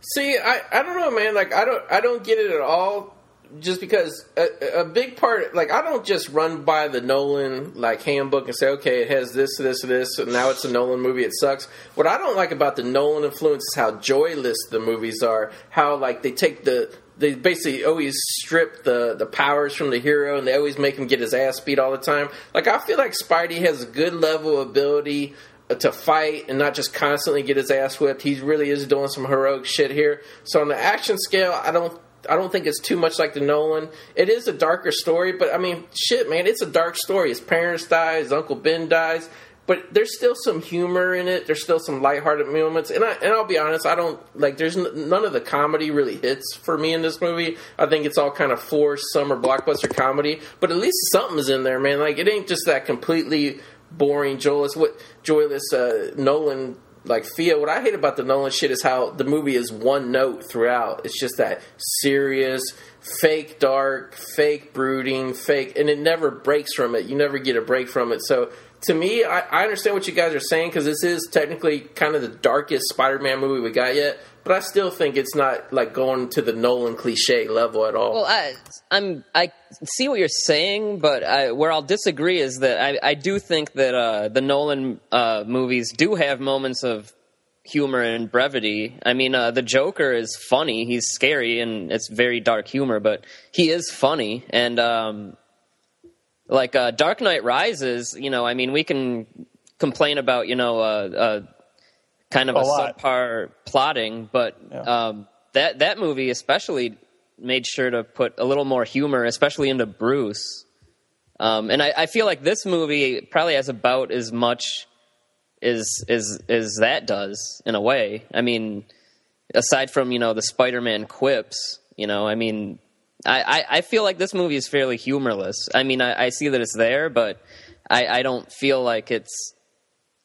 See, I, I don't know, man. Like I don't I don't get it at all just because a, a, big part, like I don't just run by the Nolan like handbook and say, okay, it has this, this, this, and now it's a Nolan movie. It sucks. What I don't like about the Nolan influence is how joyless the movies are. How like they take the they basically always strip the the powers from the hero and they always make him get his ass beat all the time. Like I feel like Spidey has a good level of ability to fight and not just constantly get his ass whipped. He really is doing some heroic shit here. So on the action scale, I don't I don't think it's too much like the Nolan. It is a darker story, but I mean, shit, man, it's a dark story. His parents die, his uncle Ben dies, but there's still some humor in it. There's still some lighthearted moments, and I and I'll be honest, I don't like. There's n- none of the comedy really hits for me in this movie. I think it's all kind of forced summer blockbuster comedy, but at least something's in there, man. Like it ain't just that completely boring, joyless, what joyless uh, Nolan like feel. What I hate about the Nolan shit is how the movie is one note throughout. It's just that serious, fake dark, fake brooding, fake, and it never breaks from it. You never get a break from it. So to me, I, I understand what you guys are saying because this is technically kind of the darkest Spider-Man movie we got yet. But I still think it's not like going to the Nolan cliche level at all. Well, I, I'm I see what you're saying, but I, where I'll disagree is that I, I do think that uh, the Nolan uh, movies do have moments of humor and brevity. I mean, uh, the Joker is funny. He's scary and it's very dark humor, but he is funny. And um, like uh, Dark Knight Rises, you know, I mean, we can complain about you know uh, uh, kind of a, A subpar plotting, but Yeah. um, that that movie especially made sure to put a little more humor, especially into Bruce. Um, and I, I feel like this movie probably has about as much as as as that does in a way. I mean, aside from you know the Spider-Man quips, you know, I mean, I, I, I feel like this movie is fairly humorless. I mean, I, I see that it's there, but I, I don't feel like it's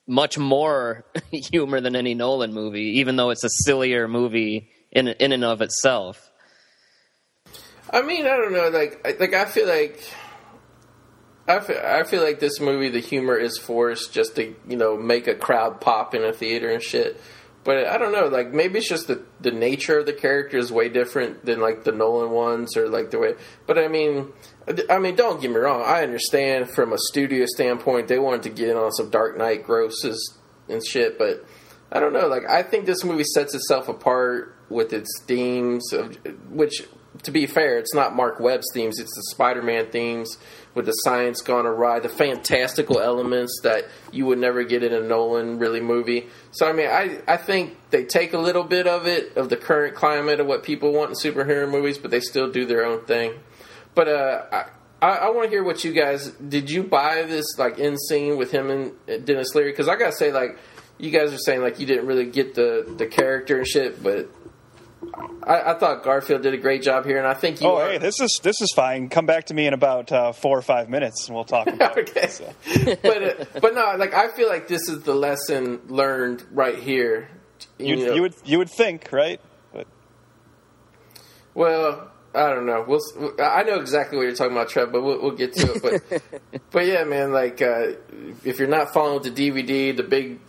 much more humor than any Nolan movie, even though it's a sillier movie in in and of itself. I mean, I don't know. Like, I- like I feel like I feel, I feel like this movie, the humor is forced just to you know make a crowd pop in a theater and shit. But I don't know. Like maybe it's just the the nature of the character is way different than like the Nolan ones or like the way. But I mean, I mean, don't get me wrong. I understand from a studio standpoint they wanted to get in on some Dark Knight grosses and shit, but. I don't know. Like, I think this movie sets itself apart with its themes, of, which, to be fair, it's not Marc Webb's themes. It's the Spider-Man themes with the science gone awry, the fantastical elements that you would never get in a Nolan really movie. So, I mean, I I think they take a little bit of it of the current climate of what people want in superhero movies, but they still do their own thing. But uh, I, I, want to hear what you guys did. You buy this like in scene with him and Denis Leary? Because I gotta say, like, you guys are saying like you didn't really get the the character and shit, but I, I thought Garfield did a great job here, and I think you. Oh, are, hey, this is this is fine. Come back to me in about uh, four or five minutes, and we'll talk about okay. it. So. but uh, but no, like I feel like this is the lesson learned right here. You, know. you would you would think, right? But Well, I don't know. We'll. s- I know exactly what you're talking about, Trev, but we'll, we'll get to it. But but yeah, man. Like uh, if you're not following with the DVD, the big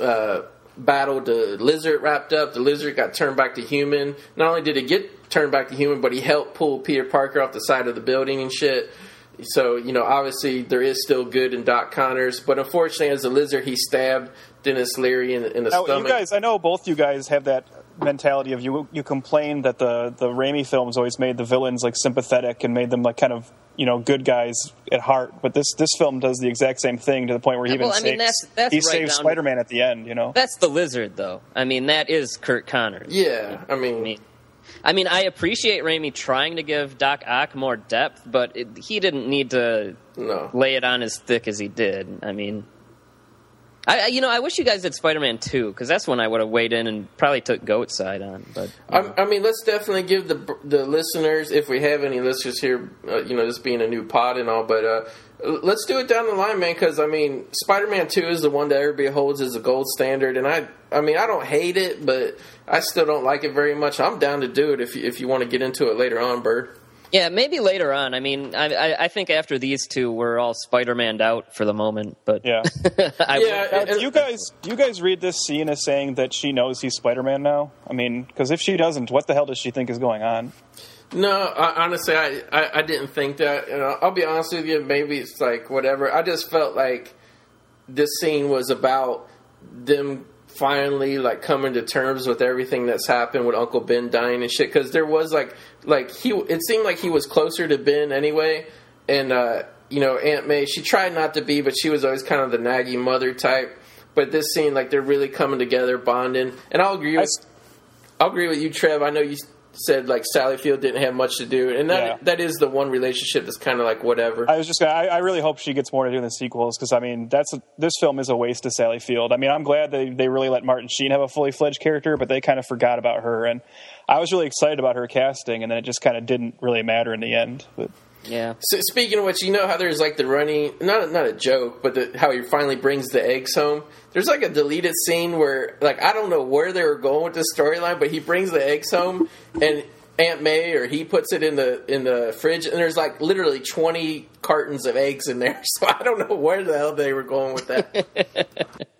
uh, battle, the lizard wrapped up. The lizard got turned back to human. Not only did he get turned back to human, but he helped pull Peter Parker off the side of the building and shit. So you know, obviously there is still good in Doc Connors, but unfortunately, as a lizard, he stabbed Denis Leary in, in the now, stomach. you guys, I know both you guys have that mentality of you. You complain that the the Raimi films always made the villains like sympathetic and made them like kind of you know good guys at heart. But this this film does the exact same thing to the point where he even Well, I mean, saves, that's- that's he right saves Spider Man at the end. You know. That's the lizard, though. I mean, that is Curt Connors. yeah, I mean, I mean, I mean, I appreciate Raimi trying to give Doc Ock more depth, but it, he didn't need to no. lay it on as thick as he did. I mean, I, you know I wish you guys did Spider Man two because that's when I would have weighed in and probably took Goat side on. But I, I mean, let's definitely give the the listeners, if we have any listeners here, uh, you know, this being a new pod and all, but uh, let's do it down the line, man. Because I mean, Spider Man Two is the one that everybody holds as a gold standard, and I, I mean, I don't hate it, but I still don't like it very much. I'm down to do it if you, if you want to get into it later on, Byrd. Yeah, maybe later on. I mean, I I, I think after these two, we're all Spider Man out for the moment. But Yeah. I Yeah, would- Now, and- do you guys you guys read this scene as saying that she knows he's Spider Man now? I mean, because if she doesn't, what the hell does she think is going on? No, I, honestly, I, I, I didn't think that. You know, I'll be honest with you. Maybe it's like whatever. I just felt like this scene was about them finally like coming to terms with everything that's happened with Uncle Ben dying and shit. Because there was like like he. It seemed like he was closer to Ben anyway, and uh, you know Aunt May. She tried not to be, but she was always kind of the naggy mother type. But this scene, like they're really coming together, bonding, and I'll agree I with. s- I'll agree with you, Trev. I know you said like Sally Field didn't have much to do, and that Yeah. that is the one relationship that's kind of like whatever. I was just gonna, I, I really hope she gets more to do in the sequels because I mean that's a, this film is a waste of Sally Field. I mean I'm glad they they really let Martin Sheen have a fully fledged character, but they kind of forgot about her, and I was really excited about her casting, and then it just kind of didn't really matter in the end. But Yeah. So speaking of which, you know how there's like the running, not not a joke, but the, how he finally brings the eggs home. There's like a deleted scene where, like, I don't know where they were going with the storyline, but he brings the eggs home, and Aunt May or he puts it in the in the fridge, and there's like literally 20 cartons of eggs in there. So I don't know where the hell they were going with that.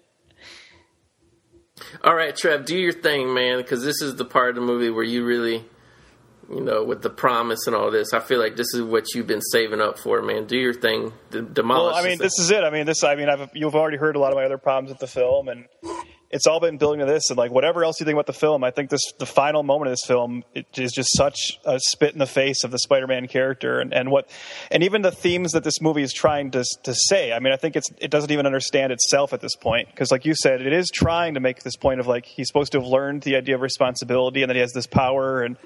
All right, Trev, do your thing, man, because this is the part of the movie where you really you know, with the promise and all this. I feel like this is what you've been saving up for, man. Do your thing. D- demolish. Well, I mean, this is it. I mean, this. I mean, I've, you've already heard a lot of my other problems with the film, and it's all been building to this. And like, whatever else you think about the film, I think this the final moment of this film is just such a spit in the face of the Spider-Man character, and, and what, and even the themes that this movie is trying to to say. I mean, I think it's it doesn't even understand itself at this point because, like you said, it is trying to make this point of like he's supposed to have learned the idea of responsibility, and that he has this power and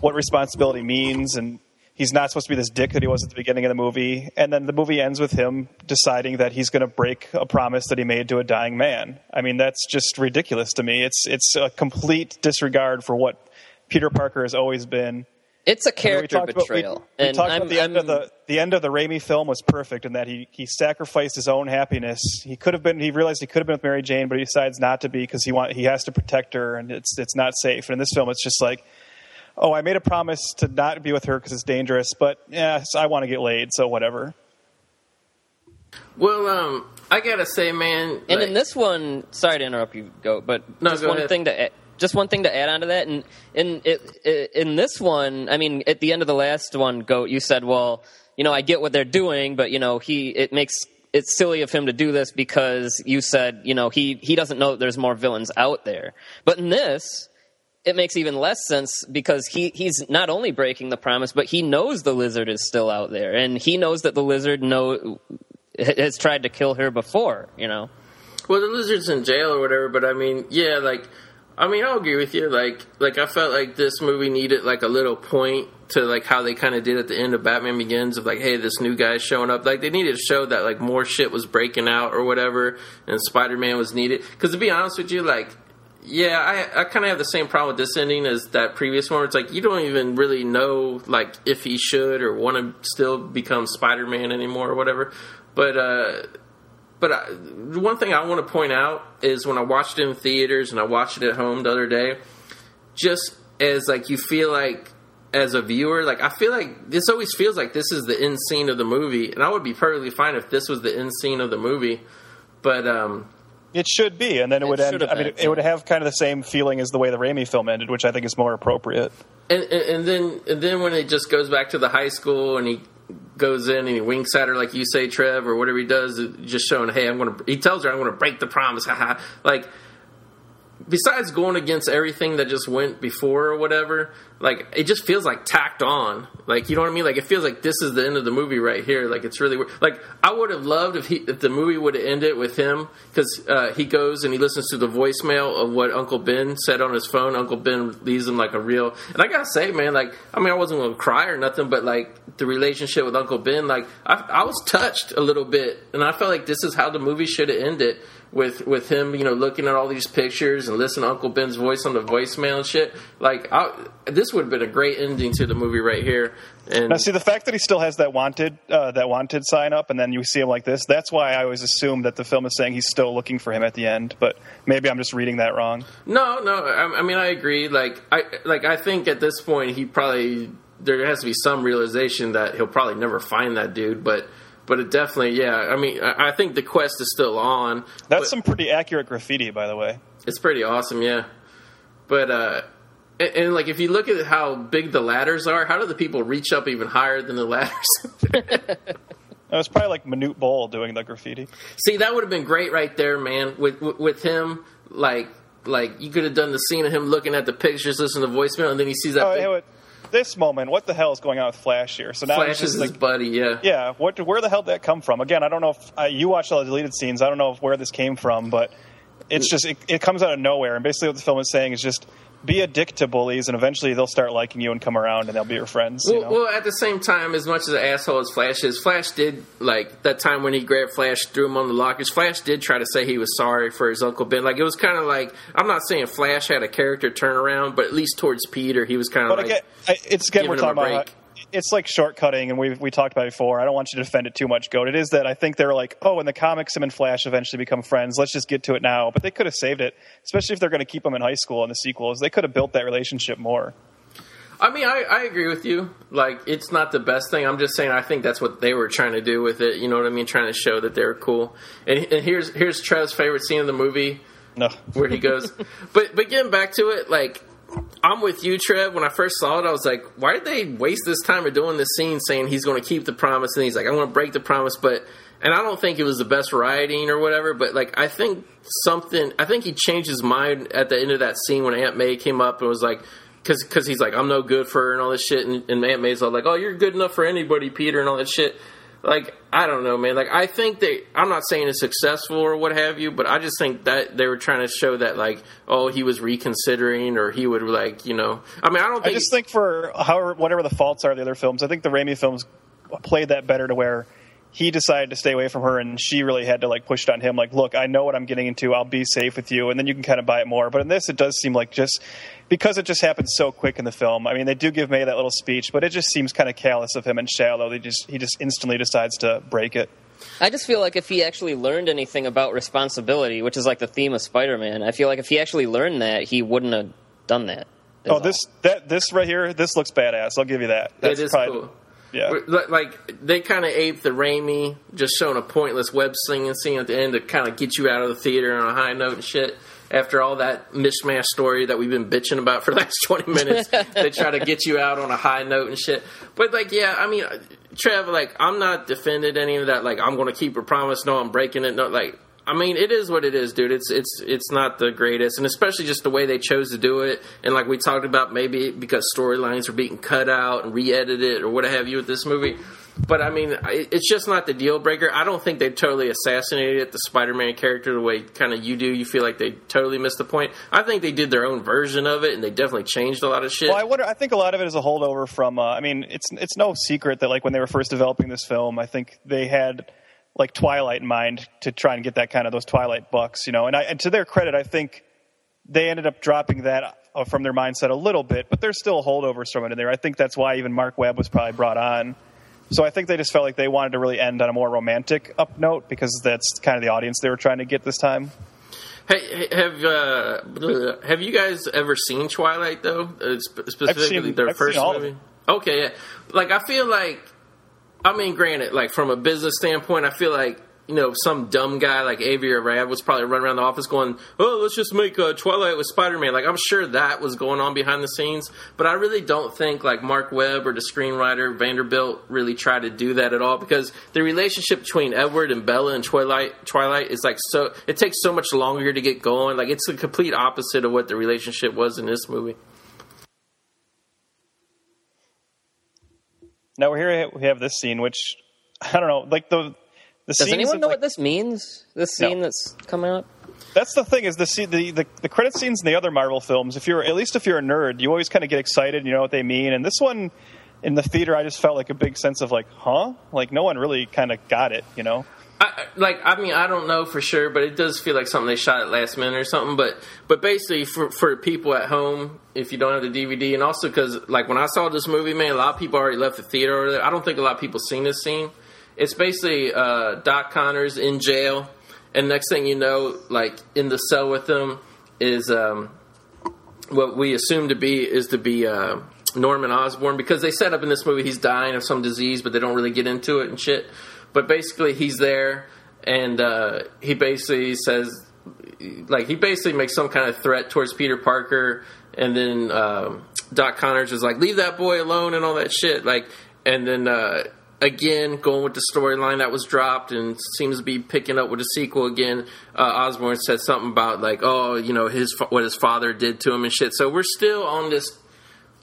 what responsibility means and he's not supposed to be this dick that he was at the beginning of the movie and then the movie ends with him deciding that he's going to break a promise that he made to a dying man i mean that's just ridiculous to me it's it's a complete disregard for what peter parker has always been It's a I mean, character about- betrayal. we, we and talked I'm, about the end of the the end of the Raimi film was perfect in that he he sacrificed his own happiness. He could have been he realized he could have been with Mary Jane, but he decides not to be because he want he has to protect her and it's it's not safe. And in this film, it's just like. Oh, I made a promise to not be with her because it's dangerous, but yeah, I want to get laid, so whatever. well, um, I gotta say, man, And like- in this one, sorry to interrupt you, Goat, but No, just go one ahead. thing to add, just one thing to add on to that. And in it, it, in this one, I mean, at the end of the last one, Goat, you said, "Well, you know, I get what they're doing, but you know, he it makes it's silly of him to do this because you said, you know, he he doesn't know that there's more villains out there." But in this, it makes even less sense because he he's not only breaking the promise, but he knows the lizard is still out there, and he knows that the lizard know has tried to kill her before. You know. Well, the lizard's in jail or whatever, but I mean, yeah, like, I mean, I'll agree with you. Like, like I felt like this movie needed like a little point to like how they kind of did at the end of Batman Begins of like, hey, this new guy's showing up. Like, they needed to show that like more shit was breaking out or whatever, and Spider Man was needed. Because to be honest with you, like. Yeah, I, I kind of have the same problem with this ending as that previous one. It's like you don't even really know like if he should or want to still become Spider Man anymore or whatever. But uh, but I, one thing I want to point out is when I watched it in theaters and I watched it at home the other day, just as like you feel like as a viewer, like I feel like this always feels like this is the end scene of the movie, and I would be perfectly fine if this was the end scene of the movie. But um, It should be, and then it, It would end. have I mean, it, it would have kind of the same feeling as the way the Raimi film ended, which I think is more appropriate. and, and, and then and then when it just goes back to the high school and he goes in and he winks at her like you say, Trev, or whatever he does, just showing, hey, I'm gonna. He tells her, I'm gonna break the promise. like besides going against everything that just went before or whatever, like it just feels like tacked on. Like you know what I mean? Like it feels like this is the end of the movie right here. Like it's really weird. like I would have loved if he if the movie would have ended with him because uh, he goes and he listens to the voicemail of what Uncle Ben said on his phone. Uncle Ben leaves him like a real. And I gotta say, man, like I mean, I wasn't gonna cry or nothing, but like the relationship with Uncle Ben, like I, I was touched a little bit, and I felt like this is how the movie should have ended with with him, you know, looking at all these pictures and listening to Uncle Ben's voice on the voicemail and shit. Like, I, this would have been a great ending to the movie right here. And Now, see the fact that he still has that wanted uh, that wanted sign up, and then you see him like this. That's why I always assume that the film is saying he's still looking for him at the end. But maybe I'm just reading that wrong. no, no, I, I mean, I agree. Like, I like I think at this point he probably there has to be some realization that he'll probably never find that dude, but. But it definitely, yeah. I mean, I I think the quest is still on. That's but- some pretty accurate graffiti, by the way. It's pretty awesome, yeah. But uh and, and like if you look at how big the ladders are, how do the people reach up even higher than the ladders? It was probably like Manute Bol doing the graffiti. See, that would have been great right there, man. With with, him, like like you could have done the scene of him looking at the pictures, listening to voicemail, and then he sees that Oh, big hey, wait, this moment, what the hell is going on with Flash here? So now Flash is just his like, buddy, yeah. yeah, what? Where the hell did that come from? Again, I don't know if uh, you watched all the deleted scenes. I don't know if where this came from, but it's just it, it comes out of nowhere. And basically, what the film is saying is just be a dick to bullies, and eventually they'll start liking you and come around, and they'll be your friends. you Well, know? well, at the same time, as much as an asshole as Flash is, Flash did like that time when he grabbed Flash, threw him on the lockers. Flash did try to say he was sorry for his uncle Ben. Like it was kind of like I'm not saying Flash had a character turnaround, but at least towards Peter, he was kind of But like, again, I, it's again we're talking a about. It's like shortcutting, and we we talked about it before. I don't want you to defend it too much, Goat. It is that I think they're like, oh, in the comics, him and Flash eventually become friends. Let's just get to it now. But they could have saved it, especially if they're going to keep them in high school in the sequels. They could have built that relationship more. I mean, I, I agree with you. Like, it's not the best thing. I'm just saying, I think that's what they were trying to do with it. You know what I mean? Trying to show that they were cool. And, and here's here's Trev's favorite scene in the movie No, where he goes. but but getting back to it, like I'm with you, Trev. When I first saw it, I was like, why did they waste this time of doing this scene saying he's going to keep the promise and he's like, I'm going to break the promise, but and I don't think it was the best writing or whatever, but like I think something, I think he changed his mind at the end of that scene when Aunt May came up and was like. Cause, cause he's like, I'm no good for her and all this shit, and, and Aunt May's all like, oh, you're good enough for anybody, Peter, and all that shit like I don't know, man. Like I think they. I'm not saying it's successful or what have you, but I just think that they were trying to show that like, oh, he was reconsidering or he would like, you know. I mean, I don't. I just think for however whatever the faults are of the other films, I think the Raimi films played that better to where he decided to stay away from her and she really had to like push it on him like look i know what i'm getting into i'll be safe with you and then you can kind of buy it more but in this it does seem like just because it just happens so quick in the film i mean they do give may that little speech but it just seems kind of callous of him and shallow they just he just instantly decides to break it I just feel like if he actually learned anything about responsibility, which is like the theme of Spider-Man, I feel like if he actually learned that, he wouldn't have done that. is oh all. this that this right here this looks badass i'll give you that that's it is probably cool. Yeah Like they kind of ape the Raimi, just showing a pointless web slinging scene at the end to kind of get you out of the theater on a high note and shit. After all that mishmash story that we've been bitching about for the last twenty minutes, they try to get you out on a high note and shit. But like, yeah, I mean, Trev, like, I'm not defending any of that. Like, I'm going to keep a promise. No, I'm breaking it. No, like, I mean, it is what it is, dude. It's it's it's not the greatest, and especially just the way they chose to do it. And like we talked about, maybe because storylines were being cut out and re-edited or what have you with this movie. But I mean, it's just not the deal breaker. I don't think they totally assassinated the Spider-Man character the way kind of you do. You feel like they totally missed the point. I think they did their own version of it, and they definitely changed a lot of shit. Well, I wonder. I think a lot of it is a holdover from. Uh, I mean, it's it's no secret that like when they were first developing this film, I think they had like Twilight in mind to try and get that kind of those Twilight bucks, you know. And, I, and to their credit, I think they ended up dropping that uh, from their mindset a little bit, but there's still holdovers from it in there. I think that's why even Marc Webb was probably brought on. So I think they just felt like they wanted to really end on a more romantic up note because that's kind of the audience they were trying to get this time. Hey, have uh, have you guys ever seen Twilight though? Uh, sp- specifically seen- their I've first seen all of movie. Okay, yeah. Like I feel like, I mean, granted, like from a business standpoint, I feel like you know some dumb guy like Avi Arad was probably running around the office going, "Oh, let's just make uh, Twilight with Spider Man." Like I'm sure that was going on behind the scenes, but I really don't think like Marc Webb or the screenwriter Vanderbilt really tried to do that at all because the relationship between Edward and Bella and Twilight Twilight is like so it takes so much longer to get going. Like it's the complete opposite of what the relationship was in this movie. Now we're here. We have this scene, which I don't know, like the the scene. Does anyone of, know like, what this means? This No. scene that's coming up? That's the thing is the, scene- the the the credit scenes in the other Marvel films. If you're at least if you're a nerd, you always kind of get excited. You know what they mean. And this one, in the theater, I just felt like a big sense of like, huh? Like no one really kind of got it. You know? I, like I mean I don't know for sure, but it does feel like something they shot at last minute or something. But but basically for for people at home, if you don't have the DVD, and also because like when I saw this movie, man, a lot of people already left the theater. I don't think a lot of people seen this scene. It's basically uh, Doc Connors in jail, and next thing you know, like in the cell with him is um, what we assume to be is to be uh, Norman Osborn because they set up in this movie he's dying of some disease, but they don't really get into it and shit. But basically, he's there, and uh, he basically says, like, he basically makes some kind of threat towards Peter Parker, and then um Doc Connors is like, "Leave that boy alone" and all that shit. Like, and then. Uh, Again, going with the storyline that was dropped and seems to be picking up with the sequel again. Uh, Osborn said something about like, oh, you know, his what his father did to him and shit. So we're still on this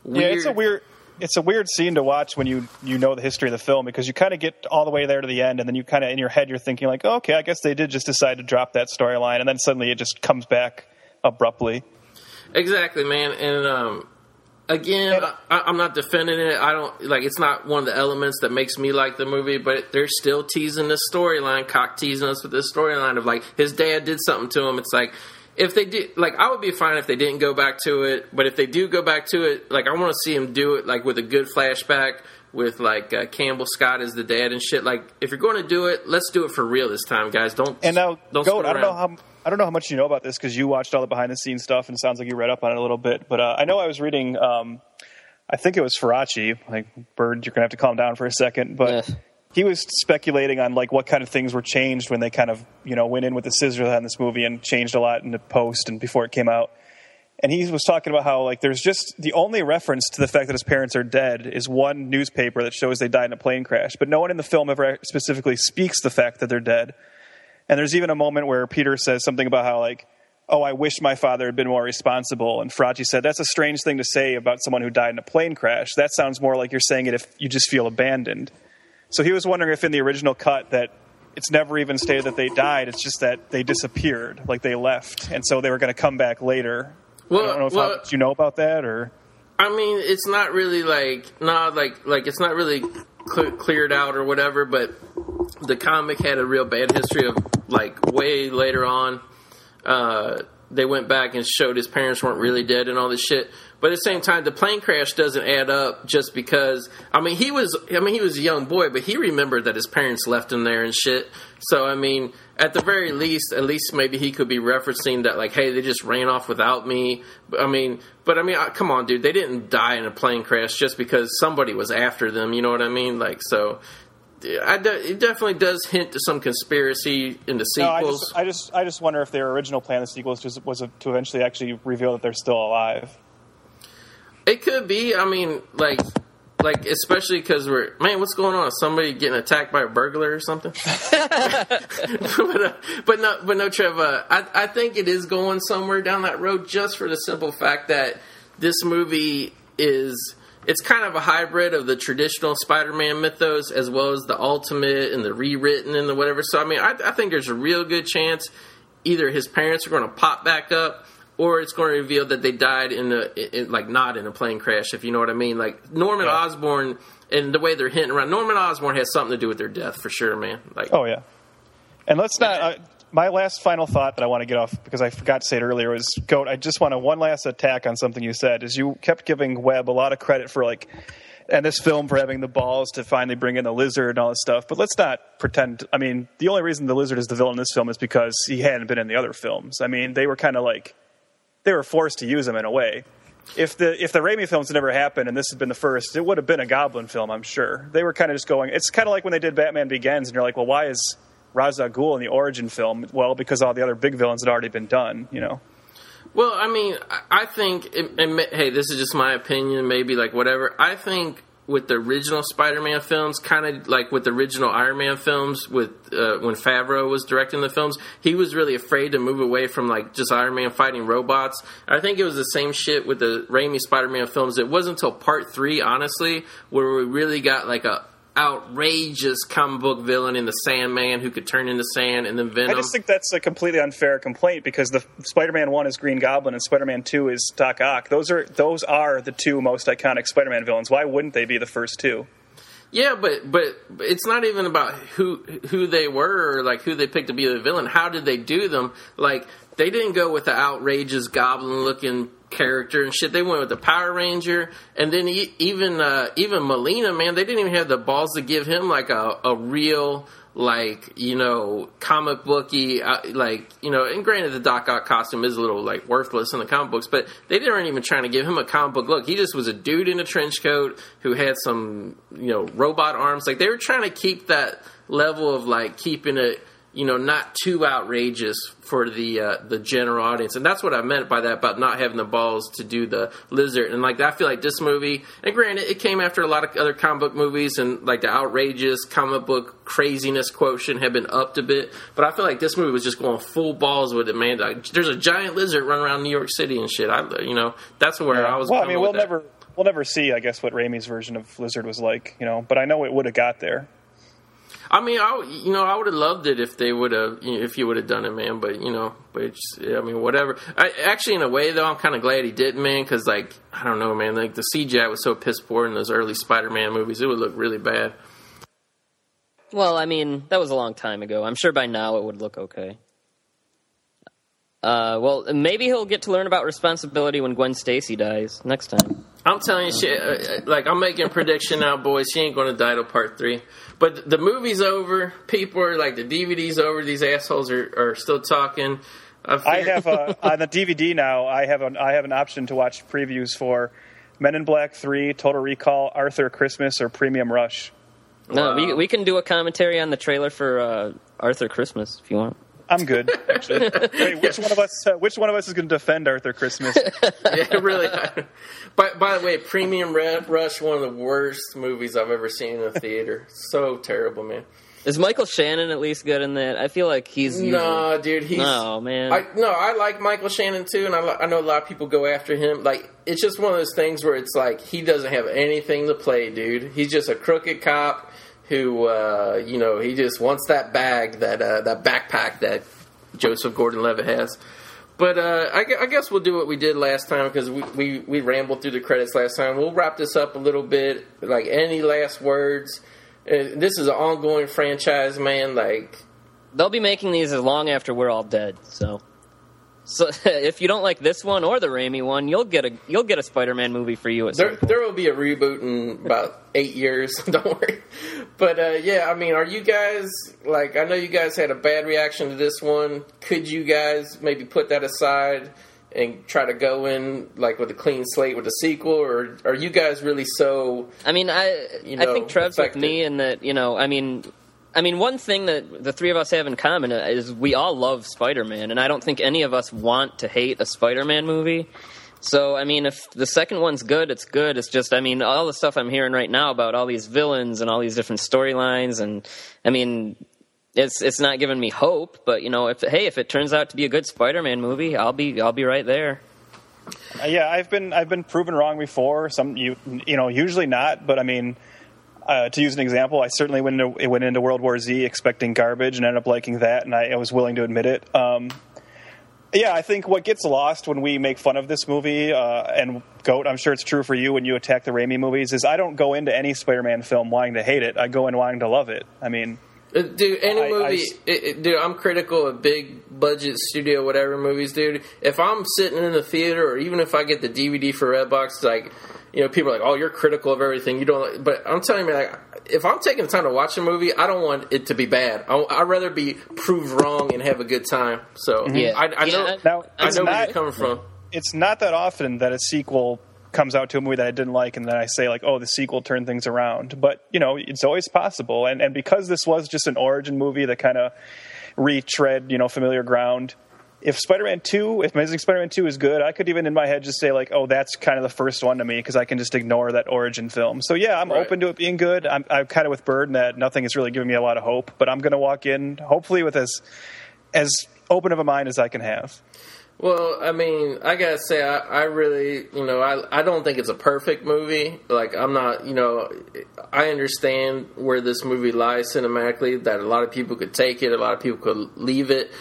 weird. Yeah, it's a weird. It's a weird scene to watch when you you know the history of the film because you kind of get all the way there to the end and then you kind of in your head you're thinking like, oh, okay, I guess they did just decide to drop that storyline and then suddenly it just comes back abruptly. Exactly, man. And um, again, I, I'm not defending it. I don't like. It's not one of the elements that makes me like the movie, but they're still teasing this storyline, cock teasing us with this storyline of like his dad did something to him. It's like if they did, like I would be fine if they didn't go back to it, but if they do go back to it, like I want to see him do it like with a good flashback with like uh, Campbell Scott as the dad and shit. Like, if you're going to do it, let's do it for real this time, guys. Don't And now, don't Goat, I don't know how I don't know how much you know about this because you watched all the behind the scenes stuff and it sounds like you read up on it a little bit. But uh, I know I was reading. Um, I think it was Faraci. Like Byrd, you're gonna have to calm down for a second. But Yeah. He was speculating on like what kind of things were changed when they kind of you know went in with the scissors on this movie and changed a lot in the post and before it came out. And he was talking about how like there's just the only reference to the fact that his parents are dead is one newspaper that shows they died in a plane crash, but no one in the film ever specifically speaks the fact that they're dead. And there's even a moment where Peter says something about how like, "Oh, I wish my father had been more responsible." And Faraci said, "That's a strange thing to say about someone who died in a plane crash. That sounds more like you're saying it if you just feel abandoned." So he was wondering if in the original cut that it's never even stated that they died. It's just that they disappeared, like they left, and so they were going to come back later. Well, I don't know if well- how much you know about that or. I mean, it's not really like not like like it's not really cl- cleared out or whatever. But the comic had a real bad history of like way later on. Uh, they went back and showed his parents weren't really dead and all this shit. But at the same time, the plane crash doesn't add up just because. I mean, he was. I mean, he was a young boy, but he remembered that his parents left him there and shit. So I mean, at the very least, at least maybe he could be referencing that, like, hey, they just ran off without me. I mean, but I mean, come on, dude, they didn't die in a plane crash just because somebody was after them. You know what I mean? Like, so. I de- it definitely does hint to some conspiracy in the No, I sequels. just, I just, I just wonder if their original plan of the sequels just was to eventually actually reveal that they're still alive. It could be. I mean, like, like especially because we're man, what's going on? Somebody getting attacked by a burglar or something? but, uh, but no, but no, Trev. Uh, I I think it is going somewhere down that road just for the simple fact that this movie is. It's kind of a hybrid of the traditional Spider-Man mythos as well as the ultimate and the rewritten and the whatever. So I mean, I, I think there's a real good chance either his parents are going to pop back up or it's going to reveal that they died in a in, like not in a plane crash if you know what i mean like norman Yeah. osborn and the way they're hinting around norman osborn has something to do with their death for sure man like Oh yeah, and let's not. Uh, my last final thought that I want to get off because I forgot to say it earlier was goat. I just want to one last attack on something you said. Is you kept giving Webb a lot of credit for like. And this film for having the balls to finally bring in the lizard and all this stuff, but let's not pretend. I mean, the only reason the lizard is the villain in this film is because he hadn't been in the other films. I mean, they were kind of like they were forced to use him in a way. If the if the Raimi films had never happened and this had been the first, it would have been a Goblin film, I'm sure. They were kind of just going. It's kind of like when they did Batman Begins, and you're like, well, why is Ra's al Ghul in the origin film? Well, because all the other big villains had already been done. You know. Well, I mean, I- I think, it, it, hey, this is just my opinion, maybe like whatever. I think with the original Spider-Man films, kind of like with the original Iron Man films, with uh, when Favreau was directing the films, he was really afraid to move away from like just Iron Man fighting robots. I think it was the same shit with the Raimi Spider-Man films. It wasn't until Part Three, honestly, where we really got like a outrageous comic book villain in the Sandman who could turn into sand, and then Venom. I just think that's a completely unfair complaint because the Spider-Man one is Green Goblin and Spider-Man two is Doc Ock. Those are those are the two most iconic Spider-Man villains. Why wouldn't they be the first two? Yeah, but but it's not even about who who they were or like who they picked to be the villain. How did they do them? Like they didn't go with the outrageous goblin looking character and shit. They went with the Power Ranger, and then even uh, even Molina, man, they didn't even have the balls to give him like a a real like you know comic booky uh, like you know and granted the doc ock costume is a little like worthless in the comic books but they weren't even trying to give him a comic book look. He just was a dude in a trench coat who had some you know robot arms. Like they were trying to keep that level of like keeping it you know not too outrageous for the uh, the general audience and that's what I meant by that about not having the balls to do the lizard and like I feel like this movie and granted it came after a lot of other comic book movies and like the outrageous comic book craziness quotient had been upped a bit but I feel like this movie was just going full balls with it man like, there's a giant lizard running around New York City and shit I you know that's where I was well, I mean, we'll that. never we'll never see, I guess, what Raimi's version of Lizard was like. You know, but I know it would have got there. I mean, I you know I would have loved it if they would have you know, if you would have done it, man. But you know, but it's, I mean, whatever. I, actually, in a way, though, I'm kind of glad he didn't, man, because like I don't know, man. Like the CGI was so piss poor in those early Spider-Man movies, it would look really bad. Well, I mean, that was a long time ago. I'm sure by now it would look okay. Uh, well, maybe he'll get to learn about responsibility when Gwen Stacy dies next time. I'm telling you, shit. uh, uh, Like I'm making a prediction now, boys. She ain't going to die till part three. But the movie's over. People are like, the DVD's over. These assholes are, are still talking. I have a, on the DVD now. I have an I have an option to watch previews for Men in Black Three, Total Recall, Arthur Christmas, or Premium Rush. No, we we can do a commentary on the trailer for uh, Arthur Christmas if you want. I'm good. Actually, Wait, which one of us? Uh, which one of us is going to defend Arthur Christmas? yeah, really. by, by the way, Premium Red Rush, one of the worst movies I've ever seen in a theater. So terrible, man. Is Michael Shannon at least good in that? I feel like he's usually- No, dude, he's. No, man. I no, I like Michael Shannon too, and I, I know a lot of people go after him. Like, it's just one of those things where it's like he doesn't have anything to play, dude. He's just a crooked cop who, uh, you know, he just wants that bag, that uh, that backpack that Joseph Gordon-Levitt has. But uh, I, I guess we'll do what we did last time because we, we, we rambled through the credits last time. We'll wrap this up a little bit. Like, any last words? Uh, this is an ongoing franchise, man. Like, They'll be making these as long after we're all dead. So, so if you don't like this one or the Raimi one, you'll get a you'll get a Spider-Man movie for you at There, there will be a reboot in about eight years. Don't worry. But uh, yeah, I mean, are you guys like? I know you guys had a bad reaction to this one. Could you guys maybe put that aside and try to go in like with a clean slate with a sequel, or are you guys really so? I mean, I You know, I think Trev's affected. with me in that you know, I mean, I mean, one thing that the three of us have in common is we all love Spider-Man, and I don't think any of us want to hate a Spider-Man movie. So, I mean, if the second one's good, it's good. It's just, I mean, all the stuff I'm hearing right now about all these villains and all these different storylines, and I mean, it's it's not giving me hope. But you know, if hey, if it turns out to be a good Spider-Man movie, I'll be I'll be right there. Uh, yeah, I've been I've been proven wrong before. Some you you know usually not, but I mean. Uh, to use an example, I certainly went into, went into World War Z expecting garbage and ended up liking that, and I, I was willing to admit it. Um, yeah, I think what gets lost when we make fun of this movie, uh, and Goat, I'm sure it's true for you when you attack the Raimi movies, is I don't go into any Spider-Man film wanting to hate it. I go in wanting to love it. I mean, Uh, Dude, any I- I movie, s- it, it- dude, I'm critical of big budget studio whatever movies, dude. If I'm sitting in the theater, or even if I get the DVD for Redbox, like, you know, people are like, "Oh, you're critical of everything." You don't, like, but I'm telling you, like, if I'm taking the time to watch a movie, I don't want it to be bad. I, I'd rather be proved wrong and have a good time. So, mm-hmm. Yeah. I, I know, Yeah, now I it's know where you're coming from. it's not that often that a sequel comes out to a movie that I didn't like, and then I say like, "Oh, the sequel turned things around." But you know, it's always possible. And and because this was just an origin movie that kind of retread you know familiar ground. If Spider-Man Two, if Amazing Spider-Man Two is good, I could even in my head just say like, "Oh, that's kind of the first one to me," because I can just ignore that origin film. So yeah, I'm Right. open to it being good. I'm, I'm kind of with Byrd in that nothing is really giving me a lot of hope, but I'm going to walk in hopefully with as as open of a mind as I can have. Well, I mean, I gotta say, I, I really, you know, I, I don't think it's a perfect movie. Like, I'm not, you know, I understand where this movie lies cinematically, that a lot of people could take it, a lot of people could leave it.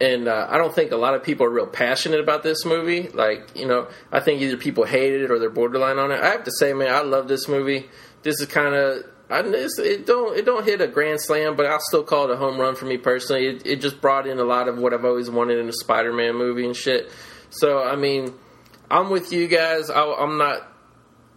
And uh, I don't think a lot of people are real passionate about this movie. Like, you know, I think either people hate it or they're borderline on it. I have to say, man, I love this movie. This is kind of, I it don't it don't hit a grand slam, but I'll still call it a home run for me personally. It, it just brought in a lot of what I've always wanted in a Spider-Man movie and shit. So I mean, I'm with you guys. I, I'm not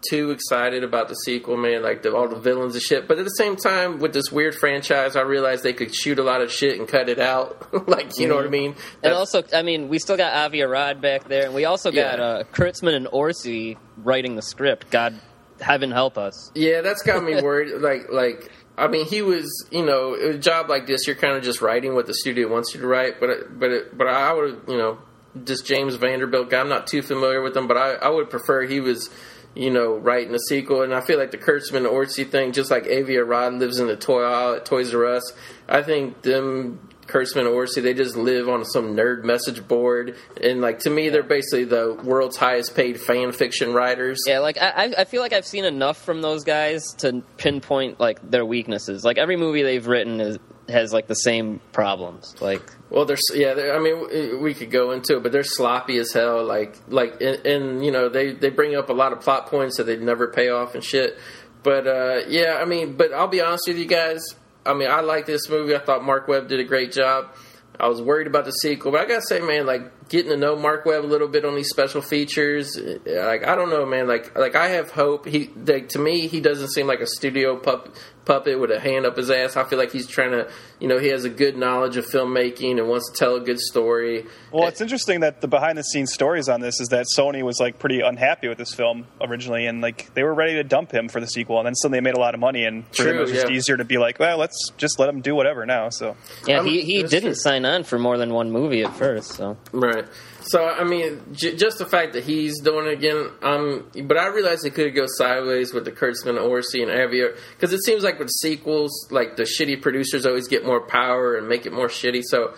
too excited about the sequel, man. Like the, all the villains and shit. But at the same time, with this weird franchise, I realized they could shoot a lot of shit and cut it out. like you know what I mean? And also, I mean, we still got Avi Arad back there, and we also got Yeah. uh, Kurtzman and Orsi writing the script. God, heaven help us. Yeah, that's got me worried. Like, like I mean, he was, you know, a job like this, you're kind of just writing what the studio wants you to write. But, but, it, but I would, you know, this James Vanderbilt guy, I'm not too familiar with him, but I, I would prefer he was, you know, writing a sequel. And I feel like the Kurtzman Orsi thing, just like Avi Arad lives in the toy aisle at Toys R Us, I think them. Kurtzman and Orsi, they just live on some nerd message board, and like to me, they're basically the world's highest paid fan fiction writers. Yeah, like I, I- I feel like I've seen enough from those guys to pinpoint like their weaknesses. Like every movie they've written is, has like the same problems. Like Well, there's yeah. they're- I mean, we could go into it, but they're sloppy as hell. Like like, and, and you know, they they bring up a lot of plot points that they never pay off and shit. But uh, yeah, I mean, but I'll be honest with you guys. I mean, I like this movie. I thought Marc Webb did a great job. I was worried about the sequel, but I gotta say, man, like getting to know Marc Webb a little bit on these special features. Like I don't know, man. Like like I have hope. He like, to me, he doesn't seem like a studio pup, puppet with a hand up his ass. I feel like he's trying to, you know, he has a good knowledge of filmmaking and wants to tell a good story. Well, it's interesting that the behind the scenes stories on this is that Sony was like pretty unhappy with this film originally, and like they were ready to dump him for the sequel, and then suddenly they made a lot of money, and for True, him it was just easier to be like, well, let's just let him do whatever now. So Yeah, I'm- he, um, he didn't true. sign on for more than one movie at first. So Right. So I mean, j- just the fact that he's doing it again, um, but I realized it could go sideways with the Kurtzman, Orsi, and Avier because it seems like with sequels, like the shitty producers always get more power and make it more shitty. So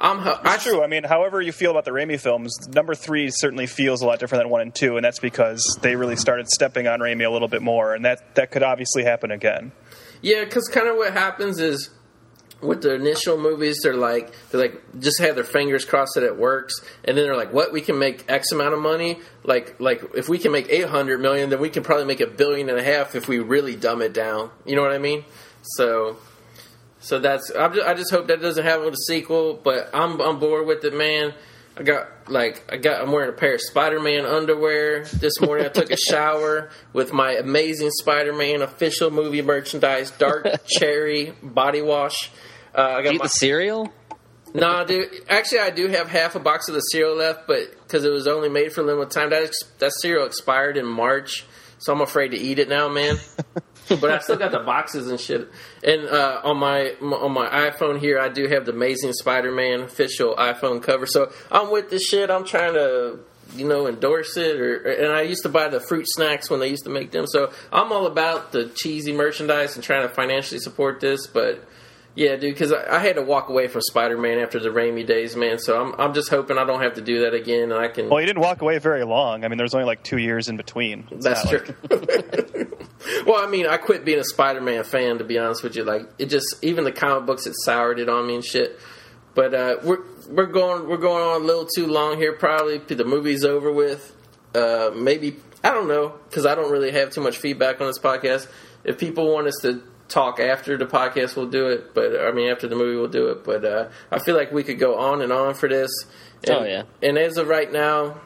I'm, ho- I It's true. I mean, however you feel about the Raimi films, number three certainly feels a lot different than one and two, and that's because they really started stepping on Raimi a little bit more, and that that could obviously happen again. Yeah, because kind of what happens is with the initial movies, they're like they like just have their fingers crossed that it works, and then they're like, "What? We can make X amount of money. Like like if we can make eight hundred million, then we can probably make a billion and a half if we really dumb it down." You know what I mean? So. So that's I'm just, I just hope that doesn't happen with a sequel, but I'm I'm bored with it, man. I got like I got I'm wearing a pair of Spider-Man underwear this morning. I took a shower with my amazing Spider-Man official movie merchandise, dark cherry body wash. Uh, I got eat my, the cereal. nah, dude. Actually, I do have half a box of the cereal left, but because it was only made for a limited time, that ex- that cereal expired in March, so I'm afraid to eat it now, man. but I still got the boxes and shit. And uh, on my on my iPhone here, I do have the Amazing Spider-Man official iPhone cover. So I'm with this shit. I'm trying to you know endorse it. Or and I used to buy the fruit snacks when they used to make them. So I'm all about the cheesy merchandise and trying to financially support this, but. Yeah, dude, because I, I had to walk away from Spider Man after the Raimi days, man. So I'm I'm just hoping I don't have to do that again, and I can. Well, you didn't walk away very long. I mean, there was only like two years in between. It's That's true. like- well, I mean, I quit being a Spider-Man fan to be honest with you. Like, it just even the comic books it soured it on me and shit. But uh, we're we're going we're going on a little too long here. Probably the movie's over with. Uh, maybe I don't know because I don't really have too much feedback on this podcast. If people want us to talk after the podcast, we'll do it. But I mean, after the movie, we'll do it. But uh, I feel like we could go on and on for this. And, Oh, yeah. And as of right now,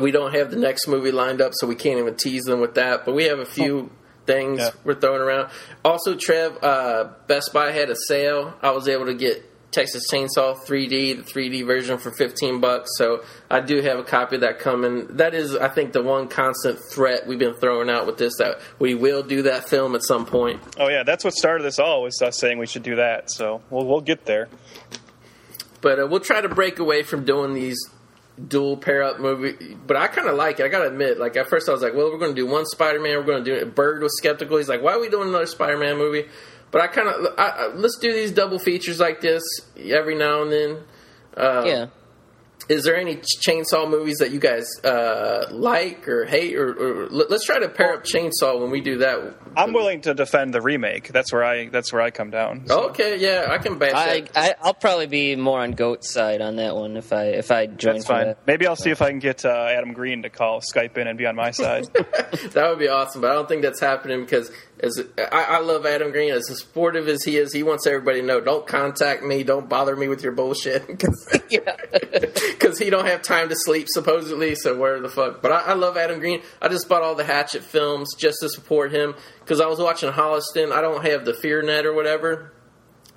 we don't have the next movie lined up, so we can't even tease them with that. But we have a few things Yeah. we're throwing around. Also, Trev, uh, Best Buy had a sale. I was able to get Texas Chainsaw 3D, the 3D version for 15 bucks. So I do have a copy of that coming. That is, I think, the one constant threat we've been throwing out with this that we will do that film at some point. oh yeah, that's what started this all was us saying we should do that. So we'll we'll get there. But uh, we'll try to break away from doing these dual pair up movie. But I kind of like it. I gotta admit, like at first I was like, well, we're going to do one Spider Man. We're going to do it. Byrd was skeptical. He's like, why are we doing another Spider Man movie? But I kind of let's do these double features like this every now and then. Uh, yeah. Is there any chainsaw movies that you guys uh, like or hate, or, or let- let's try to pair up chainsaw when we do that? I'm willing to defend the remake. That's where I that's where I come down. So. Okay, yeah, I can bash I, that. I I'll probably be more on Goat's side on that one if I if I join That's fine. that. Maybe I'll see if I can get uh, Adam Green to call Skype in and be on my side. That would be awesome, but I don't think that's happening because as I, I love Adam Green, as supportive as he is, he wants everybody to know, don't contact me, don't bother me with your bullshit, because he don't have time to sleep supposedly. So where the fuck? But I, I love Adam Green. I just bought all the Hatchet films just to support him because I was watching Holliston. I don't have the FearNet or whatever.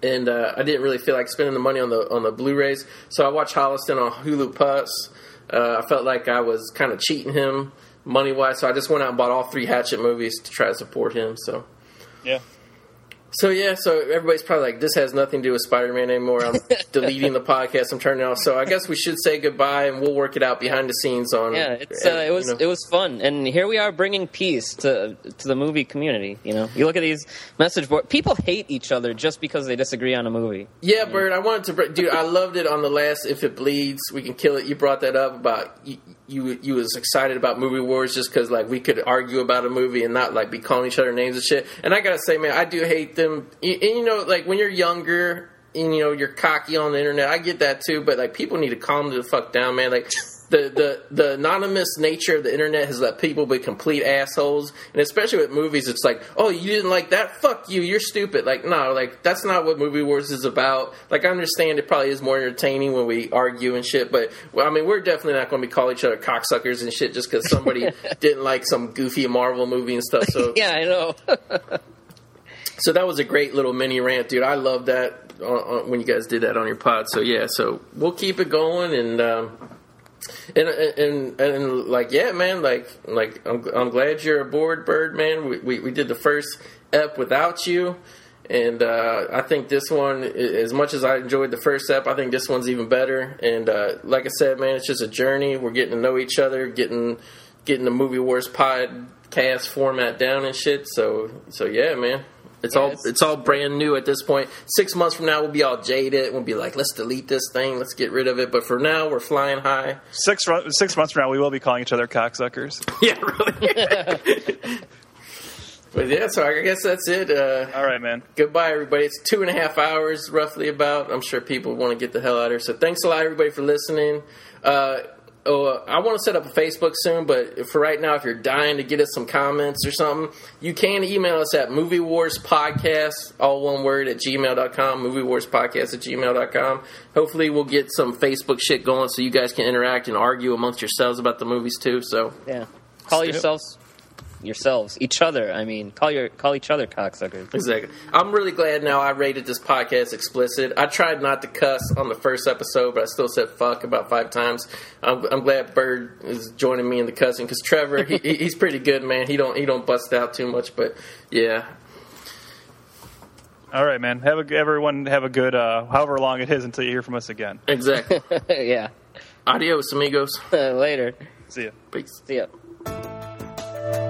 And uh, I didn't really feel like spending the money on the on the Blu-rays, so I watched Holliston on Hulu Plus. Uh, I felt like I was kind of cheating him money wise, so I just went out and bought all three Hatchet movies to try to support him. So, yeah. So yeah, so everybody's probably like, "This has nothing to do with Spider-Man anymore." I'm deleting the podcast. I'm turning off. So I guess we should say goodbye, and we'll work it out behind the scenes on. Yeah, it's uh, it was you know. it was fun, and here we are bringing peace to to the movie community. You know, you look at these message board. People hate each other just because they disagree on a movie. Yeah, Byrd, I wanted to, br- dude. I loved it on the last. If it bleeds, we can kill it. You brought that up about you. You, you was excited about movie wars just because like we could argue about a movie and not like be calling each other names and shit. And I gotta say, man, I do hate them. You, and you know, like when you're younger and you know you're cocky on the internet, I get that too. But like people need to calm the fuck down, man. Like the, the the anonymous nature of the internet has let people be complete assholes, and especially with movies, it's like, oh, you didn't like that? Fuck you, you're stupid. Like, no, like that's not what movie wars is about. Like, I understand it probably is more entertaining when we argue and shit, but well, I mean, we're definitely not going to be call each other cocksuckers and shit just because somebody didn't like some goofy Marvel movie and stuff. So yeah, I know. so that was a great little mini rant, dude. I love that uh, uh, when you guys did that on your pod. So yeah, so we'll keep it going and. Um, and, and and like yeah, man, like like I'm I'm glad you're aboard, Birdman. We we, we did the first ep without you, and uh, I think this one, as much as I enjoyed the first ep, I think this one's even better. And uh, like I said, man, it's just a journey. We're getting to know each other, getting getting the movie wars podcast format down and shit. So so yeah, man. It's all it's all brand new at this point. Six months from now, we'll be all jaded. We'll be like, let's delete this thing, let's get rid of it. But for now, we're flying high. Six six months from now, we will be calling each other cocksuckers. Yeah, really. but yeah, so I guess that's it. Uh, all right, man. Goodbye, everybody. It's two and a half hours, roughly about. I'm sure people want to get the hell out of here. So thanks a lot, everybody, for listening. Uh, oh, uh, I want to set up a Facebook soon, but for right now, if you're dying to get us some comments or something, you can email us at Movie Wars Podcast, all one word, at gmail.com, Movie Wars Podcast at gmail.com. Hopefully, we'll get some Facebook shit going so you guys can interact and argue amongst yourselves about the movies too. So, yeah. Call yourselves yourselves, each other. I mean, call your call each other cocksuckers. Exactly. I'm really glad now I rated this podcast explicit. I tried not to cuss on the first episode, but I still said fuck about five times. I'm, I'm glad Byrd is joining me in the cussing because Trevor, he, he's pretty good, man. He don't he don't bust out too much, but yeah. All right, man. Have a, everyone have a good uh, however long it is until you hear from us again. Exactly. yeah. Adios, amigos. Later. See ya. Peace. See ya.